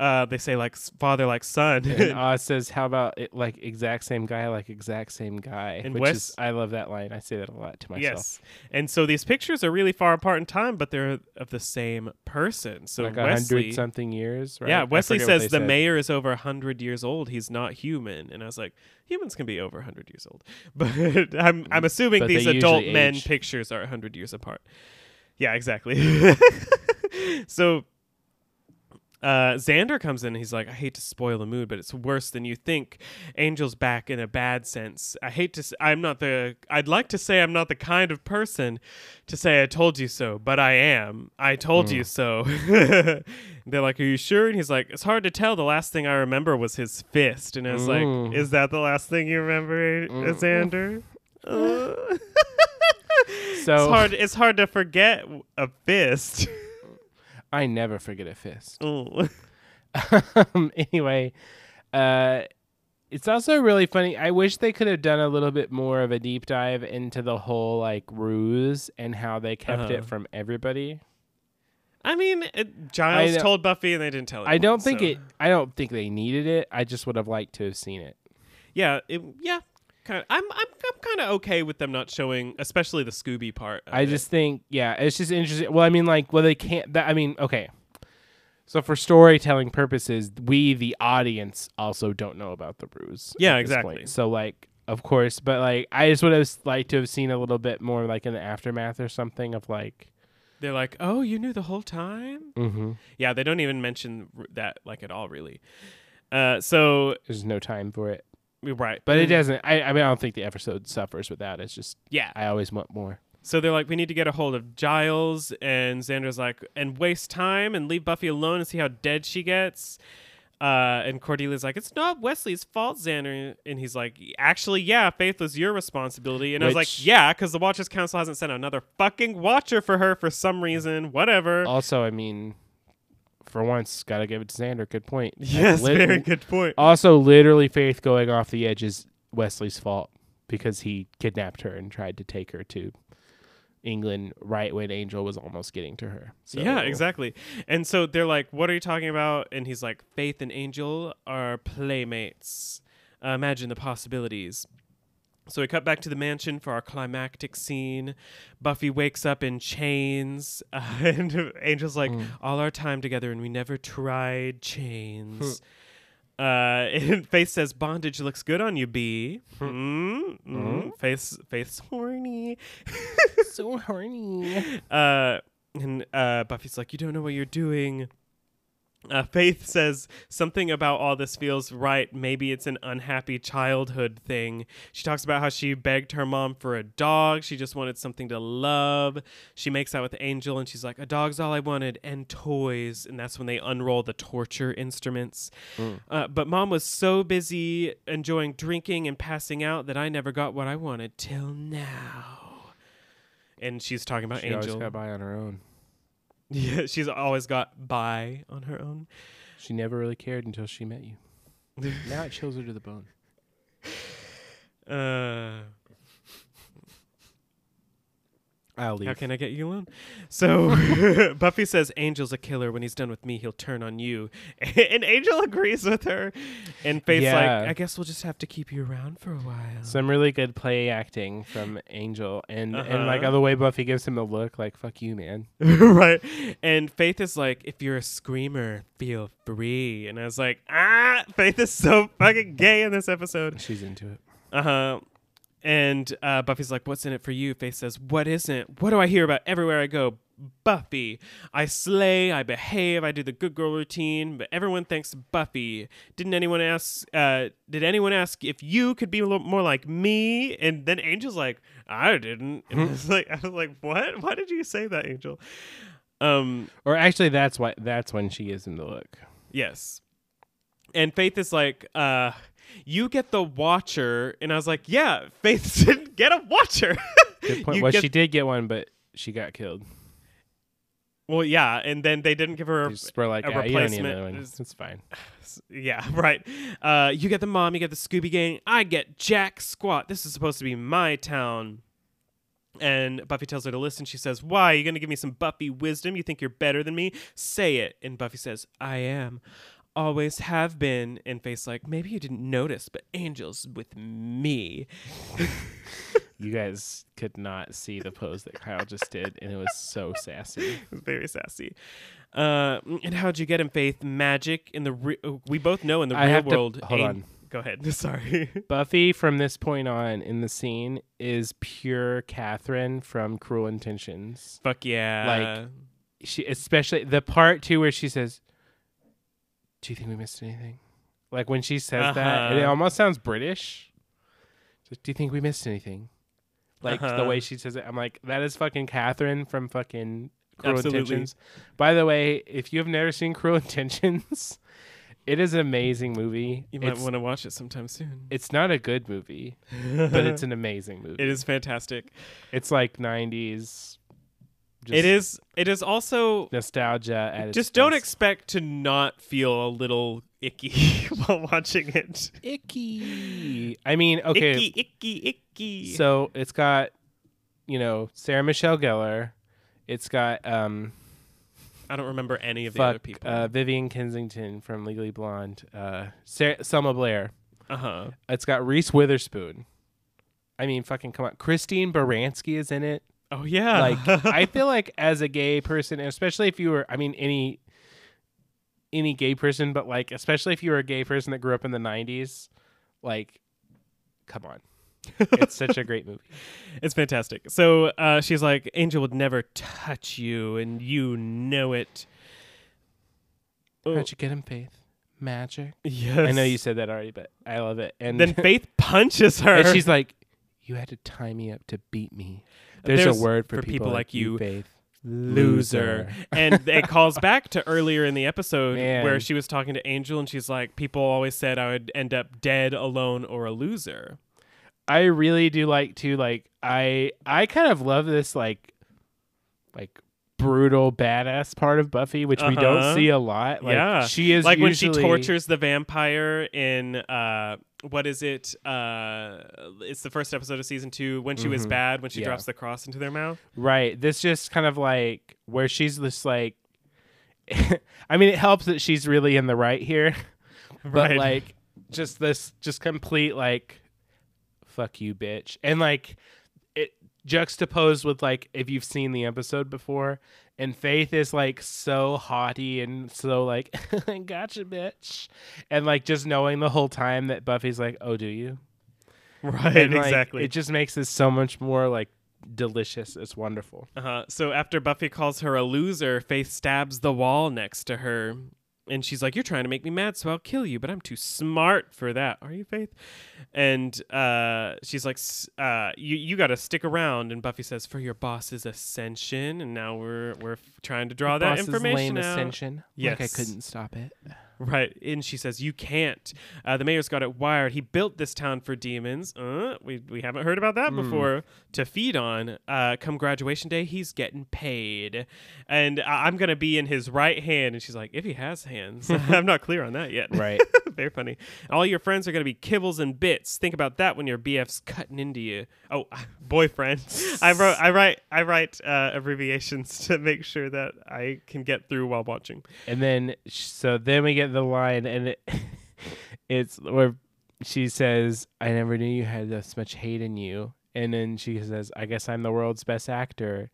B: Uh, they say like father like son.
A: And [LAUGHS] Oz says, "How about it, like exact same guy, like exact same guy?"
B: And
A: which
B: Wes-
A: is, I love that line. I say that a lot to myself.
B: yes, and so these pictures are really far apart in time, but they're of the same person. So
A: like
B: Wesley,
A: hundred something years. Right?
B: yeah, Wesley says the
A: said.
B: mayor is over hundred years old. He's not human, and I was like, humans can be over hundred years old, [LAUGHS] but I'm I'm assuming
A: But
B: these adult men
A: age.
B: pictures are hundred years apart. Yeah, exactly. [LAUGHS] so uh, Xander comes in and he's like, I hate to spoil the mood, but it's worse than you think. Angel's back in a bad sense. I hate to, s- I'm not the, I'd like to say I'm not the kind of person to say I told you so, but I am. I told you so. [LAUGHS] They're like, Are you sure? And he's like, It's hard to tell. The last thing I remember was his fist. And I was
A: Mm.
B: like, Is that the last thing you remember,
A: Mm.
B: Xander? [LAUGHS] Uh. [LAUGHS]
A: So
B: it's hard. It's hard to forget a fist.
A: I never forget a fist. [LAUGHS] Um, anyway, uh, it's also really funny. I wish they could have done a little bit more of a deep dive into the whole like ruse and how they kept
B: Uh-huh.
A: it from everybody.
B: I mean, it, Giles
A: know-
B: told Buffy, and they didn't tell.
A: I don't think
B: so-
A: it. I don't think they needed it. I just would have liked to have seen it.
B: Yeah, it, yeah. Kind of. I'm. I'm. I'm kind of okay with them not showing, especially the Scooby part.
A: I
B: it.
A: just think, yeah, it's just interesting. Well, I mean, like, well, they can't. That I mean, okay. So for storytelling purposes, we the audience also don't know about the ruse.
B: Yeah, exactly.
A: So like, of course, but like, I just would have liked to have seen a little bit more, like in the aftermath or something of like.
B: They're like, oh, you knew the whole time.
A: Mm-hmm.
B: Yeah, they don't even mention r- that like at all, really. Uh, so
A: There's no time for it,
B: right,
A: but it doesn't. I, I mean, I don't think the episode suffers with that. It's just
B: Yeah.
A: I always want more.
B: So they're like, we need to get a hold of Giles, and Xander's like, and waste time and leave Buffy alone and see how dead she gets. Uh, and Cordelia's like, it's not Wesley's fault, Xander. And he's like, actually, yeah, Faith was your responsibility. And I was
A: Which-
B: like, yeah, because the Watchers Council hasn't sent another fucking Watcher for her for some reason. Whatever.
A: Also, I mean, for once, gotta give it to Xander. Good point. [LAUGHS]
B: yes,
A: Lit-
B: very good point.
A: Also, literally, Faith going off the edge is Wesley's fault because he kidnapped her and tried to take her to England right when Angel was almost getting to her. So,
B: Yeah, exactly. And so they're like, "What are you talking about?" And he's like, "Faith and Angel are playmates. Uh, imagine the possibilities." So we cut back to the mansion for our climactic scene. Buffy wakes up in chains, uh, [LAUGHS] and Angel's like,
A: Mm.
B: "All our time together, and we never tried chains." [LAUGHS] uh, and Faith says, "Bondage looks good on you, B." Mm, mm. Faith's Faith's horny.
A: So horny. [LAUGHS]
B: Uh, and uh, Buffy's like, "You don't know what you're doing." Uh, Faith says something about all this feels right. Maybe it's an unhappy childhood thing. She talks about how she begged her mom for a dog. She just wanted something to love. She makes out with Angel and she's like, A dog's all I wanted and toys. And that's when they unroll the torture instruments. Uh, but mom was so busy enjoying drinking and passing out that I never got what I wanted till now. And she's talking about
A: She
B: Angel.
A: got by on her own. [LAUGHS]
B: Yeah, she's always got by on her own.
A: She never really cared until she met you. [LAUGHS] now it chills her to the bone.
B: Uh,
A: I'll leave.
B: how can I get you alone? So [LAUGHS] Buffy says Angel's a killer. When he's done with me, he'll turn on you. [LAUGHS] and Angel agrees with her. And Faith's
A: Yeah.
B: like, I guess we'll just have to keep you around for a while.
A: Some really good play acting from Angel, and and like
B: Uh-huh.
A: the way Buffy gives him a look, like "fuck you, man." [LAUGHS]
B: right. And Faith is like, if you're a screamer, feel free. And I was like, ah, Faith is so fucking gay in this episode.
A: She's into it.
B: Uh huh. And uh, Buffy's like, "What's in it for you?" Faith says, "What isn't? What do I hear about everywhere I go?" Buffy. I slay, I behave, I do the good girl routine, but everyone thanks Buffy. Didn't anyone ask? Uh, did anyone ask if you could be a little more like me? And then Angel's like, "I didn't." [LAUGHS] And I was like, "I was like, what? Why did you say that, Angel?" Um.
A: Or actually, that's why that's when she gives him the look.
B: Yes. And Faith is like, uh, you get the watcher. And I was like, yeah, Faith [LAUGHS] didn't get a watcher.
A: Good point.
B: You
A: well,
B: get-
A: she did get one, but she got killed.
B: well, yeah. And then they didn't give her,
A: were like,
B: a
A: "Ah, need
B: replacement
A: one. It's fine. [SIGHS]
B: yeah, [LAUGHS] right. Uh, you get the mom, you get the Scooby Gang. I get Jack Squat. This is supposed to be my town. And Buffy tells her to listen. She says, Why? Are you going to give me some Buffy wisdom? You think you're better than me? Say it. And Buffy says, I am. Always have been. And Faith's like, maybe you didn't notice, but Angel's with me.
A: You guys could not see the pose that Kyle just did, and it was so sassy.
B: It was very sassy. Uh, and how'd you get him, Faith? Magic in the re- uh, we both know in the
A: I
B: real
A: have to-
B: world.
A: hold
B: An-
A: on.
B: Go ahead. [LAUGHS] Sorry.
A: Buffy, from this point on in the scene, is pure Catherine from Cruel Intentions.
B: Fuck yeah.
A: Like she, especially the part too where she says, "Do you think we missed anything?" Like when she says that, it
B: Uh-huh.
A: almost sounds British. Just, Do you think we missed anything? Like the
B: Uh-huh.
A: way she says it, I'm like, that is fucking Catherine from fucking Cruel
B: Absolutely.
A: Intentions. By the way, if you have never seen Cruel [LAUGHS] Intentions, it is an amazing movie.
B: you might want to watch it sometime soon.
A: it's not a good movie, but it's an [LAUGHS] amazing movie.
B: It is fantastic.
A: It's like 90s. Just
B: it is. It is also.
A: nostalgia at its
B: Just don't
A: best.
B: expect to not feel a little icky [LAUGHS] while watching it.
A: icky. I mean, okay.
B: Icky, icky, icky.
A: So it's got, you know, Sarah Michelle Gellar. It's got um,
B: I don't remember any of the other people.
A: uh, Vivian Kensington from Legally Blonde. Uh, Sarah, Selma Blair.
B: Uh huh.
A: It's got Reese Witherspoon. I mean, fucking come on. Christine Baranski is in it.
B: Oh yeah.
A: Like, I [LAUGHS] feel like as a gay person, especially if you were, I mean, any any gay person, but like, especially if you were a gay person that grew up in the '90s, like, come on, it's such a [LAUGHS] great movie.
B: It's fantastic. So uh, she's like, Angel would never touch you, and you know it. Oh,
A: How'd you get him, Faith? Magic.
B: yes.
A: I know you said that already, but I love it. And
B: Then Faith punches [LAUGHS] her.
A: and she's like, "You had to tie me up to beat me." There's,
B: There's-
A: a word for,
B: for people like you,
A: Faith.
B: loser. and it calls back to earlier in the episode
A: Man.
B: where she was talking to Angel, and she's like, "People always said I would end up dead, alone, or a loser."
A: I really do like to like I I kind of love this like like brutal badass part of Buffy, which we don't
B: Uh-huh.
A: see a lot. Like,
B: Yeah.
A: she is
B: like when she tortures the vampire in uh what is it uh it's the first episode of season two when she was
A: Mhm.
B: bad when she
A: Yeah.
B: drops the cross into their mouth
A: Right. This just kind of like where she's just like. [LAUGHS] I mean, it helps that she's really in the right here, [LAUGHS] but
B: Right.
A: like just this just complete like fuck you bitch and like it juxtaposed with like if you've seen the episode before and faith is like so haughty and so like [LAUGHS] gotcha bitch. And like just knowing the whole time that buffy's like oh do you?
B: Right
A: And, like,
B: exactly.
A: it just makes this so much more like delicious. It's wonderful.
B: Uh-huh. so after buffy calls her a loser faith stabs the wall next to her and she's like you're trying to make me mad so i'll kill you but i'm too smart for that. Are you faith? And uh, she's like "S- uh, you, you got to stick around. And buffy says for your boss's ascension. And now we're we're f- trying to draw that
A: Boss's
B: information
A: lame
B: out.
A: ascension? Like i couldn't stop it [LAUGHS]
B: Right. And she says, You can't. Uh, the mayor's got it wired. He built this town for demons. Uh, we, we haven't heard about that
A: Hmm.
B: before. To feed on. Uh, come graduation day, he's getting paid. And I- I'm going to be in his right hand. And she's like, If he has hands. [LAUGHS] I'm not clear on that yet.
A: right [LAUGHS]
B: Very funny. All your friends are going to be kibbles and bits. Think about that when your BF's cutting into you. Oh, boyfriend. I wrote, I write, I write uh, abbreviations to make sure that I can get through while watching.
A: And then, so then we get the line, and it, [LAUGHS] it's where she says, "I never knew you had this much hate in you." And then she says, "I guess I'm the world's best actor."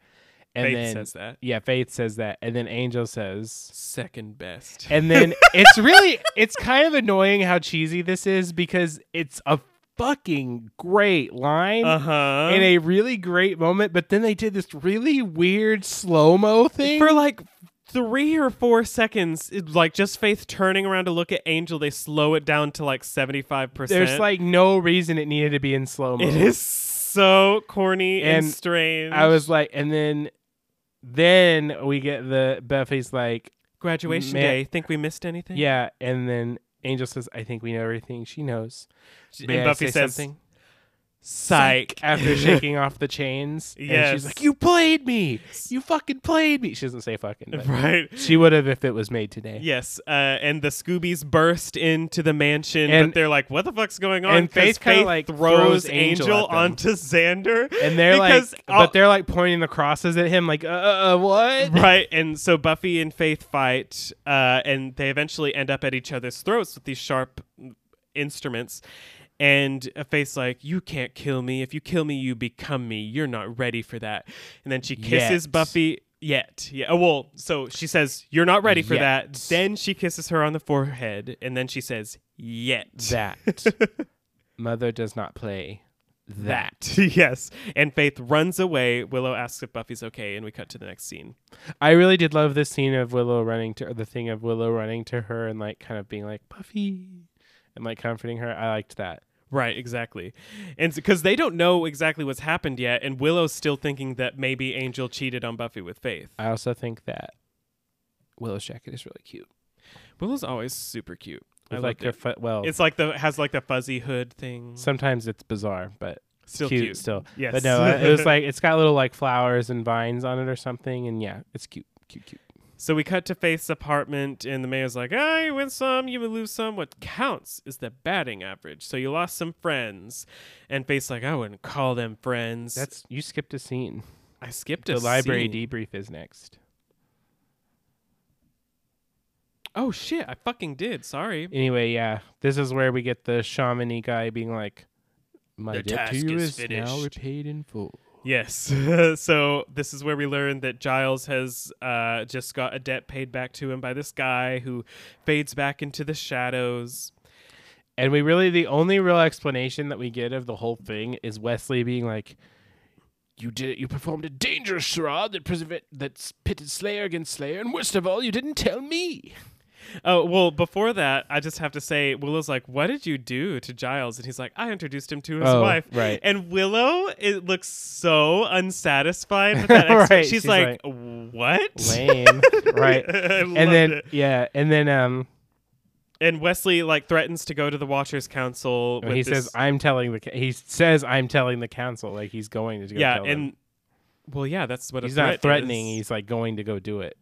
A: And
B: Faith
A: then,
B: says that.
A: yeah, Faith says that, and then Angel says,
B: Second best.
A: and then [LAUGHS] it's really, it's kind of annoying how cheesy this is because it's a fucking great line.
B: Uh huh.
A: In a really great moment, but then they did this really weird slow mo thing.
B: for like three or four seconds, it- like just Faith turning around to look at Angel, they slow it down to like seventy five percent.
A: There's like no reason it needed to be in slow mo.
B: it is so corny and,
A: And
B: strange.
A: I was like, and then, then we get the Buffy's like,
B: graduation
A: Man-
B: day. Think we missed anything?
A: yeah, and then Angel says, "I think we know everything she knows."
B: And
A: I
B: Buffy
A: say
B: says,
A: something?
B: Psych.
A: after [LAUGHS] shaking off the chains.
B: Yes.
A: she's like, You played me. You fucking played me. She doesn't say fucking. But
B: right.
A: She would have if it was made today.
B: Yes, uh, and the Scoobies burst into the mansion,
A: And-
B: but they're like, "What the fuck's going on?"
A: and
B: 'Cause
A: Faith kinda, like,
B: throws Angel,
A: Angel at them.
B: onto Xander,
A: And they're
B: because
A: like,
B: all-
A: but they're like pointing the crosses at him, like, uh, uh, uh, what?
B: right. And so Buffy and Faith fight, uh, and they eventually end up at each other's throats with these sharp instruments. And a face like, "You can't kill me. If you kill me, you become me. You're not ready for that." And then she kisses
A: Yet.
B: Buffy. Yet, yeah. Oh, well, so she says, "You're not ready for that." Then she kisses her on the forehead, and then she says, "Yet."
A: That [LAUGHS] mother does not play that.
B: that. [LAUGHS] yes. And Faith runs away. Willow asks if Buffy's okay, and we cut to the next scene.
A: I really did love this scene of Willow running to or the thing of Willow running to her and like kind of being like Buffy and like comforting her. I liked that.
B: Right, exactly. And because they don't know exactly what's happened yet, and Willow's still thinking that maybe Angel cheated on Buffy with Faith.
A: I also think that Willow's jacket is really cute.
B: Willow's always super cute. I
A: With like
B: loved
A: her
B: it.
A: fu- well,
B: It's like the has like the fuzzy hood thing.
A: sometimes it's bizarre, but
B: still
A: cute,
B: cute.
A: still.
B: Yes.
A: But no, it was [LAUGHS] like it's got little like flowers and vines on it or something, and yeah, it's cute, cute, cute.
B: So we cut to Faith's apartment, and the mayor's like, "Ah, you win some, you lose some. What counts is the batting average. So you lost some friends." And Faith's like, "I wouldn't call them friends."
A: That's you skipped a scene.
B: I skipped a
A: The library
B: scene.
A: debrief is next.
B: Oh shit! I fucking did. Sorry.
A: Anyway, yeah, this is where we get the shamany guy being like, "My
B: The
A: debt to you
B: is
A: is now repaid in full."
B: Yes. [LAUGHS] so this is where we learn that Giles has uh, just got a debt paid back to him by this guy who fades back into the shadows.
A: And we really the only real explanation that we get of the whole thing is Wesley being like, "You did you performed a dangerous charade that that pitted Slayer against Slayer, and worst of all, you didn't tell me."
B: Oh well, before that, I just have to say, Willow's like, "What did you do to Giles?" And he's like, "I introduced him to his
A: Oh,
B: wife."
A: right.
B: And Willow, it looks so unsatisfied with [LAUGHS] that.
A: Right,
B: She's,
A: she's
B: like, "What?"
A: Lame, right? [LAUGHS] And then
B: it.
A: yeah, and then um,
B: and Wesley like threatens to go to the Watchers Council.
A: he
B: this-
A: says, "I'm telling the," ca- he says, "I'm telling the council," like he's going to go.
B: "Yeah,"
A: tell them.
B: and well, yeah, that's what
A: he's not
B: threat
A: threatening.
B: is.
A: He's like going to go do it.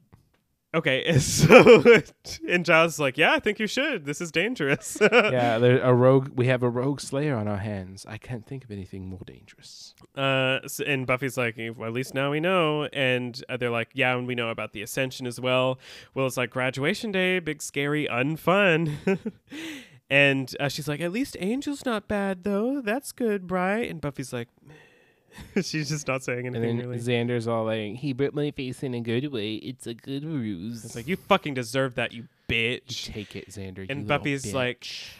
B: Okay, [LAUGHS] so and Giles is like, "Yeah, I think you should. This is dangerous." [LAUGHS]
A: yeah, there, a rogue. We have a rogue Slayer on our hands. I can't think of anything more dangerous.
B: Uh, s and Buffy's like, well, at least now we know. And uh, they're like, yeah, and we know about the Ascension as well. Will's like, graduation day, big, scary, unfun. [LAUGHS] and uh, she's like, at least Angel's not bad, though. That's good, Bri. And Buffy's like, [LAUGHS] she's just not saying anything.
A: And then
B: really.
A: Xander's all like, "He bit my face in a good way. It's a good ruse."
B: It's like, you fucking deserve that, you
A: You
B: bitch.
A: take it, Xander.
B: And Buffy's like,
A: bitch.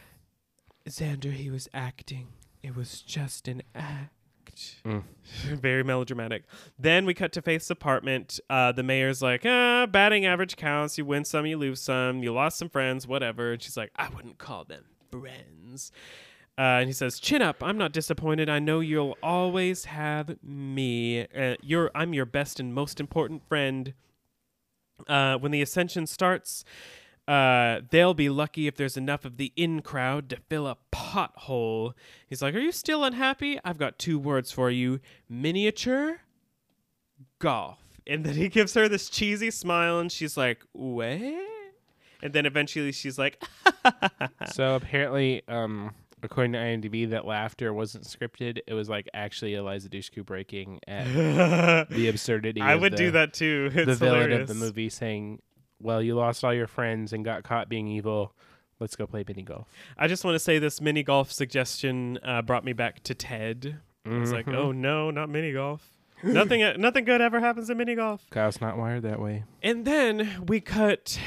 B: Xander, he was acting. It was just an act.
A: Mm. [LAUGHS]
B: Very melodramatic. Then we cut to Faith's apartment. Uh, the mayor's like, ah, batting average counts. You win some, you lose some. You lost some friends, whatever. And she's like, I wouldn't call them friends. Uh, and he says, "Chin up. I'm not disappointed. I know you'll always have me. Uh, you're I'm your best and most important friend. Uh, when the ascension starts, uh, they'll be lucky if there's enough of the in crowd to fill a pothole. He's like, Are you still unhappy? I've got two words for you miniature golf. And then he [LAUGHS] gives her this cheesy smile, and she's like, What? And then eventually she's like, [LAUGHS]
A: so apparently, um, according to IMDb, that laughter wasn't scripted. It was like actually Eliza Dushku breaking at [LAUGHS] the absurdity.
B: I would
A: the,
B: do that too. [LAUGHS] It's
A: the villain
B: hilarious.
A: of the movie saying, "Well, you lost all your friends and got caught being evil. Let's go play mini golf."
B: I just want to say this mini golf suggestion uh, brought me back to Ted. I was like,
A: Mhm.
B: oh no, not mini golf. nothing, nothing good ever happens in mini golf.
A: Kyle's not wired that way.
B: And then we cut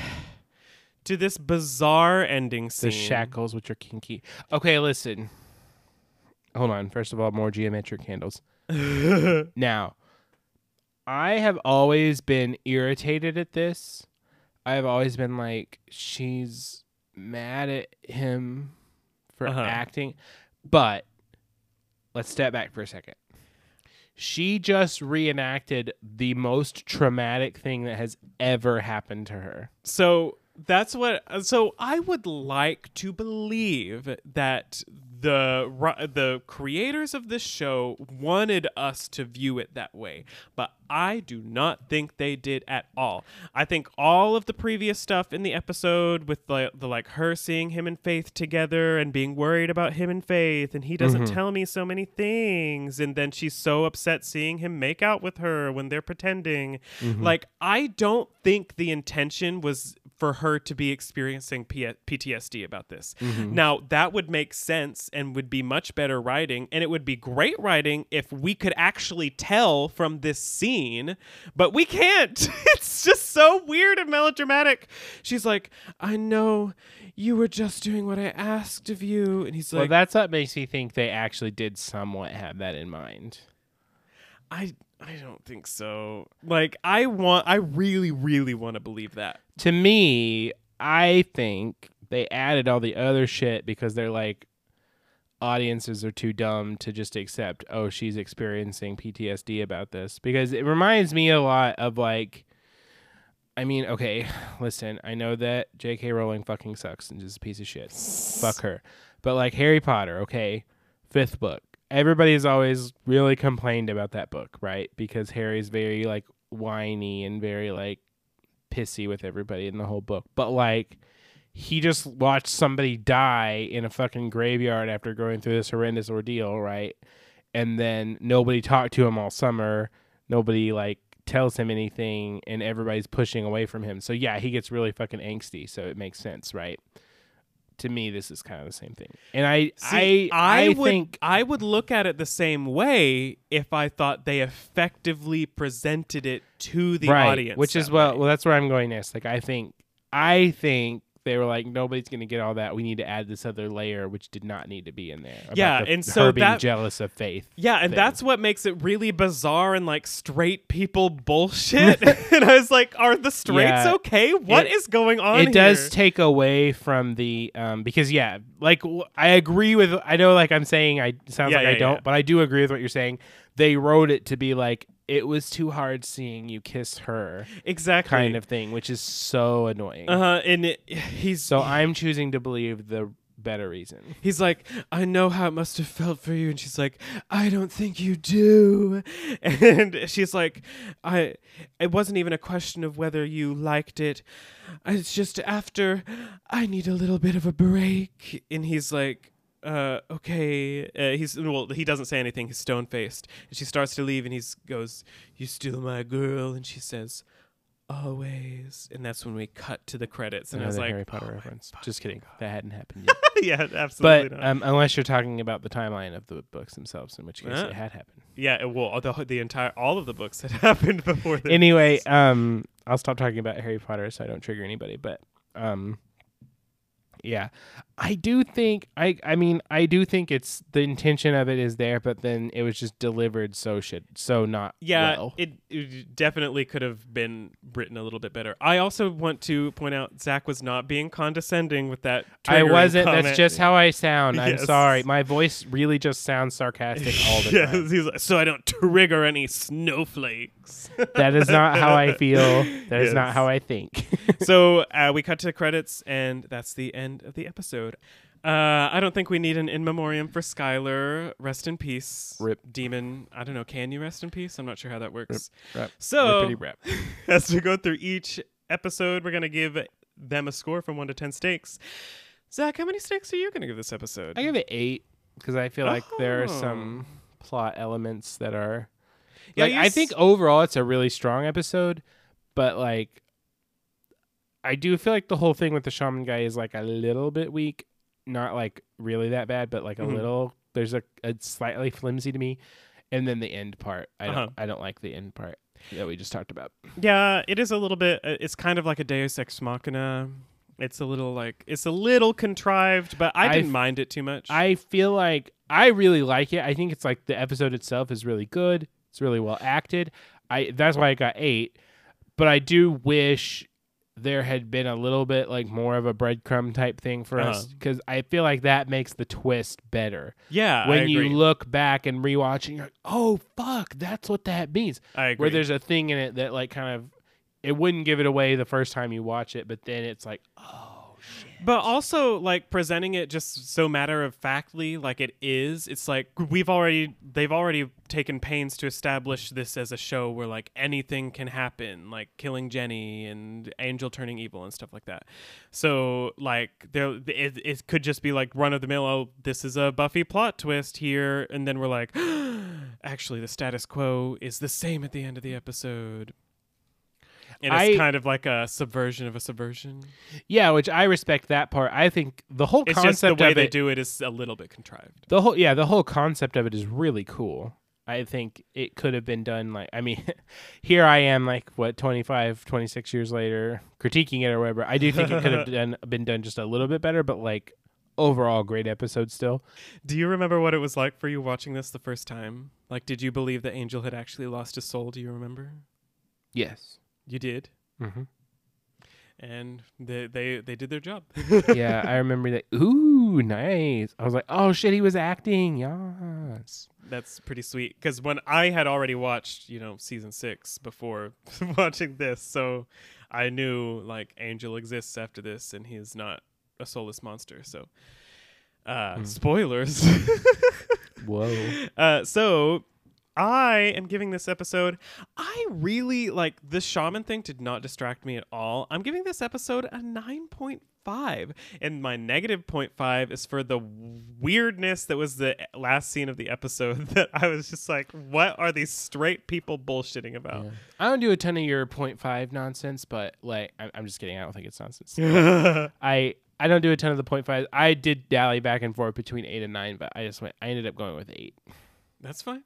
B: to this bizarre ending scene.
A: The shackles, which are kinky. Okay, listen. Hold on. First of all, more geometric handles. [LAUGHS] now, I have always been irritated at this. I have always been like, she's mad at him for
B: Uh-huh.
A: acting. But let's step back for a second. She just reenacted the most traumatic thing that has ever happened to her.
B: So that's what. So I would like to believe that the the creators of this show wanted us to view it that way, but I do not think they did at all. I think all of the previous stuff in the episode with the, the like her seeing him and Faith together and being worried about him and Faith and he doesn't mm-hmm. tell me so many things and then she's so upset seeing him make out with her when they're pretending. Mm-hmm. Like I don't think the intention was for her to be experiencing P- PTSD about this. Mm-hmm. Now, that would make sense and would be much better writing. And it would be great writing if we could actually tell from this scene, but we can't. [LAUGHS] it's just so weird and melodramatic. She's like, I know you were just doing what I asked of you. And he's like, well,
A: that's what makes me think they actually did somewhat have that in mind.
B: I. I don't think so. Like I want I really really want to believe that.
A: To me, I think they added all the other shit because they're like audiences are too dumb to just accept oh she's experiencing PTSD about this because it reminds me a lot of like I mean, okay, [SIGHS] listen, I know that J.K. Rowling fucking sucks and is a piece of shit. Fuck her. But like Harry Potter, okay, fifth book. Everybody's always really complained about that book, right? Because Harry's very like whiny and very like pissy with everybody in the whole book. But like he just watched somebody die in a fucking graveyard after going through this horrendous ordeal, right? And then nobody talked to him all summer. Nobody like tells him anything and everybody's pushing away from him. So yeah, he gets really fucking angsty, so it makes sense, right? To me this is kind of the same thing. And I
B: See,
A: I I,
B: would
A: think
B: I would look at it the same way if I thought they effectively presented it to the
A: right,
B: audience.
A: which is well well that's where I'm going next. Like I think I think they were like nobody's going to get all that. We need to add this other layer which did not need to be in there. about
B: Yeah,
A: the-
B: and
A: her
B: so
A: being
B: that-
A: jealous of faith.
B: Yeah, and
A: thing.
B: that's what makes it really bizarre and like straight people bullshit. [LAUGHS] and I was like, are the straights
A: Yeah,
B: okay? What is
A: it-
B: going on?
A: it does take away from the um because yeah like w- i agree with i know like i'm saying i sounds
B: Yeah,
A: like i don't
B: yeah.
A: but i do agree with what you're saying they wrote it to be like it was too hard seeing you kiss her
B: exactly
A: kind of thing which is so annoying
B: Uh huh. And it, [SIGHS] he's
A: so i'm choosing to believe the better reason
B: He's like, I know how it must have felt for you, and she's like, I don't think you do, [LAUGHS] and she's like, I, it wasn't even a question of whether you liked it, it's just after, I need a little bit of a break, and he's like. Uh, okay. Uh, he's well. He doesn't say anything. He's stone faced, and she starts to leave, and he goes, "You still my girl," and she says, "Always." And that's when we cut to the credits, and I was like,
A: harry potter
B: "Oh
A: reference just kidding
B: God."
A: that hadn't happened [LAUGHS] yet
B: yeah, absolutely
A: but
B: not.
A: um, unless you're talking about the timeline of the books themselves in which case
B: Uh.
A: it had happened
B: Yeah, it will. The the entire all of the books had [LAUGHS] happened before.
A: Anyway, um, I'll stop talking about Harry Potter so I don't trigger anybody. But um, yeah, I do think I. I mean, I do think it's the intention of it is there, but then it was just delivered so shit, so not
B: yeah,
A: well.
B: it, it definitely could have been written a little bit better. I also want to point out Zach was not being condescending with that.
A: I wasn't.
B: comment.
A: That's just how I sound. I'm
B: Yes.
A: sorry. My voice really just sounds sarcastic all the [LAUGHS]
B: yes,
A: time.
B: he's like, so I don't trigger any snowflakes. [LAUGHS]
A: That is not how I feel. That is not how I think.
B: so [LAUGHS] uh, we cut to the credits, and that's the end of the episode. Uh, I don't think we need an in memoriam for Skyler. Rest in peace,
A: Rip.
B: demon. I don't know. Can you rest in peace? I'm not sure how that works.
A: Rip.
B: So
A: rap. [LAUGHS]
B: as we go through each episode, we're gonna give them a score from one to ten stakes. Zach, how many stakes are you gonna give this episode?
A: I give it eight because I feel like there are
B: Oh.
A: some plot elements that are.
B: Yeah,
A: like I think overall it's a really strong episode, but like, I do feel like the whole thing with the shaman guy is like a little bit weak. Not like really that bad, but like a
B: Mhm.
A: little. There's a it's slightly flimsy to me, and then the end part. I don't.
B: Uh-huh.
A: I don't like the end part that we just talked about.
B: Yeah, it is a little bit. uh, It's kind of like a Deus Ex Machina. It's a little like it's a little contrived, but I didn't
A: I've-
B: mind it too much.
A: I feel like I really like it. I think it's like the episode itself is really good. It's really well acted. I that's why I got eight. But I do wish there had been a little bit like more of a breadcrumb type thing for us
B: Uh-huh.
A: because I feel like that makes the twist better.
B: yeah,
A: when you look back and rewatch, and you're like, oh fuck, that's what that means.
B: I agree.
A: Where there's a thing in it that like kind of it wouldn't give it away the first time you watch it, but then it's like, oh.
B: But also like presenting it just so matter of factly like it is. It's like we've already they've already taken pains to establish this as a show where like anything can happen, like killing Jenny and Angel turning evil and stuff like that. So like there it, it could just be like run of the mill. Oh, this is a Buffy plot twist here, and then we're like, [GASPS] actually the status quo is the same at the end of the episode. And it's
A: I-
B: kind of like a subversion of a subversion.
A: Yeah, which I respect that part. I think the whole
B: It's
A: concept
B: the way
A: of
B: they
A: it,
B: do it is a little bit contrived.
A: the whole yeah, the whole concept of it is really cool. I think it could have been done like I mean, [LAUGHS] here I am like what 25, 26 years later critiquing it or whatever. I do think it could have [LAUGHS] done been done just a little bit better, but like overall great episode still.
B: Do you remember what it was like for you watching this the first time? Like, did you believe that Angel had actually lost his soul? Do you remember?
A: Yes.
B: You did,
A: hmm
B: and they they they did their job. [LAUGHS] [LAUGHS]
A: yeah, I remember that. Ooh, nice. I was like, oh shit, he was acting. Yes.
B: That's pretty sweet. Because when I had already watched, you know, season six before [LAUGHS] watching this, so I knew like Angel exists after this, and he's not a soulless monster. So, uh,
A: Hmm.
B: spoilers.
A: Whoa.
B: Uh, so I am giving this episode. I really like this shaman thing did not distract me at all. I'm giving this episode a nine point five, and my negative point five is for the weirdness that was the last scene of the episode. [LAUGHS] That I was just like, what are these straight people bullshitting about?
A: Yeah. I don't do a ton of your point five nonsense, but like I'm, I'm just kidding. I don't think it's nonsense. [LAUGHS] I I don't do a ton of the point five. I did dally back and forth between eight and nine, but I just went. I ended up going with eight.
B: That's fine.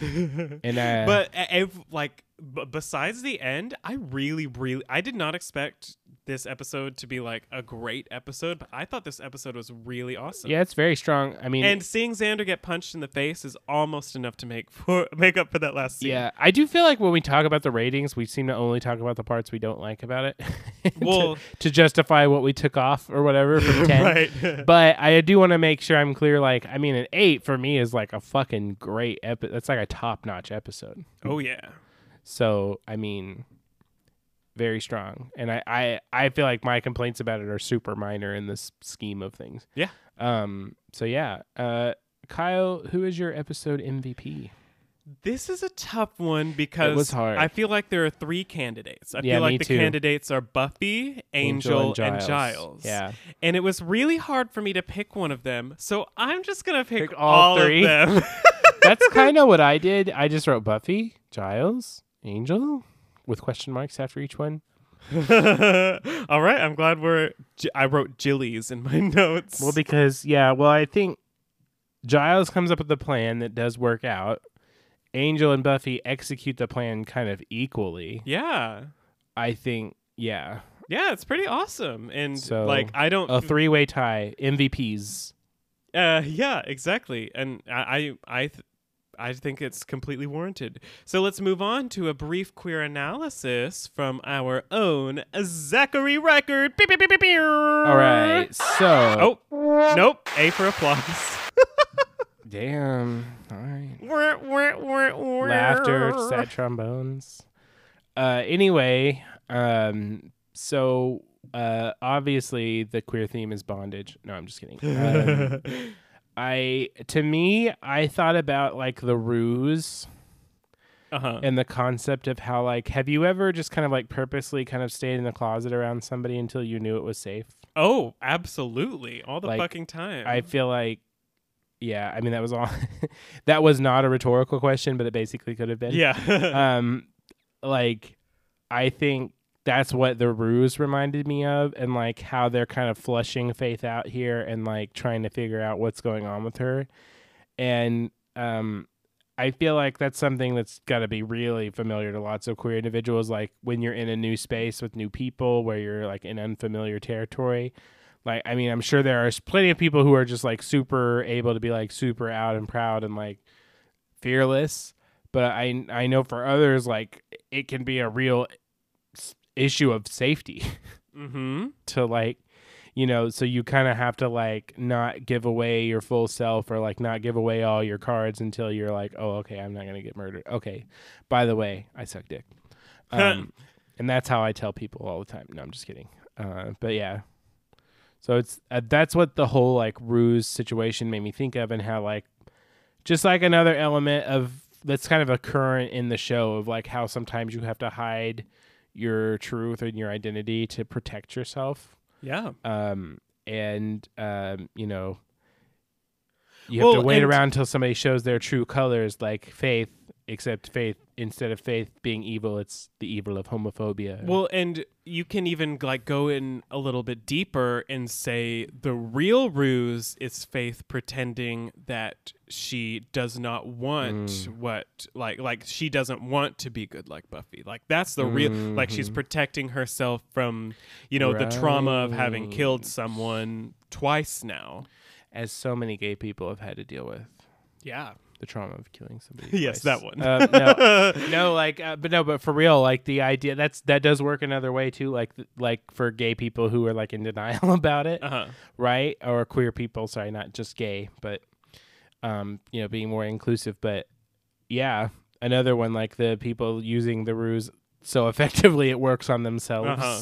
B: [LAUGHS]
A: And uh,
B: but uh, if like b- besides the end i really really i did not expect this episode to be like a great episode but i thought this episode was really awesome
A: yeah, it's very strong. I mean,
B: and seeing xander get punched in the face is almost enough to make [LAUGHS] for make up for that last scene
A: yeah, I do feel like when we talk about the ratings, we seem to only talk about the parts we don't like about it. [LAUGHS] to-
B: Well-
A: to, justify what we took off or whatever from [LAUGHS] ten.
B: right
A: But I do want to make sure I'm clear. Like, I mean, an eight for me is like a fucking great episode. That's like a top notch episode.
B: oh yeah
A: So I mean, very strong. And I, I I feel like my complaints about it are super minor in this scheme of things.
B: Yeah.
A: Um. So yeah. Uh. Kyle, who is your episode MVP?
B: this is a tough one because it was
A: hard.
B: I feel like there are three candidates. I
A: Yeah,
B: feel like the
A: too.
B: candidates are Buffy, Angel, and, Giles.
A: Yeah.
B: And it was really hard for me to pick one of them. So I'm just going to pick,
A: Pick all
B: all,
A: three?
B: of them. [LAUGHS]
A: That's kind of [LAUGHS] what I did. I just wrote Buffy, Giles, Angel, with question marks after each one. [LAUGHS]
B: All right, I'm glad we're. I wrote Jillies in my [LAUGHS] notes.
A: Well, because yeah, well, I think Giles comes up with the plan that does work out. Angel and Buffy execute the plan kind of equally.
B: yeah,
A: I think, yeah,
B: yeah, it's pretty awesome. And
A: So,
B: like, I don't.
A: a three-way tie, MVPs.
B: uh, yeah, exactly. And I, I, I, th- I think it's completely warranted. So let's move on to a brief queer analysis from our own Zachary Record. Beep, beep, beep.
A: All right, so
B: Oh, nope. A for applause. [LAUGHS]
A: damn. All right, laughter, sad trombones. Uh, anyway, um, so uh, obviously the queer theme is bondage. No, I'm just kidding. [LAUGHS] Um, I to me, I thought about like the ruse
B: uh-huh.
A: and the concept of how like have you ever just kind of like purposely kind of stayed in the closet around somebody until you knew it was safe?
B: Oh, absolutely. All the
A: Like,
B: fucking time.
A: I feel like yeah, I mean that was all [LAUGHS] that was not a rhetorical question, but it basically could have been.
B: yeah. [LAUGHS]
A: um like I think that's what the ruse reminded me of and like how they're kind of flushing faith out here and like trying to figure out what's going on with her. And um I feel like that's something that's got to be really familiar to lots of queer individuals like when you're in a new space with new people where you're like in unfamiliar territory. Like I mean I'm sure there are plenty of people who are just like super able to be like super out and proud and like fearless. But I I know for others like it can be a real issue of safety [LAUGHS]
B: mm-hmm.
A: to like you know so you kind of have to like not give away your full self or like not give away all your cards until you're like oh okay I'm not going to get murdered. Okay. By the way, I suck dick. [LAUGHS] Um and that's how I tell people all the time. No, I'm just kidding. Uh but yeah. So it's uh, that's what the whole like ruse situation made me think of, and how like just like another element of that's kind of a current in the show of like how sometimes you have to hide your truth and your identity to protect yourself.
B: Yeah.
A: Um, and um, you know, you have
B: Well,
A: to wait around until somebody shows their true colors, like faith. Except faith, instead of faith being evil, it's the evil of homophobia.
B: Well, and you can even like go in a little bit deeper and say the real ruse is Faith pretending that she does not want
A: Mm.
B: what like like she doesn't want to be good like Buffy. Like that's the real like she's
A: Mhm.
B: protecting herself from, you know, the trauma of having killed someone twice now.
A: as so many gay people have had to deal with
B: Yeah.
A: The trauma of killing somebody. [LAUGHS]
B: yes, that one.
A: Uh, no, [LAUGHS] no, like, uh, but no, but for real, like the idea that's that does work another way too. Like, th- like for gay people who are like in denial [LAUGHS] about it,
B: Uh-huh.
A: right? Or queer people, sorry, not just gay, but um, you know, being more inclusive. But yeah, another one like the people using the ruse so effectively it works on themselves.
B: Uh-huh.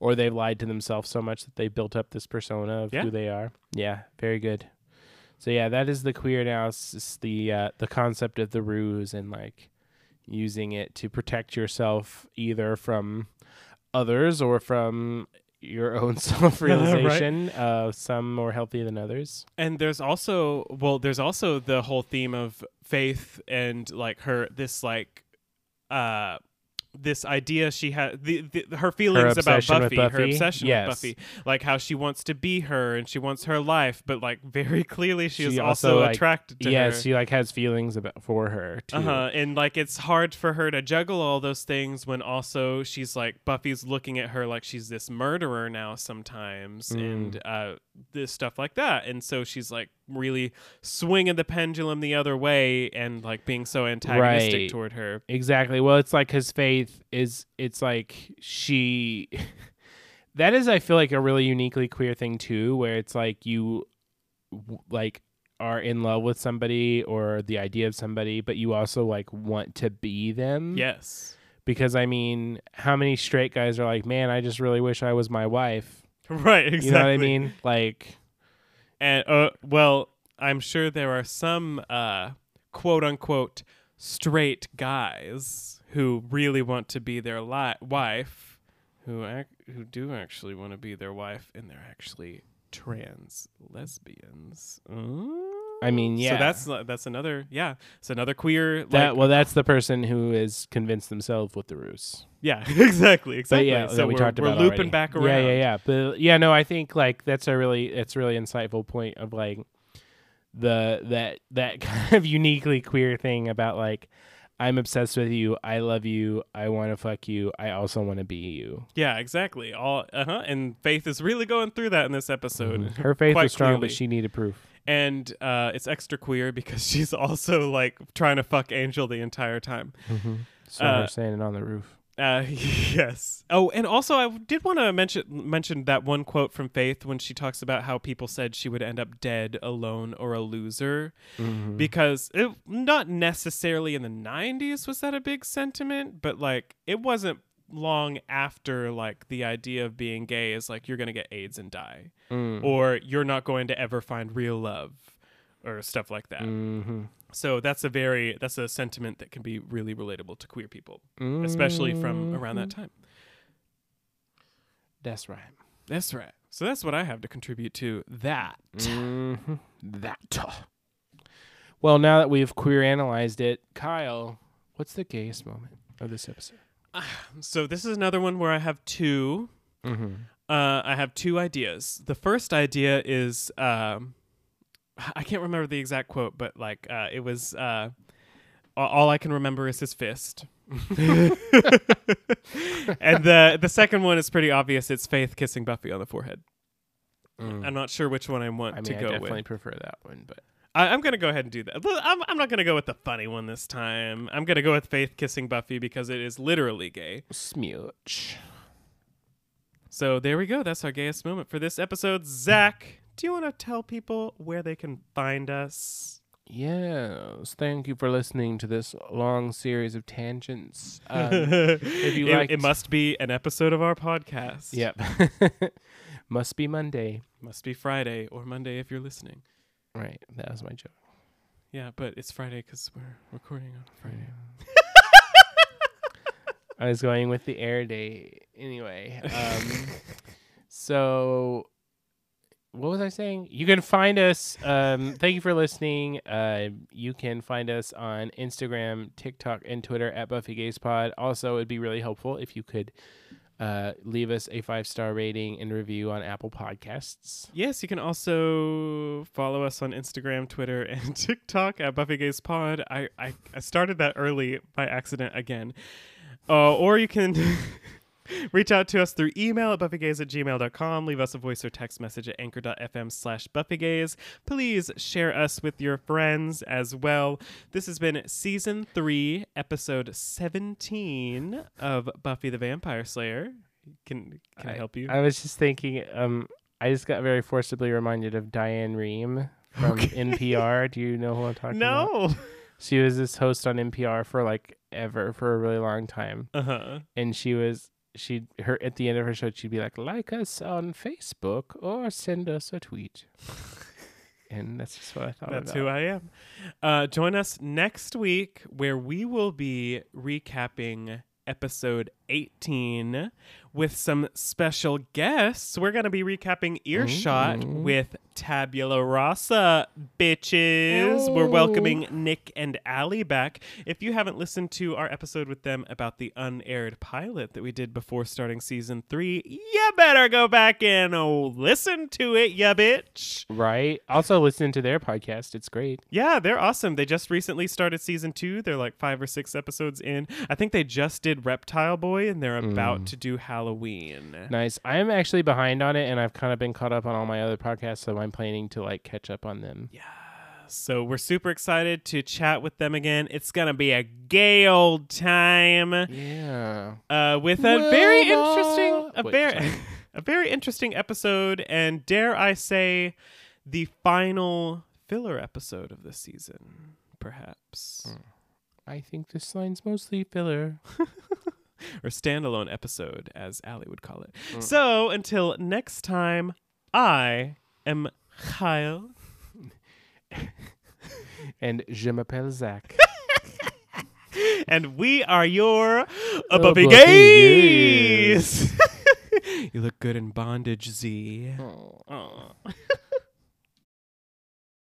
A: Or they've lied to themselves so much that they built up this persona of
B: Yeah.
A: who they are. Yeah, very good. So yeah, that is the queer analysis, the uh, the concept of the ruse and like using it to protect yourself either from others or from your own [LAUGHS] self realization. uh, [LAUGHS] some more healthy than others.
B: And there's also well, there's also the whole theme of faith and like her this like uh this idea she had the, the her feelings about
A: obsession with
B: Buffy, her obsession
A: Yes.
B: with Buffy, like how she wants to be her and she wants her life, but like very [LAUGHS] clearly she, is
A: She
B: also,
A: also, like-
B: attracted to
A: yes,
B: her.
A: she like has feelings about for her too.
B: Uh huh. And like it's hard for her to juggle all those things when also she's like Buffy's looking at her like she's this murderer now sometimes
A: Mm.
B: and uh this stuff like that. And so she's like really swinging the pendulum the other way and like being so antagonistic
A: Right.
B: toward her.
A: Exactly. Well, it's like his faith is. It's like she. [LAUGHS] that is, I feel like a really uniquely queer thing too, where it's like you, like are in love with somebody or the idea of somebody, but you also like want to be them.
B: Yes.
A: Because I mean, how many straight guys are like, man, I just really wish I was my wife. [LAUGHS]
B: Right, exactly.
A: You know what I mean? Like,
B: And uh well, I'm sure there are some uh quote unquote straight guys who really want to be their li- wife who ac- who do actually want to be their wife and they're actually trans lesbians.
A: I mean, yeah.
B: So that's that's another yeah, it's another queer
A: that.
B: like
A: well, that's the person who is convinced themselves with the ruse.
B: yeah, [LAUGHS] exactly,
A: But
B: exactly.
A: yeah,
B: so
A: we
B: we're,
A: talked
B: we're looping
A: already.
B: back around.
A: Yeah, yeah, yeah. But yeah, no, I think like that's a really it's really insightful point of like the that that [LAUGHS] kind of uniquely queer thing about like I'm obsessed with you, I love you, I want to fuck you, I also want to be you.
B: Yeah, exactly. All uh-huh. and Faith is really going through that in this episode.
A: Her faith was strong,
B: clearly.
A: but she needed proof.
B: And uh, it's extra queer because [LAUGHS] she's also like trying to fuck Angel the entire time.
A: So
B: Uh,
A: her saying it on the roof.
B: Uh, [LAUGHS] yes. Oh, and also I did want to mention mention that one quote from Faith when she talks about how people said she would end up dead, alone, or a loser,
A: Mhm.
B: because it not necessarily in the '90s was that a big sentiment, but like it wasn't long after like the idea of being gay is like you're gonna get AIDS and die,
A: Mm.
B: or you're not going to ever find real love, or stuff like that.
A: Mhm.
B: So that's a very that's a sentiment that can be really relatable to queer people, especially from around that time.
A: That's right.
B: That's right. So that's what I have to contribute to that.
A: Mhm. That. Well, now that we've queer analyzed it, Kyle, what's the gayest moment of this episode? [SIGHS]
B: So this is another one where I have two.
A: Mm-hmm.
B: Uh, I have two ideas. The first idea is um, [SIGHS] I can't remember the exact quote, but like uh, it was uh, all I can remember is his fist. [LAUGHS] and the the second one is pretty obvious. It's Faith kissing Buffy on the forehead. I'm not sure which one I want
A: Mm. I mean,
B: to
A: I definitely
B: with.
A: prefer that one, but
B: I, I'm gonna go ahead and do that. I'm, I'm not gonna go with the funny one this time. I'm gonna go with Faith kissing Buffy because it is literally gay.
A: smooch.
B: So there we go. That's our gayest moment for this episode. Zach, do you want to tell people where they can find us?
A: Yes, thank you for listening to this long series of tangents. [LAUGHS] Um, if you
B: it,
A: liked-
B: it must be an episode of our podcast.
A: Yep. [LAUGHS] Must be Monday.
B: Must be Friday or Monday if you're listening.
A: Right. That was my joke.
B: Yeah, but it's Friday because we're recording on Friday. [LAUGHS]
A: I was going with the air date anyway. Um, [LAUGHS] so, what was I saying? You can find us. Um, thank you for listening. Uh, you can find us on Instagram, TikTok, and Twitter at Buffy Gays Pod. Also, it'd be really helpful if you could uh, leave us a five star rating and review on Apple Podcasts.
B: Yes, you can also follow us on Instagram, Twitter, [LAUGHS] and TikTok at Buffy Gays Pod. I, I, I started that early by accident again. Uh, or you can [LAUGHS] reach out to us through email at buffygays at gmail.com. Leave us a voice or text message at anchor.fm slash buffygays. Please share us with your friends as well. This has been season three, episode 17 of Buffy the Vampire Slayer. Can, can I, help you?
A: I was just thinking, um, I just got very forcibly reminded of Diane Rehm from
B: Okay.
A: NPR. Do you know who I'm talking about?
B: no.
A: She was this host on NPR for like ever for a really long time,
B: Uh huh.
A: and she was she her at the end of her show she'd be like like us on Facebook or send us a tweet, [LAUGHS] and that's just what I thought.
B: That's
A: about.
B: who I am. Uh, join us next week where we will be recapping episode 18 with some special guests. We're going to be recapping Earshot
A: Mhm.
B: with Tabula Rasa, bitches. We're
A: Oh.
B: welcoming Nick and Allie back. If you haven't listened to our episode with them about the unaired pilot that we did before starting season three, you better go back and listen to it, ya bitch.
A: right. Also, listen to their podcast; it's great.
B: Yeah, they're awesome. They just recently started season two. They're like five or six episodes in. I think they just did Reptile Boy and they're about
A: Mm.
B: to do Halloween.
A: Nice. I am actually behind on it, and I've kind of been caught up on all my other podcasts, so I'm planning to like catch up on them. Yeah.
B: So we're super excited to chat with them again. It's gonna be a gay old time
A: Yeah.
B: uh, with a very interesting, a
A: Wait,
B: very,
A: sorry. [LAUGHS]
B: a very interesting episode, and dare I say, the final filler episode of this season, perhaps.
A: Mm. I think this line's mostly filler. [LAUGHS]
B: or standalone episode, as Allie would call it.
A: Mm.
B: So until next time, I am Kyle. [LAUGHS]
A: And je m'appelle Zach. [LAUGHS]
B: and we are your
A: Buffy
B: Gays. [LAUGHS] you look good in bondage, Z.
A: Oh.
B: Aw.